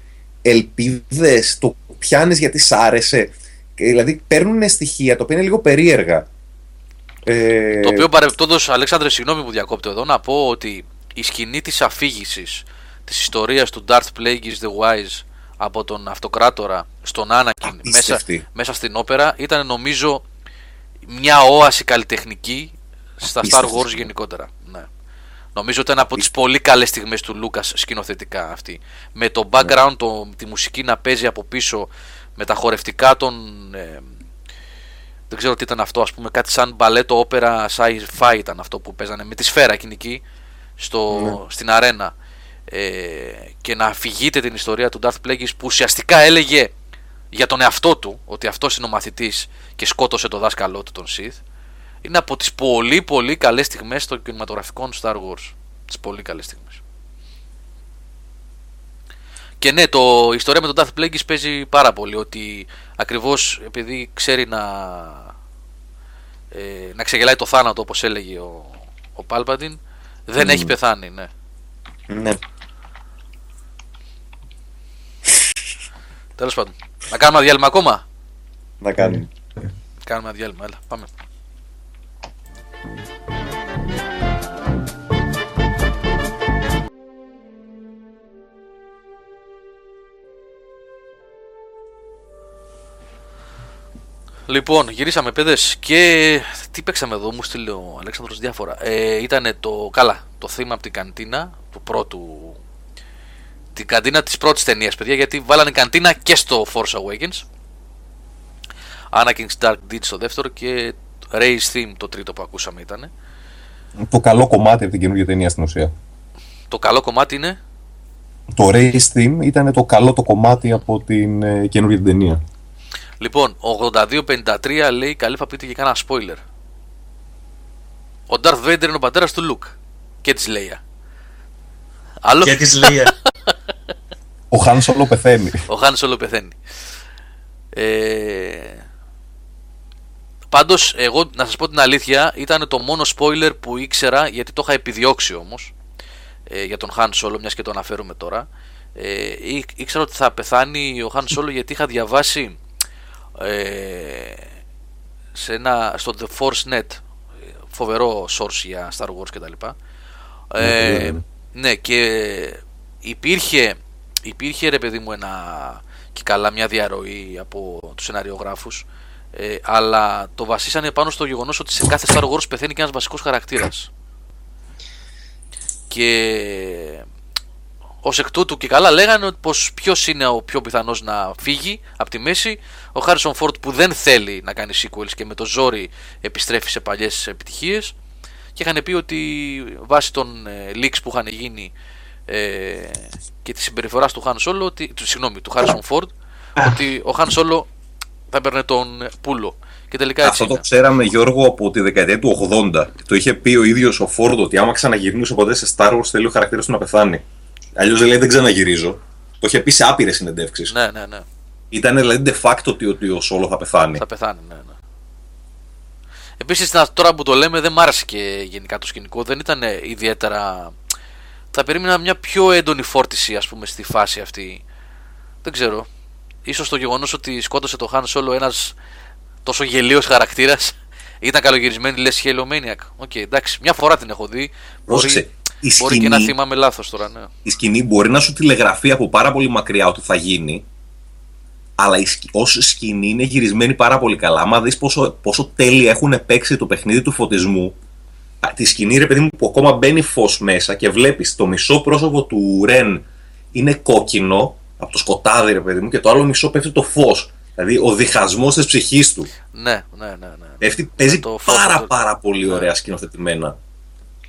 ελπίδες, το πιάνεις γιατί σ' άρεσε. Δηλαδή, παίρνουν στοιχεία τα οποία είναι λίγο περίεργα. Ε... Το οποίο παρεπτόντως, Αλέξανδρε, συγγνώμη που διακόπτω εδώ, να πω ότι η σκηνή της αφήγησης της ιστορίας του Darth Plagueis the Wise από τον Αυτοκράτορα στον Anakin μέσα, μέσα στην όπερα ήταν νομίζω μια όαση καλλιτεχνική στα Star Wars γενικότερα. Ναι. Νομίζω ότι ήταν από τις πολύ καλές στιγμές του Λούκα σκηνοθετικά αυτή. Με το background, το, τη μουσική να παίζει από πίσω, με τα χορευτικά των. Ε, δεν ξέρω τι ήταν αυτό, ας πούμε, κάτι σαν μπαλέτο όπερα sci-fi ήταν αυτό που παίζανε με τη σφαίρα εκείνη στο, ναι. στην αρένα. Ε, και να αφηγείτε την ιστορία του Darth Plagueis που ουσιαστικά έλεγε για τον εαυτό του ότι αυτός είναι ο μαθητής και σκότωσε το δάσκαλό του τον Sith είναι από τις πολύ πολύ καλές στιγμές των κινηματογραφικών Star Wars τις πολύ καλές στιγμές και ναι, το, η ιστορία με τον Darth Plagueis παίζει πάρα πολύ ότι ακριβώς επειδή ξέρει να ε, να ξεγελάει το θάνατο όπως έλεγε ο, ο Palpatine δεν έχει πεθάνει, ναι. Ναι. Τέλος πάντων. Να κάνουμε ένα διάλειμμα ακόμα; Να κάνουμε. Κάνουμε ένα διάλειμμα, έλα, πάμε. Λοιπόν, γυρίσαμε παιδες και τι παίξαμε εδώ, μου στείλε ο Αλέξανδρος διάφορα. Ε, ήταν το, καλά, το θύμα από την καντίνα του πρώτου την καντίνα της πρώτης ταινίας, παιδιά, γιατί βάλανε καντίνα και στο Force Awakens. Anakin's Dark Deed στο δεύτερο και Ray's Theme το τρίτο που ακούσαμε ήταν. Το καλό κομμάτι από την καινούργια ταινία στην ουσία. Το καλό κομμάτι είναι; Το Ray's Theme ήταν το καλό το κομμάτι από την ε, καινούργια ταινία. Λοιπόν, 82-53 λέει καλή θα πείτε και κάνα spoiler. Ο Darth Vader είναι ο πατέρας του Luke και της Leia. Άλλο... Και της Leia. (laughs) Ο Χάν Σόλο πεθαίνει. Ο Χάν Σόλο πεθαίνει. Ε... Πάντως, εγώ να σας πω την αλήθεια, ήταν το μόνο spoiler που ήξερα γιατί το είχα επιδιώξει όμως ε, για τον Χάν Σόλο, μιας και το αναφέρουμε τώρα. ε, ήξερα ότι θα πεθάνει ο Χαν Σόλο γιατί είχα διαβάσει ε, σε ένα, στο The Force Net φοβερό source για Star Wars κτλ. Ε, ναι, ναι, και υπήρχε, υπήρχε ρε παιδί μου ένα και καλά μια διαρροή από τους σεναριογράφους ε, αλλά το βασίσανε πάνω στο γεγονός ότι σε κάθε Star Wars πεθαίνει και ένας βασικός χαρακτήρας και ως εκ τούτου και καλά λέγανε πως ποιος είναι ο πιο πιθανός να φύγει από τη μέση ο Χάρισον Φόρτ που δεν θέλει να κάνει sequels και με το ζόρι επιστρέφει σε παλιές επιτυχίες και είχαν πει ότι βάσει των ε, leaks που είχαν γίνει ε, και τη συμπεριφορά του Χάν Σόλο, ότι, του, συγγνώμη, του Χάρισον Φόρντ, ότι ο Χάν Σόλο θα έπαιρνε τον Πούλο. Και τελικά έτσι Αυτό το ξέραμε Γιώργο από τη δεκαετία του 80. Το είχε πει ο ίδιος ο Φόρντ ότι άμα ξαναγυρνούσε ποτέ σε Star Wars θέλει ο χαρακτήρας του να πεθάνει. Αλλιώς λέει δεν ξαναγυρίζω. Το είχε πει σε άπειρες συνεντεύξεις. Ναι, ναι, ναι. Ήταν δηλαδή de facto ότι, ότι ο Σόλο θα πεθάνει. Θα πεθάνει, ναι, ναι. Επίσης, τώρα που το λέμε, δεν μ' άρεσε και γενικά το σκηνικό. Δεν ήταν ιδιαίτερα. Θα περίμενα μια πιο έντονη φόρτιση, ας πούμε, στη φάση αυτή. Δεν ξέρω. Ίσως το γεγονός ότι σκότωσε το Han Solo ένας τόσο γελοίος χαρακτήρας ήταν καλογυρισμένη, λες Halo Maniac. OK, okay, εντάξει, μια φορά την έχω δει. Πρόσεξε, μπορεί, μπορεί και να θυμάμαι λάθος τώρα, ναι. Η σκηνή μπορεί να σου τηλεγραφεί από πάρα πολύ μακριά ότι θα γίνει, αλλά ως σκηνή είναι γυρισμένη πάρα πολύ καλά. Άμα δεις πόσο, πόσο τέλεια έχουν παίξει το παιχνίδι του φωτισμού, τη σκηνή ρε παιδί μου που ακόμα μπαίνει φως μέσα και βλέπεις το μισό πρόσωπο του Ρεν είναι κόκκινο από το σκοτάδι, ρε παιδί μου, και το άλλο μισό πέφτει το φως. Δηλαδή ο διχασμός της ψυχής του. Ναι, ναι, ναι. ναι. Πέφτει, παίζει το πάρα, πάρα πολύ ναι. ωραία σκηνοθετημένα.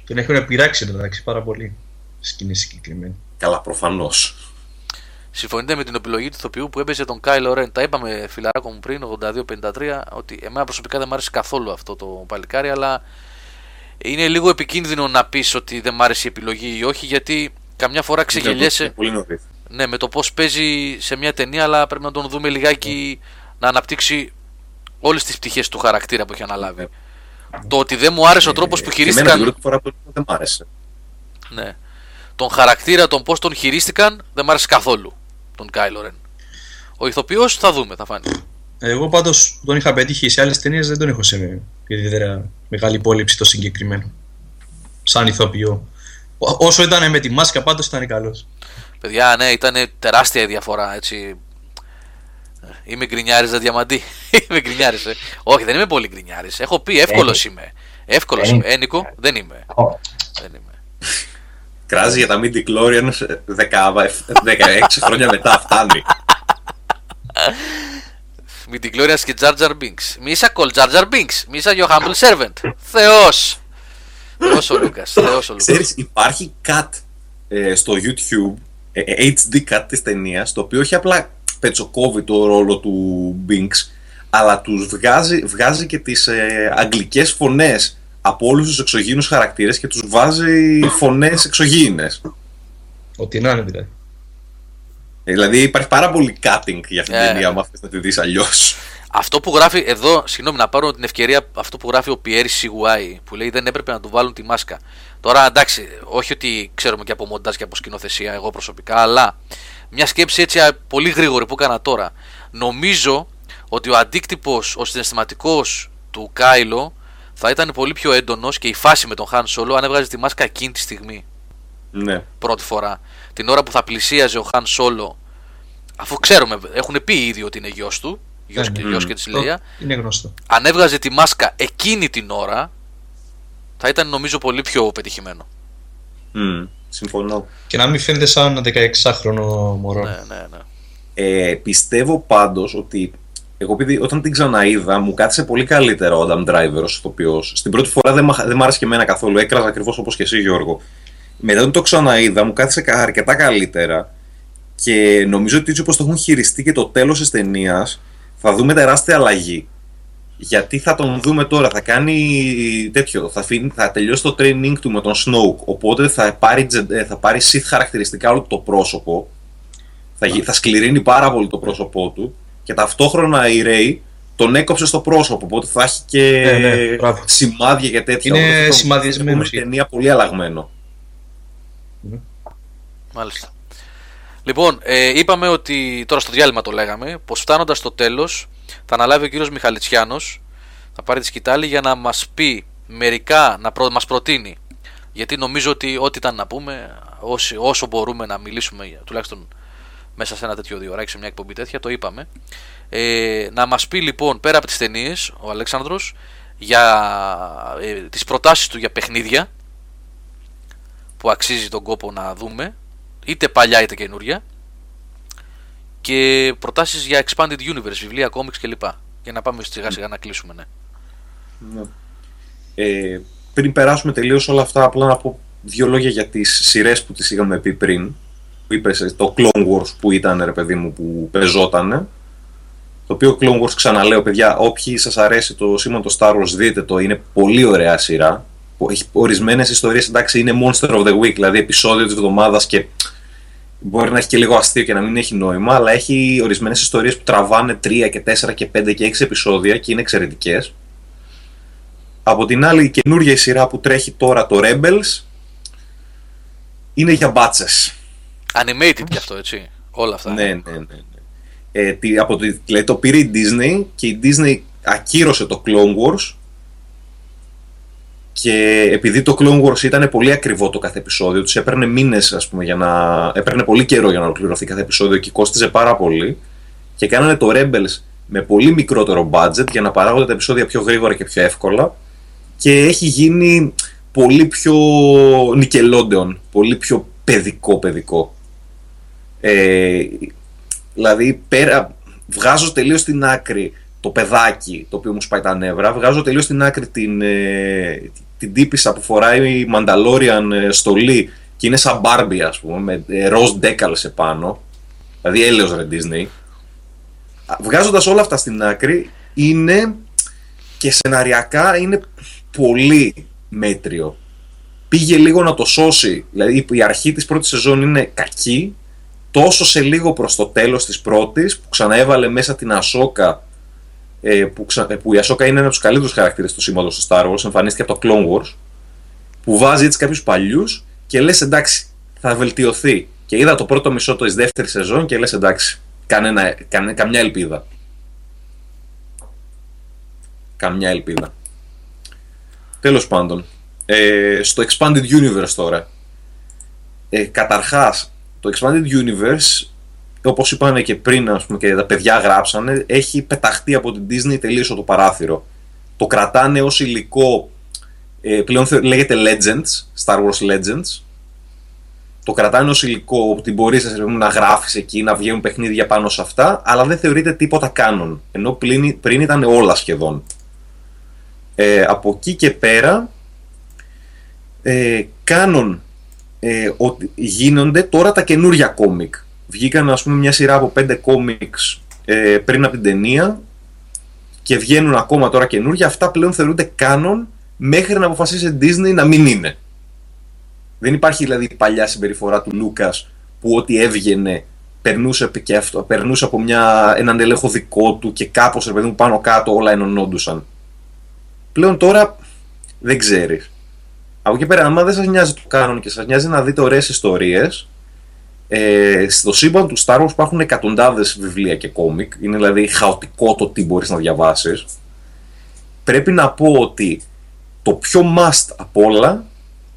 Τον έχουν πειράξει εντάξει πάρα πολύ σκηνή συγκεκριμένη. Καλά, προφανώς. Συμφωνείτε με την επιλογή του ηθοποιού που έπαιζε τον Κάιλο Ρεν. Τα είπαμε φιλαράκο μου πριν, 82-53, ότι εμένα προσωπικά δεν μου άρεσε καθόλου αυτό το παλικάρι, αλλά είναι λίγο επικίνδυνο να πεις ότι δεν μου άρεσε η επιλογή ή όχι, γιατί καμιά φορά ξεγελιέσαι. Ναι, με το πώς παίζει σε μια ταινία, αλλά πρέπει να τον δούμε λιγάκι να αναπτύξει όλες τις πτυχές του χαρακτήρα που έχει αναλάβει. Το ότι δεν μου άρεσε ο τρόπος που χειρίστηκαν. Εμένα φορά που δεν μου άρεσε. Ναι. Τον χαρακτήρα, τον πώς τον χειρίστηκαν, δεν μου άρεσε καθόλου τον Κάιλο Ρεν. Ο ηθοποιός θα δούμε, θα φάνει. Εγώ πάντως τον είχα πετύχει σε άλλες ταινίες, δεν τον έχω σε ιδιαίτερα μεγάλη υπόλοιψη το συγκεκριμένο. Σαν ηθοποιό. Όσο ήταν με τη μάσκα, πάντως ήταν καλός. Παιδιά, ναι, ήταν τεράστια η διαφορά έτσι. Είμαι γκρινιάρη, δεν διαμαντή. (laughs) είμαι γκρινιάρης. Ε. Όχι, δεν είμαι πολύ γκρινιάρης. Έχω πει, εύκολος είμαι. Εύκολος είμαι. Ε, Νίκο, δεν είμαι. δεν είμαι. Κράζει για τα Midi Clorian 16 χρόνια μετά φτάνει. Midi Clorian και Jar Jar Binks. Μίσα κολ Jar Jar Binks. Μίσα your humble servant. Θεός. Θεός ο Λούκας. Θεός ο Λούκας. Ξέρεις, υπάρχει cut ε, στο YouTube, ε, HD cut της ταινίας, το οποίο όχι απλά πετσοκόβει το ρόλο του Binks, αλλά τους βγάζει, βγάζει και τις ε, αγγλικές φωνές από όλους τους εξωγήινους χαρακτήρες και τους βάζει φωνές εξωγήινες. Ό,τι να είναι δηλαδή. Ε, δηλαδή υπάρχει πάρα πολύ cutting για αυτήν την ε, ταινία, αν να τη δεις αλλιώς. Αυτό που γράφει εδώ, συγγνώμη να πάρω την ευκαιρία, αυτό που γράφει ο Πιέρη Σιγουάη, που λέει δεν έπρεπε να του βάλουν τη μάσκα. Τώρα εντάξει, όχι ότι ξέρουμε και από μοντάζ και από σκηνοθεσία, εγώ προσωπικά, αλλά μια σκέψη έτσι πολύ γρήγορη που έκανα τώρα. Νομίζω ότι ο αντίκτυπος, ο συναισθηματικός του Κάιλο θα ήταν πολύ πιο έντονος και η φάση με τον Χάν Σόλο αν έβγαζε τη μάσκα εκείνη τη στιγμή. Ναι. Πρώτη φορά. Την ώρα που θα πλησίαζε ο Χάν Σόλο, αφού ξέρουμε, έχουν πει ήδη ότι είναι γιος του, γιος και, γιος και της Λέια. Είναι γνωστό. Αν έβγαζε τη μάσκα εκείνη την ώρα, θα ήταν νομίζω πολύ πιο πετυχημένο. Mm, συμφωνώ. Και να μην φαίνεται σαν 16χρονο μωρό. Ναι, ναι, ναι. Ε, πιστεύω πάντως ότι εγώ επειδή όταν την ξαναείδα μου κάθισε πολύ καλύτερα ο Adam Driver ως ηθοποιός. Στην πρώτη φορά δεν, δεν μ' άρεσε και εμένα καθόλου, έκραζα ακριβώς όπως και εσύ Γιώργο. Μετά όταν το ξαναείδα μου κάθισε αρκετά καλύτερα και νομίζω ότι έτσι όπως το έχουν χειριστεί και το τέλος της ταινίας, θα δούμε τεράστια αλλαγή. Γιατί θα τον δούμε τώρα, θα κάνει τέτοιο, θα, φύγει, θα τελειώσει το training του με τον Snoke, οπότε θα πάρει, θα πάρει Sith χαρακτηριστικά όλο το πρόσωπο, θα, θα σκληρύνει πάρα πολύ το πρόσωπό του και ταυτόχρονα η Ray τον έκοψε στο πρόσωπο. Οπότε θα έχει και ναι, ναι, σημάδια και τέτοια. Είναι σημαδιασμένο. Είναι ταινία πολύ αλλαγμένο. Μάλιστα. Λοιπόν, ε, είπαμε ότι τώρα στο διάλειμμα το λέγαμε, πως φτάνοντας στο τέλος θα αναλάβει ο κύριος Μιχαλητσιάνος, θα πάρει τη σκητάλη για να μας πει μερικά, να προ, μας προτείνει. Γιατί νομίζω ότι ό,τι ήταν να πούμε, όσο, όσο μπορούμε να μιλήσουμε, τουλάχιστον μέσα σε ένα τέτοιο δύο σε μια εκπομπή τέτοια, το είπαμε. Ε, να μας πει λοιπόν πέρα από τις ταινίες ο Αλέξανδρος για ε, τις προτάσεις του για παιχνίδια που αξίζει τον κόπο να δούμε είτε παλιά είτε καινούρια και προτάσεις για Expanded Universe, βιβλία, comics κλπ. Για να πάμε σιγά σιγά να κλείσουμε, ναι. ναι. Ε, πριν περάσουμε τελείως όλα αυτά, απλά να πω δύο λόγια για τις σειρές που τις είχαμε πει πριν. Που είπες, το Clone Wars που ήταν, ρε παιδί μου, που πεζότανε. Το οποίο Clone Wars, ξαναλέω, παιδιά, όποιοι σας αρέσει το σήμα το Star Wars, δείτε το, είναι πολύ ωραία σειρά. Έχει ορισμένες ιστορίες, εντάξει, είναι Monster of the Week, δηλαδή επεισόδιο της εβδομάδας και μπορεί να έχει και λίγο αστείο και να μην έχει νόημα, αλλά έχει ορισμένες ιστορίες που τραβάνε 3 και 4 και 5 και 6 επεισόδια και είναι εξαιρετικές. Από την άλλη, η καινούργια σειρά που τρέχει τώρα, το Rebels, είναι για μπάτσες. Animated κι αυτό, έτσι. Όλα αυτά. Ναι, ναι, ναι. ναι. Ε, από το, δηλαδή, το πήρε η Disney και η Disney ακύρωσε το Clone Wars και επειδή το Clone Wars ήταν πολύ ακριβό το κάθε επεισόδιο, τους έπαιρνε μήνες, ας πούμε, για να. έπαιρνε πολύ καιρό για να ολοκληρωθεί κάθε επεισόδιο και κόστιζε πάρα πολύ. Και κάνανε το Rebels με πολύ μικρότερο budget για να παράγονται τα επεισόδια πιο γρήγορα και πιο εύκολα. Και έχει γίνει πολύ πιο Nickelodeon, πολύ πιο παιδικό παιδικό. Ε, δηλαδή, πέρα, βγάζω τελείως στην άκρη το παιδάκι το οποίο μου σπάει τα νεύρα. Βγάζω τελείως στην άκρη την, ε, την τύπησα που φοράει η Mandalorian ε, στολή και είναι σαν Barbie ας πούμε με ε, ροζ σε πάνω. Δηλαδή έλεος ρε Disney. Βγάζοντας όλα αυτά στην άκρη είναι και σεναριακά είναι πολύ μέτριο. Πήγε λίγο να το σώσει, δηλαδή η αρχή της πρώτης σεζόν είναι κακή, τόσο σε λίγο προς το τέλος της πρώτης που ξαναέβαλε μέσα την Ασόκα ε, που, ε, που η Ασόκα είναι ένα από τους καλύτερους χαρακτήρες του σύμπαντο του Star Wars, εμφανίστηκε από το Clone Wars, που βάζει έτσι κάποιους παλιούς και λες εντάξει, θα βελτιωθεί. Και είδα το πρώτο μισό της δεύτερης σεζόν και λες εντάξει, κανένα, κάνε, καμιά ελπίδα. Καμιά ελπίδα. Τέλος πάντων, ε, στο Expanded Universe τώρα. Ε, καταρχάς, το Expanded Universe όπως είπαμε και πριν ας πούμε, και τα παιδιά γράψανε, έχει πεταχτεί από την Disney τελείως το παράθυρο. Το κρατάνε ως υλικό, ε, πλέον λέγεται Legends, Star Wars Legends. Το κρατάνε ως υλικό ότι μπορείς να γράφεις εκεί, να βγαίνουν παιχνίδια πάνω σε αυτά, αλλά δεν θεωρείται τίποτα κάνον, ενώ πριν, πριν ήταν όλα σχεδόν. Ε, από εκεί και πέρα, ε, κάνουν ε, ότι γίνονται τώρα τα καινούρια κόμικ βγήκαν ας πούμε μια σειρά από πέντε κόμιξ ε, πριν από την ταινία και βγαίνουν ακόμα τώρα καινούργια, αυτά πλέον θεωρούνται κάνον μέχρι να αποφασίσει η Disney να μην είναι. Δεν υπάρχει δηλαδή η παλιά συμπεριφορά του Λούκας που ό,τι έβγαινε περνούσε, και αυτό, περνούσε από μια, έναν έλεγχο δικό του και κάπως ρε παιδί μου πάνω κάτω όλα ενωνόντουσαν. Πλέον τώρα δεν ξέρεις. Από εκεί πέρα, άμα δεν σας νοιάζει το κάνον και σας νοιάζει να δείτε ωραίες ιστορίες, ε, στο σύμπαν του Star Wars υπάρχουν εκατοντάδες βιβλία και κόμικ, είναι δηλαδή χαοτικό το τι μπορείς να διαβάσεις. Πρέπει να πω ότι το πιο must από όλα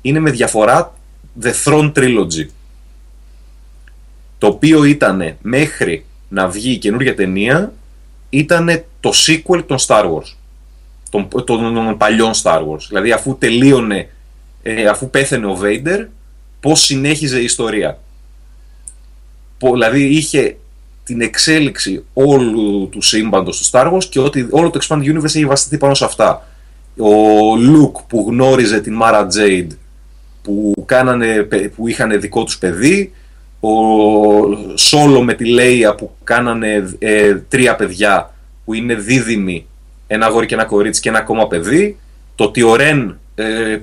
είναι με διαφορά The Throne Trilogy. Το οποίο ήταν μέχρι να βγει η καινούργια ταινία, ήταν το sequel των Star Wars. Των, των, των παλιών Star Wars. Δηλαδή αφού τελείωνε, ε, αφού πέθανε ο Vader, πώς συνέχιζε η ιστορία δηλαδή είχε την εξέλιξη όλου του σύμπαντος του Star Wars και ότι όλο το Expanded Universe έχει βασιστεί πάνω σε αυτά. Ο Luke που γνώριζε την Mara Jade που, κάνανε, που είχαν δικό τους παιδί, ο Solo με τη Leia που κάνανε ε, τρία παιδιά που είναι δίδυμοι, ένα αγόρι και ένα κορίτσι και ένα ακόμα παιδί, το ότι ο Ren ε,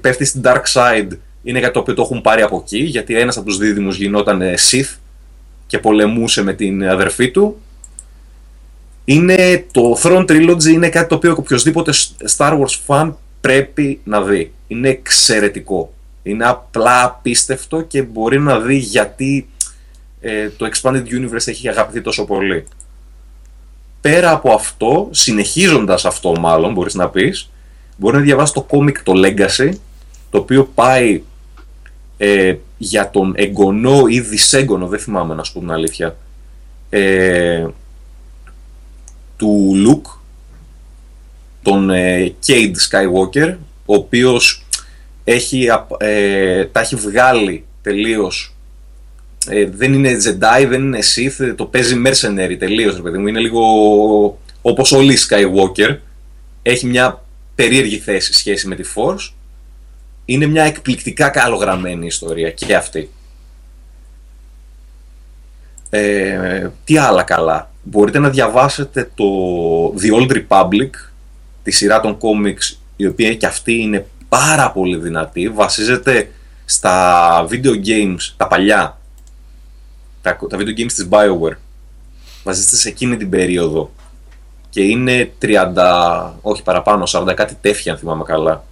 πέφτει στην Dark Side είναι κάτι το οποίο το έχουν πάρει από εκεί, γιατί ένας από τους δίδυμους γινόταν ε, Sith και πολεμούσε με την αδερφή του. Είναι, το Throne Trilogy είναι κάτι το οποίο οποιοδήποτε Star Wars fan πρέπει να δει. Είναι εξαιρετικό. Είναι απλά απίστευτο και μπορεί να δει γιατί ε, το Expanded Universe έχει αγαπηθεί τόσο πολύ. Πέρα από αυτό, συνεχίζοντας αυτό μάλλον μπορείς να πεις, μπορεί να διαβάσεις το κόμικ το Legacy, το οποίο πάει ε, για τον εγγονό ή δυσέγγονο, δεν θυμάμαι να σου πω την αλήθεια, ε, του Luke, τον ε, Cade Skywalker, ο οποίος έχει, ε, τα έχει βγάλει τελείως ε, δεν είναι Jedi, δεν είναι Sith, το παίζει mercenary τελείως, ρε παιδί μου. Είναι λίγο όπως όλοι οι Skywalker. Έχει μια περίεργη θέση σχέση με τη Force. Είναι μια εκπληκτικά καλογραμμένη ιστορία και αυτή. Ε, τι άλλα καλά. Μπορείτε να διαβάσετε το The Old Republic, τη σειρά των comics, η οποία και αυτή είναι πάρα πολύ δυνατή. Βασίζεται στα video games, τα παλιά, τα, τα video games της Bioware. Βασίζεται σε εκείνη την περίοδο. Και είναι 30, όχι παραπάνω, 40 κάτι τέφια αν θυμάμαι καλά.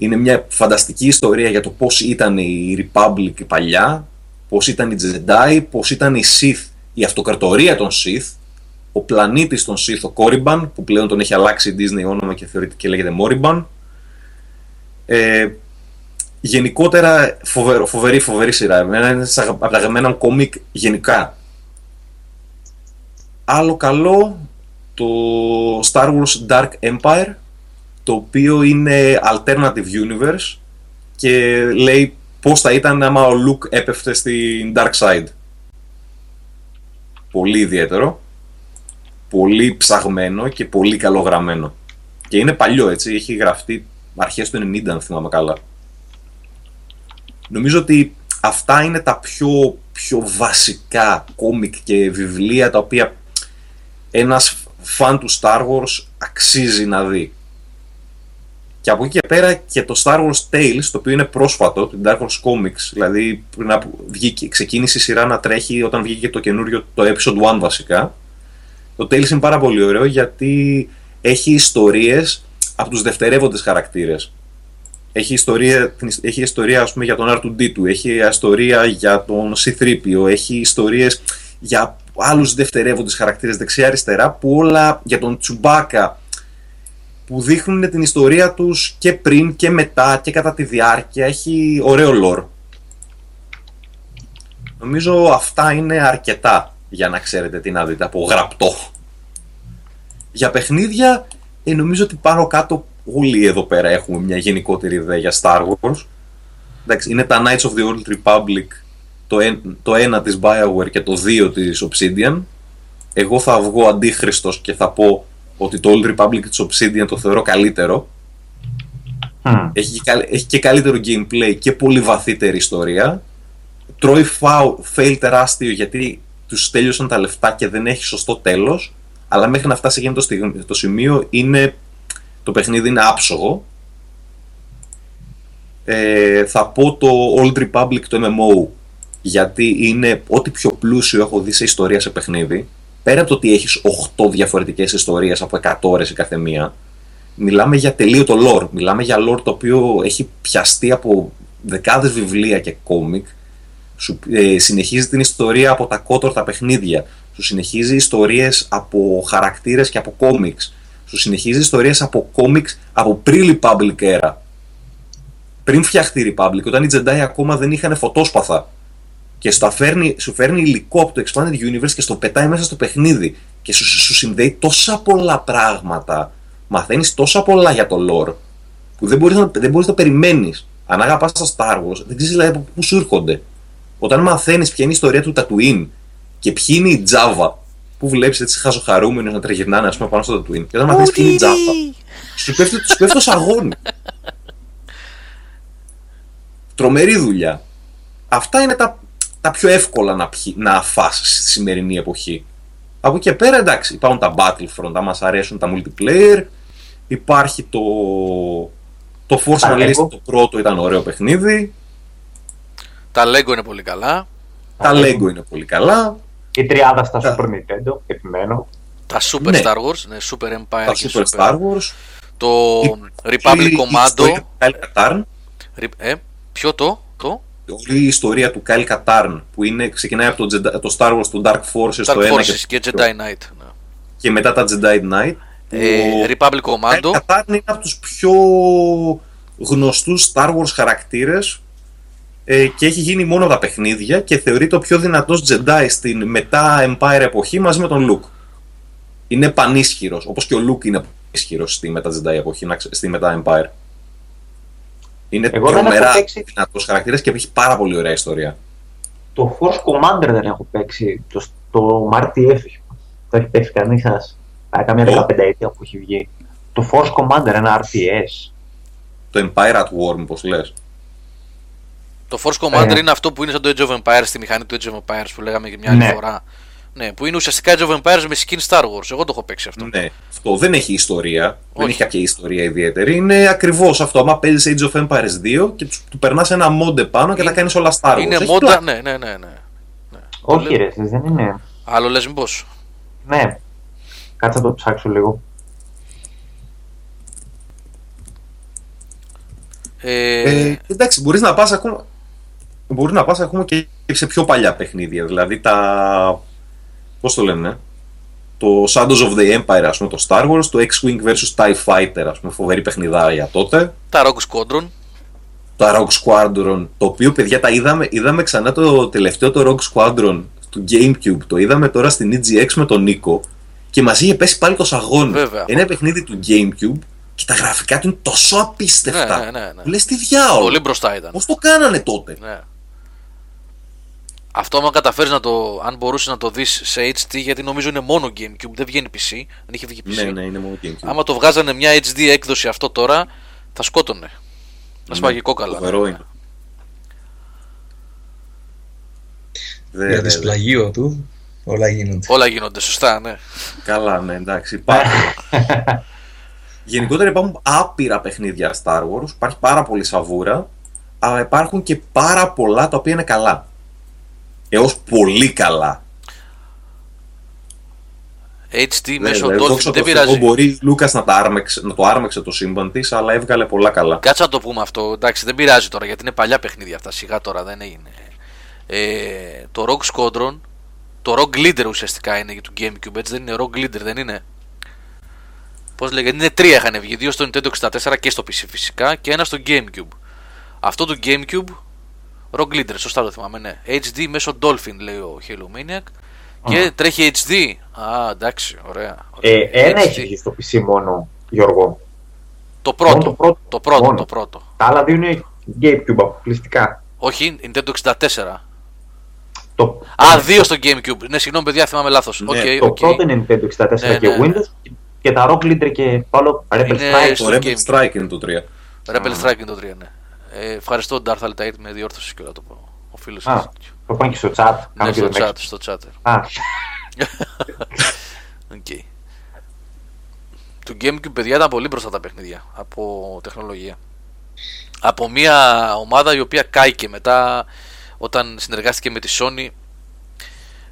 Είναι μια φανταστική ιστορία για το πώς ήταν η Republic παλιά, πώς ήταν η Jedi, πώς ήταν η Sith, η αυτοκρατορία των Sith, ο πλανήτης των Sith, ο Korriban, που πλέον τον έχει αλλάξει η Disney όνομα και θεωρείται και λέγεται Moriban. Ε, γενικότερα φοβερό, φοβερή, φοβερή σειρά. Εμένα είναι από τα αγαπημένα κόμικ γενικά. Άλλο καλό, το Star Wars Dark Empire, το οποίο είναι alternative universe και λέει πώς θα ήταν άμα ο Luke έπεφτε στην Dark Side. Πολύ ιδιαίτερο, πολύ ψαγμένο και πολύ καλογραμμένο. Και είναι παλιό έτσι, έχει γραφτεί αρχές του 90 αν θυμάμαι καλά. Νομίζω ότι αυτά είναι τα πιο, πιο βασικά κόμικ και βιβλία τα οποία ένας φαν του Star Wars αξίζει να δει. Και από εκεί και πέρα και το Star Wars Tales, το οποίο είναι πρόσφατο, την Dark Horse Comics, δηλαδή πριν να βγήκε, ξεκίνησε η σειρά να τρέχει όταν βγήκε το καινούριο, το Episode 1 βασικά. Το Tales είναι πάρα πολύ ωραίο γιατί έχει ιστορίες από τους δευτερεύοντες χαρακτήρες. Έχει ιστορία, έχει ιστορία ας πούμε, για τον R2D2, έχει ιστορία για τον C3PO, έχει ιστορίες για άλλους δευτερεύοντες χαρακτήρες δεξιά-αριστερά που όλα για τον Τσουμπάκα που δείχνουν την ιστορία τους και πριν και μετά και κατά τη διάρκεια. Έχει ωραίο lore. Νομίζω αυτά είναι αρκετά για να ξέρετε τι να δείτε από γραπτό. Για παιχνίδια, ε, νομίζω ότι πάνω κάτω όλοι εδώ πέρα έχουμε μια γενικότερη ιδέα για Star Wars. Εντάξει, είναι τα Knights of the Old Republic, το, το ένα της Bioware και το δύο της Obsidian. Εγώ θα βγω αντίχριστος και θα πω ότι το Old Republic της Obsidian το θεωρώ καλύτερο. Έχει, και, έχει και καλύτερο gameplay και πολύ βαθύτερη ιστορία. Τρώει fail τεράστιο γιατί τους τέλειωσαν τα λεφτά και δεν έχει σωστό τέλος. Αλλά μέχρι να φτάσει εκείνο το, το σημείο είναι το παιχνίδι είναι άψογο. Ε, θα πω το Old Republic το MMO γιατί είναι ό,τι πιο πλούσιο έχω δει σε ιστορία σε παιχνίδι πέρα από το ότι έχεις 8 διαφορετικές ιστορίες από 100 ώρες η κάθε μία μιλάμε για τελείωτο lore μιλάμε για lore το οποίο έχει πιαστεί από δεκάδες βιβλία και κόμικ σου ε, συνεχίζει την ιστορία από τα κότορτα παιχνίδια σου συνεχίζει ιστορίες από χαρακτήρες και από κόμιξ σου συνεχίζει ιστορίες από κόμιξ από πριν Republic era. Πριν φτιαχτεί η Republic, όταν οι Jedi ακόμα δεν είχαν φωτόσπαθα. Και στο φέρνει, σου φέρνει υλικό από το Expanded Universe και στο πετάει μέσα στο παιχνίδι. Και σου, σου συνδέει τόσα πολλά πράγματα. Μαθαίνεις τόσα πολλά για το lore. Που δεν μπορείς να, δεν μπορείς να περιμένεις. Αν αγαπάς τα Star Wars, δεν ξέρεις δηλαδή από πού σου έρχονται. Όταν μαθαίνεις ποια είναι η ιστορία του Tatooine και ποιοι είναι η Java που βλέπεις έτσι χαζοχαρούμενου να τριγυρνάνε ας πούμε, πάνω στο Twin. Και όταν μαθαίνεις τι είναι η τζάπα, σου πέφτει, τους πέφτει το σαγόνι. (laughs) Τρομερή δουλειά. Αυτά είναι τα, τα πιο εύκολα να, πιει, να φας στη σημερινή εποχή. Από εκεί και πέρα εντάξει, υπάρχουν τα Battlefront, αν μας αρέσουν τα multiplayer, υπάρχει το, το Force Unleashed, το πρώτο ήταν ωραίο παιχνίδι. Τα Lego είναι πολύ καλά. Τα Lego είναι πολύ καλά. Η τριάδα στα Super Nintendo, επιμένω. Τα Super ναι. Star Wars, ναι, Super Empire τα και Super, Star Wars. Το Republic Commando. Ε, ποιο το, το; Όλη η ιστορία του Kyle Katarn που είναι, ξεκινάει από το, το Star Wars, το Dark Forces, Dark το Forces και, και Jedi Knight. Ναι. Και μετά τα Jedi Knight. Ε, ο Republic Commando. Ο Kyle Katarn είναι από τους πιο γνωστούς Star Wars χαρακτήρες ε, και έχει γίνει μόνο τα παιχνίδια και θεωρείται ο πιο δυνατός Jedi στην μετά Empire εποχή μαζί με τον Luke. Είναι πανίσχυρος, όπως και ο Luke είναι πανίσχυρος στη μετά Jedi εποχή, στη μετά Empire. Είναι τρομερά παίξει... δυνατός χαρακτήρας και έχει πάρα πολύ ωραία ιστορία. Το Force Commander δεν έχω παίξει, το, το MRTF το έχει παίξει κανείς σας, καμιά 15 ετία που έχει βγει. Το Force Commander, ένα RTS. Το Empire at War, μήπως λες. Το Force Commander ε. είναι αυτό που είναι σαν το Age of Empires, στη μηχανή του Age of Empires που λέγαμε και μια άλλη ναι. φορά. Ναι, που είναι ουσιαστικά Age of Empires με skin Star Wars. Εγώ το έχω παίξει αυτό. Ναι, αυτό δεν έχει ιστορία. Όχι. Δεν έχει κάποια ιστορία ιδιαίτερη. Είναι ακριβώς αυτό. Άμα παίζεις Age of Empires 2 και του, του περνάς ένα mod πάνω και είναι, τα κάνεις όλα Star Wars. Είναι mod, ναι, ναι, ναι, ναι. ναι. Όχι, ρε, δεν είναι. Άλλο λες, μήπως; Ναι. Κάτσε να το ψάξω λίγο. Ε... Ε, εντάξει, μπορείς να πας ακόμα. Μπορείς να πας ακόμα και σε πιο παλιά παιχνίδια. Δηλαδή τα. Πώς το λένε, το Shadows of the Empire, ας πούμε, το Star Wars, το X-Wing vs TIE Fighter, ας πούμε, φοβερή παιχνιδάρια τότε. Τα Rogue Squadron. Τα Rogue Squadron, το οποίο παιδιά τα είδαμε, είδαμε ξανά το τελευταίο το Rogue Squadron του Gamecube, το είδαμε τώρα στην EGX με τον Νίκο και μαζί είχε πέσει πάλι το σαγόνι. Βέβαια. Ένα παιχνίδι του Gamecube και τα γραφικά του είναι τόσο απίστευτα. Ναι, ναι, ναι, ναι. Λες τι διάολο. Πολύ μπροστά ήταν. Πώς το κάνανε τότε; Ναι. Αυτό άμα καταφέρεις να το. Αν μπορούσες να το δεις σε HD, γιατί νομίζω είναι μόνο Gamecube, δεν βγαίνει PC. Δεν είχε βγει PC. Ναι, ναι, είναι μόνο Gamecube. Άμα το βγάζανε μια HD έκδοση αυτό τώρα, θα σκότωνε. Θα ναι, σπάγει κόκαλα. Φοβερό είναι. Για δυσπλαγείο του, όλα γίνονται. Όλα γίνονται, σωστά, ναι. Καλά, ναι, εντάξει. Υπάρχουν. (laughs) Γενικότερα υπάρχουν άπειρα παιχνίδια Star Wars, υπάρχει πάρα πολύ σαβούρα, αλλά υπάρχουν και πάρα πολλά τα οποία είναι καλά. Έως πολύ καλά. HD μέσω Dolphin δεν πειράζει. Μπορεί Λούκας να, να το άρμεξε το σύμπαν της, αλλά έβγαλε πολλά καλά. Κάτσε να το πούμε αυτό. Εντάξει, δεν πειράζει τώρα γιατί είναι παλιά παιχνίδια αυτά. Σιγά τώρα δεν έγινε. Ε, το Rogue Squadron, το Rogue Leader ουσιαστικά είναι για το Gamecube, έτσι δεν είναι; Rogue Leader, δεν είναι; Πώς λέγεται, είναι τρία είχαν βγει. Δύο στο Nintendo 64 και στο PC φυσικά και ένα στο Gamecube. Αυτό το Gamecube, Rogue Leader, σωστά το θυμάμαι, ναι. HD μέσω Dolphin λέει ο Halo Maniac. Και τρέχει HD. Α, εντάξει, ωραία. Ε, ένα έχει βγει στο PC μόνο, Γιώργο. Το πρώτο. το πρώτο. Το πρώτο, το πρώτο. Τα άλλα δύο είναι Gamecube αποκλειστικά. Όχι, Nintendo 64. Το... Α, δύο στο Gamecube. Ναι, συγγνώμη, παιδιά, θυμάμαι λάθος. Ναι, okay, το okay. πρώτο είναι Nintendo 64 ναι, και ναι. Windows και τα Rock Leader και το άλλο Rebel Strike. Το Rebel Strike είναι το 3. Rebel Strike είναι το 3, ναι. Ε, ευχαριστώ τον Darth Altair με διόρθωση και όλα το πω. Ο φίλος Α, το πάνε και στο chat. Ναι, στο chat, στο chat. Α. (laughs) okay. Του Gamecube, παιδιά, ήταν πολύ μπροστά τα παιχνίδια από τεχνολογία. Από μια ομάδα η οποία κάηκε μετά όταν συνεργάστηκε με τη Sony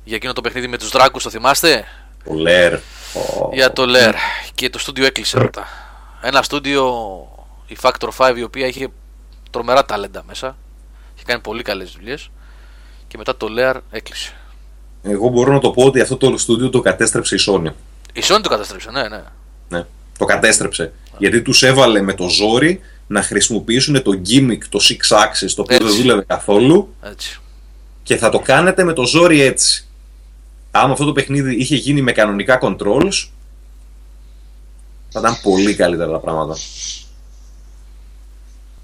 για εκείνο το παιχνίδι με τους δράκους, το θυμάστε; Το Lair. Για το Lair. Και το στούντιο έκλεισε μετά. Ένα στούντιο, η Factor 5, η οποία είχε τρομερά ταλέντα μέσα. Είχε κάνει πολύ καλές δουλειές. Και μετά το Lair έκλεισε. Εγώ μπορώ να το πω ότι αυτό το στούντιο το κατέστρεψε η Sony. Η Sony το κατέστρεψε, ναι, ναι. Ναι, το κατέστρεψε. Γιατί τους έβαλε με το ζόρι να χρησιμοποιήσουν το gimmick, το six axis, το οποίο δεν δούλευε καθόλου. Έτσι. Και θα το κάνετε με το ζόρι έτσι άμα αυτό το παιχνίδι είχε γίνει με κανονικά controls, θα ήταν πολύ καλύτερα τα πράγματα.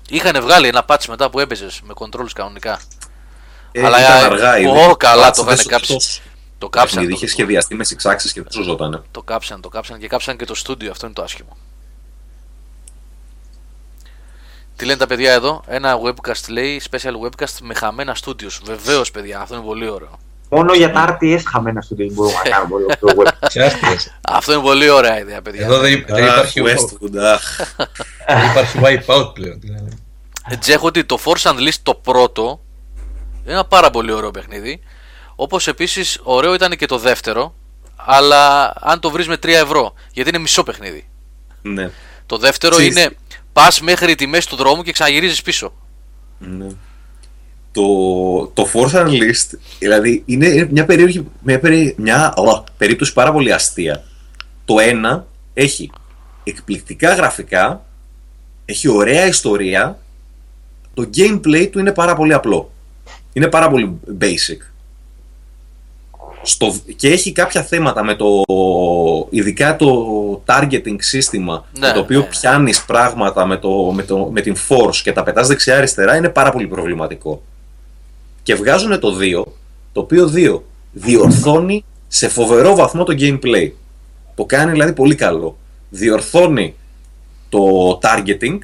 Είχαν βγάλει ένα patch μετά που έπαιζες με controls κανονικά. Ε, Αλλά ήταν αργά ήδη. Ω, καλά το είχαν κάψει. Το κάψαν. Είχε σχεδιαστεί με σιξάξεις και δεν σωζότανε. Το κάψαν, το κάψαν και κάψαν και το στούντιο. Αυτό είναι το άσχημο. Τι λένε τα παιδιά εδώ, ένα webcast λέει, special webcast με χαμένα studios. Βεβαίως, παιδιά, αυτό είναι πολύ ωραίο. Μόνο για τα RTS χαμένα στο τέλο μπορούμε να κάνουμε το web. (laughs) Αυτό είναι πολύ ωραία ιδέα, παιδιά. Εδώ δεν υπάρχει Δεν υπάρχει wipeout πλέον. Έτσι έχω ότι το Force Unleashed το πρώτο είναι ένα πάρα πολύ ωραίο παιχνίδι. Όπως επίσης ωραίο ήταν και το δεύτερο, αλλά αν το βρεις με 3 ευρώ, γιατί είναι μισό παιχνίδι. Ναι. Το δεύτερο είναι πας μέχρι τη μέση του δρόμου και ξαναγυρίζεις πίσω. Ναι. Το, το Force Unleashed δηλαδή είναι μια, περίεργη, μια, περί, μια περίπτωση πάρα πολύ αστεία. Το ένα έχει εκπληκτικά γραφικά, έχει ωραία ιστορία, το gameplay του είναι πάρα πολύ απλό. Είναι πάρα πολύ basic. Στο, και έχει κάποια θέματα με το ειδικά το targeting σύστημα ναι, το οποίο ναι. πιάνεις πράγματα με, το, με, το, με την force και τα πετάς δεξιά αριστερά είναι πάρα πολύ προβληματικό και βγάζουν το 2 το οποίο 2 διορθώνει σε φοβερό βαθμό το gameplay το κάνει δηλαδή πολύ καλό διορθώνει το targeting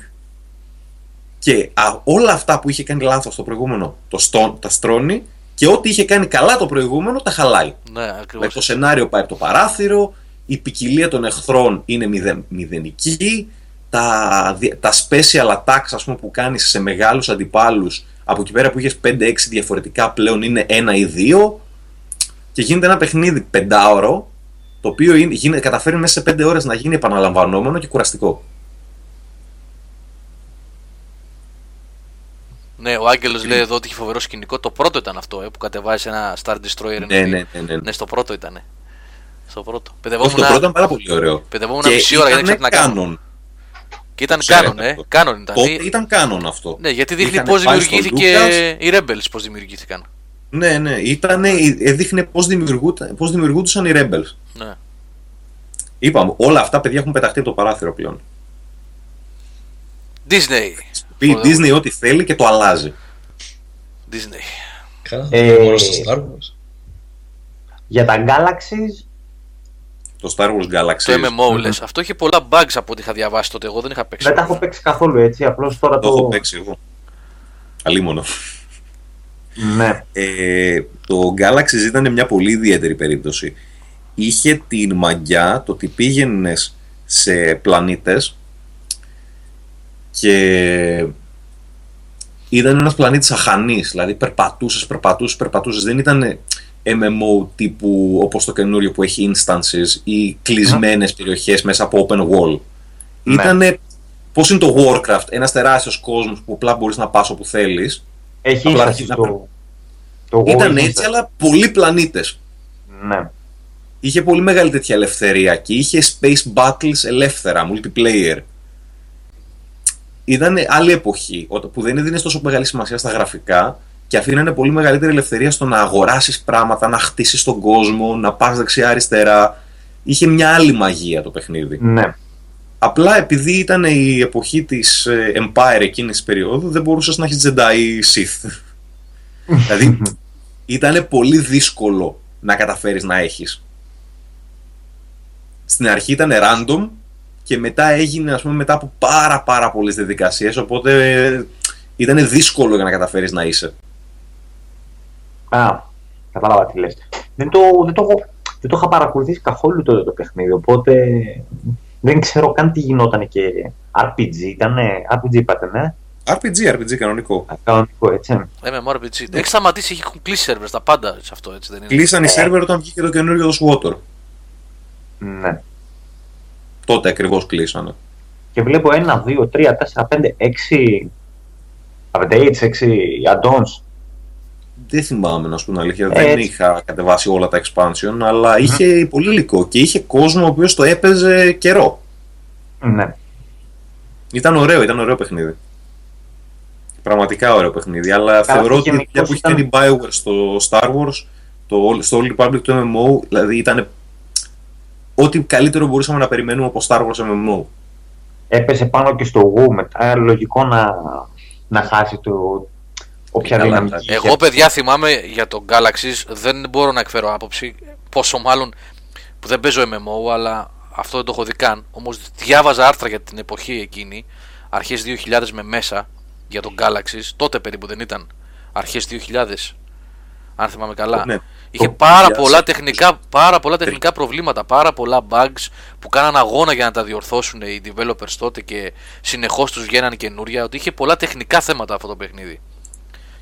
και όλα αυτά που είχε κάνει λάθος το προηγούμενο το στό, τα στρώνει και ό,τι είχε κάνει καλά το προηγούμενο τα χαλάει. Ναι, ακριβώς. το σενάριο πάει από το παράθυρο, η ποικιλία των εχθρών είναι μηδεν, μηδενική, τα, τα special attacks ας πούμε, που κάνεις σε μεγάλους αντιπάλους από εκεί πέρα που είχες 5-6 διαφορετικά πλέον είναι ένα ή δύο και γίνεται ένα παιχνίδι πεντάωρο το οποίο είναι, καταφέρει μέσα σε 5 ώρες να γίνει επαναλαμβανόμενο και κουραστικό. Ναι, ο Άγγελος λέει εδώ ότι έχει φοβερό σκηνικό. Το πρώτο ήταν αυτό ε, που κατεβάζει ένα Star Destroyer. Ναι, ναι, ναι, ναι. ναι, στο πρώτο ήταν. Στο πρώτο. Παιδευόμουν, το πρώτο ήταν πάρα πολύ ωραίο. Παιδευόμουν μισή ώρα για να ξέρω τι να κάνω. Και ήταν canon, ε. Canon ήταν. Τότε ήταν canon αυτό. Ναι, γιατί δείχνει πώς δημιουργήθηκε οι Rebels, πώς δημιουργήθηκαν. Ναι, ναι. Ήτανε, ε, δείχνει πώς δημιουργούνταν οι Rebels. Ναι. Είπαμε, όλα αυτά παιδιά έχουν πεταχτεί από το παράθυρο πλέον. Disney. Πει η Disney ό,τι θέλει και το αλλάζει. Disney. Ε, Star Wars. Για τα Galaxies το Star Wars Galaxy. Το MMO mm λες. Αυτό είχε πολλά bugs από ό,τι είχα διαβάσει τότε. Εγώ δεν είχα παίξει. Δεν τα έχω παίξει καθόλου έτσι. Απλώς τώρα το. Το έχω παίξει εγώ. Αλίμονο. Ναι. Ε, το Galaxy ήταν μια πολύ ιδιαίτερη περίπτωση. Είχε την μαγιά το ότι πήγαινες σε πλανήτες και ήταν ένας πλανήτης αχανής, δηλαδή περπατούσες, περπατούσες, περπατούσες, δεν ήταν MMO τύπου όπως το καινούριο που έχει instances ή κλεισμένες περιοχές μέσα από open wall. Ναι. Ήτανε πώς είναι το Warcraft, ένας τεράστιος κόσμος που απλά μπορείς να πας όπου θέλεις. Έχει απλά instances το... το Ήταν έτσι, αλλά πολλοί πλανήτες. Ναι. Είχε πολύ μεγάλη τέτοια ελευθερία και είχε space battles ελεύθερα, multiplayer. Ήταν άλλη εποχή, που δεν έδινες τόσο μεγάλη σημασία στα γραφικά και αφήνανε πολύ μεγαλύτερη ελευθερία στο να αγοράσεις πράγματα, να χτίσεις τον κόσμο, να πας δεξιά-αριστερά. Είχε μια άλλη μαγεία το παιχνίδι. Ναι. Απλά επειδή ήταν η εποχή της ε, Empire εκείνης της περίοδου, δεν μπορούσες να έχεις Jedi ή Sith. (laughs) δηλαδή, ήταν πολύ δύσκολο να καταφέρεις να έχεις. Στην αρχή ήταν random και μετά έγινε, ας πούμε, μετά από πάρα πάρα πολλές διαδικασίες, οπότε ε, ήταν δύσκολο για να καταφέρεις να είσαι. Α, κατάλαβα τι λες. Δεν το, δεν το, δεν το είχα παρακολουθήσει καθόλου τότε το παιχνίδι, οπότε δεν ξέρω καν τι γινόταν και RPG ήταν, RPG είπατε, ναι; RPG, RPG, κανονικό. Α, κανονικό, έτσι. MMORPG. Έχει σταματήσει, έχει κλείσει σερβερ τα πάντα σε αυτό, έτσι δεν είναι; Κλείσαν οι ε. σερβερ όταν βγήκε το καινούριο το SWOTR. Ναι. Τότε ακριβώς κλείσανε. Και βλέπω 1, 2, 3, 4, 5, 6 updates, 6 add-ons δεν θυμάμαι να σου πω την αλήθεια. Δεν είχα κατεβάσει όλα τα expansion, αλλά είχε πολύ υλικό και είχε κόσμο ο οποίος το έπαιζε καιρό. Ναι. Ήταν ωραίο, ήταν ωραίο παιχνίδι. Πραγματικά ωραίο παιχνίδι. Αλλά θεωρώ ότι η που είχε κάνει Bioware στο Star Wars, το, στο Old Republic του MMO, δηλαδή ήταν ό,τι καλύτερο μπορούσαμε να περιμένουμε από Star Wars MMO. Έπεσε πάνω και στο WoW μετά. Λογικό να, να χάσει το, όποια δυναμική. Εγώ, παιδιά, θυμάμαι για τον Galaxy, δεν μπορώ να εκφέρω άποψη. Πόσο μάλλον που δεν παίζω MMO, αλλά αυτό δεν το έχω δει καν. Όμως διάβαζα άρθρα για την εποχή εκείνη, αρχές 2000 με μέσα, για τον Galaxy. Τότε περίπου δεν ήταν. Αρχές 2000, αν θυμάμαι καλά. Ναι. Είχε πάρα πολλά, τεχνικά, πάρα πολλά τεχνικά προβλήματα, πάρα πολλά bugs που κάναν αγώνα για να τα διορθώσουν οι developers τότε και συνεχώς τους βγαίναν καινούρια. Ότι είχε πολλά τεχνικά θέματα αυτό το παιχνίδι.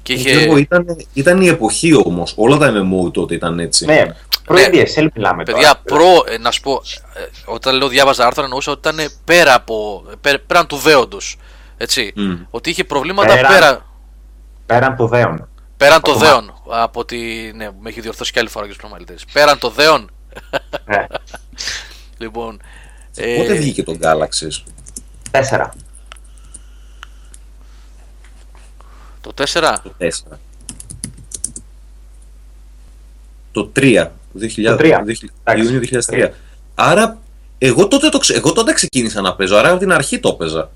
Και είχε... ήταν, ήταν η εποχή όμως. Όλα τα MMO τότε ήταν έτσι. Ναι, προ ναι. DSL μιλάμε Παιδιά, προ, ε, να σου πω, ε, όταν λέω διάβαζα άρθρα εννοούσα ότι ήταν πέρα από. Πέρα, πέραν του δέοντος. Έτσι. Ότι είχε προβλήματα πέρα. Πέρα, πέραν του δέον. Πέραν το δέον. Από ότι. Ναι, με έχει διορθώσει και άλλη φορά και στους προμαλητέ. Πέραν το δέον. Ναι. (laughs) λοιπόν. Πότε ε... βγήκε το Galaxy. Τέσσερα. Το 4. Το 4. Το 3. 2000, Ιούνιο 2003. Άρα, εγώ τότε, το, εγώ τότε ξεκίνησα να παίζω, άρα από την αρχή το έπαιζα.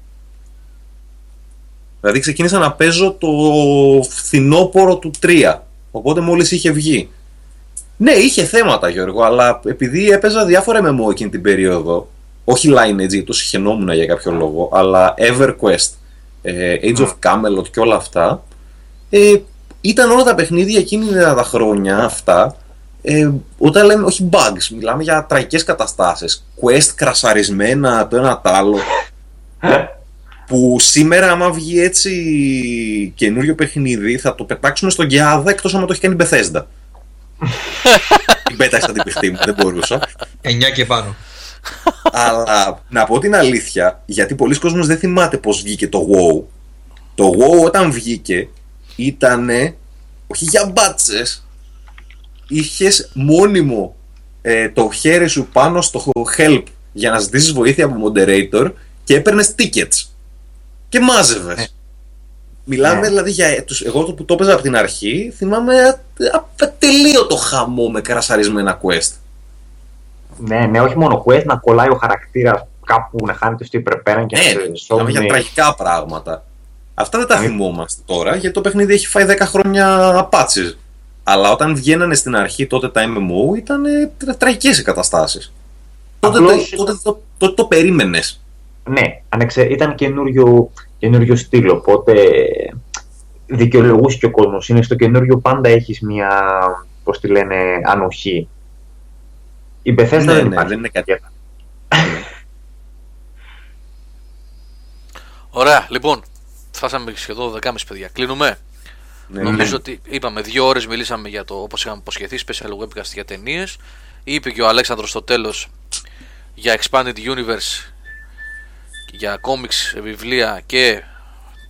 Δηλαδή ξεκίνησα να παίζω το φθινόπωρο του 3. Οπότε μόλις είχε βγει. Ναι, είχε θέματα Γιώργο, αλλά επειδή έπαιζα διάφορα MMO εκείνη την περίοδο, όχι Lineage, το συχαινόμουν για κάποιο λόγο, αλλά EverQuest, ε, Age of Camelot και όλα αυτά, ε, ήταν όλα τα παιχνίδια εκείνη τα χρόνια αυτά, ε, όταν λέμε όχι bugs, μιλάμε για τραγικές καταστάσεις, quest κρασαρισμένα το ένα το άλλο, που σήμερα άμα βγει έτσι καινούριο παιχνίδι θα το πετάξουμε στον Γκιάδα εκτός άμα το έχει κάνει (laughs) Bethesda. Την πέταξα την παιχτή μου, δεν μπορούσα. 9 και πάνω. Αλλά να πω την αλήθεια, γιατί πολλοί κόσμος δεν θυμάται πώς βγήκε το WoW. Το WoW όταν βγήκε ήταν όχι για μπάτσες. Είχες μόνιμο ε, το χέρι σου πάνω στο help για να ζητήσεις βοήθεια από moderator και έπαιρνες tickets. Και μάζευες. Ε. Μιλάμε ναι. δηλαδή για. Τους, εγώ το που το έπαιζα από την αρχή, θυμάμαι ατελείωτο χαμό με κρασαρισμένα quest. Ναι, ναι, όχι μόνο quest, να κολλάει ο χαρακτήρας κάπου να χάνεται στο υπερπέραν και ναι, να ναι, για τραγικά πράγματα. Αυτά δεν τα θυμόμαστε τώρα, γιατί το παιχνίδι έχει φάει 10 χρόνια απάτσει. Αλλά όταν βγαίνανε στην αρχή τότε τα MMO ήταν τραγικές οι καταστάσεις. Τότε, τότε, τότε, τότε, το περίμενες. Ναι, ανεξε... ήταν καινούριο, καινούριο στυλ, οπότε δικαιολογούσε και ο κόσμος. Είναι στο καινούριο πάντα έχεις μια, πώς τη λένε, ανοχή. Η Bethesda ναι, δεν, ναι, δεν είναι κάτι Ωραία, λοιπόν, φτάσαμε σχεδόν 12.30 παιδιά. Κλείνουμε. Ναι, Νομίζω ναι. ότι είπαμε δύο ώρες μιλήσαμε για το όπως είχαμε υποσχεθεί special webcast για ταινίες. Είπε και ο Αλέξανδρος στο τέλος για Expanded Universe, για comics, βιβλία και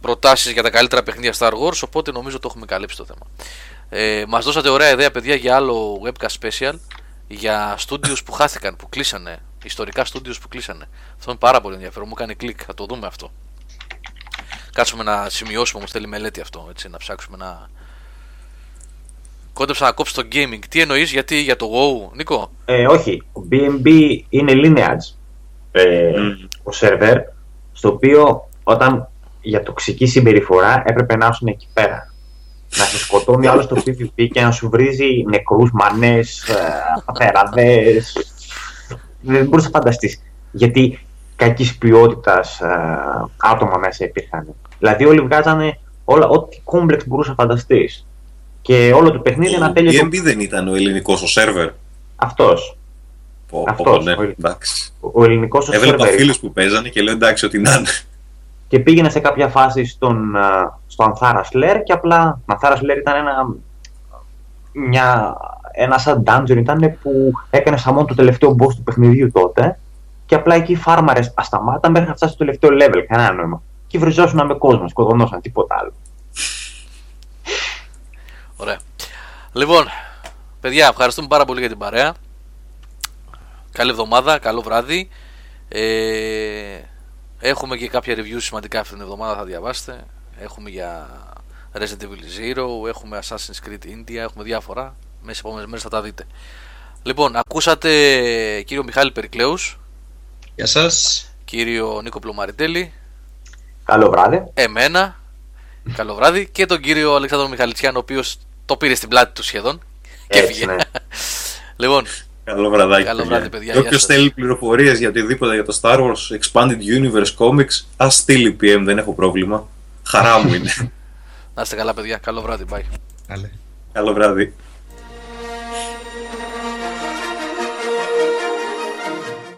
προτάσεις για τα καλύτερα παιχνίδια Star Wars. Οπότε νομίζω το έχουμε καλύψει το θέμα. Ε, Μας δώσατε ωραία ιδέα, παιδιά, για άλλο webcast special για studios που χάθηκαν, που κλείσανε. Ιστορικά studios που κλείσανε. Αυτό είναι πάρα πολύ ενδιαφέρον. Μου κάνει κλικ. Θα το δούμε αυτό. Κάτσουμε να σημειώσουμε όμως θέλει μελέτη αυτό. Έτσι, να ψάξουμε να. Κόντεψα να κόψω το gaming. Τι εννοείς, γιατί για το WoW, Νίκο; Ε, όχι. Ο BNB είναι lineage. Ε, mm. Ο σερβέρ, στο οποίο όταν για τοξική συμπεριφορά έπρεπε να ήσουν εκεί πέρα. Να σε σκοτώνει άλλος στο PvP και να σου βρίζει νεκρούς, μανές, παπεράδε. Δεν μπορούσε να φανταστείς. Γιατί κακής ποιότητας ε, άτομα μέσα υπήρχαν. Δηλαδή όλοι βγάζανε όλα, ό,τι κόμπλεξ μπορούσες να φανταστείς. Και όλο το παιχνίδι ένα τέλειο. Ο BNB δεν ήταν ο ελληνικός ο σερβερ. Αυτός. Αυτός, ναι, ο, εντάξει. ο ελληνικός ο Έβλεπα φίλους που παίζανε και λέω εντάξει, ότι να είναι. Και πήγαινε σε κάποια φάση στον, στο Ανθάρα Σλέρ και απλά. Ανθάρα Σλέρ ήταν ένα. Μια, ένα σαν dungeon ήταν που έκανε σαν το τελευταίο boss του παιχνιδιού τότε και απλά εκεί οι φάρμαρες ασταμάτα μέχρι να φτάσει στο τελευταίο level. Κανένα νόημα. Και βριζόσουν με κόσμο, σκοτωνόσαν τίποτα άλλο. Ωραία. Λοιπόν, παιδιά, ευχαριστούμε πάρα πολύ για την παρέα. Καλή εβδομάδα, καλό βράδυ. Ε, έχουμε και κάποια reviews σημαντικά αυτήν την εβδομάδα, θα διαβάσετε. Έχουμε για Resident Evil Zero, έχουμε Assassin's Creed India, έχουμε διάφορα. Μέσα σε επόμενες μέρες θα τα δείτε. Λοιπόν, ακούσατε κύριο Μιχάλη Περικλέους. Γεια σας. Κύριο Νίκο Πλωμαριτέλη. Καλό βράδυ. Εμένα. Καλό βράδυ. Και τον κύριο Αλεξάνδρο Μιχαλητσιάν, ο οποίος το πήρε στην πλάτη του σχεδόν. και έφυγε. Ναι. λοιπόν, Καλό βραδάκι. Καλό βράδυ, παιδιά. Όποιος θέλει πληροφορίες για οτιδήποτε για το Star Wars Expanded Universe Comics, ας στείλει PM, δεν έχω πρόβλημα. Χαρά μου (laughs) είναι. Να είστε καλά, παιδιά. Καλό βράδυ. Bye. Καλό βράδυ.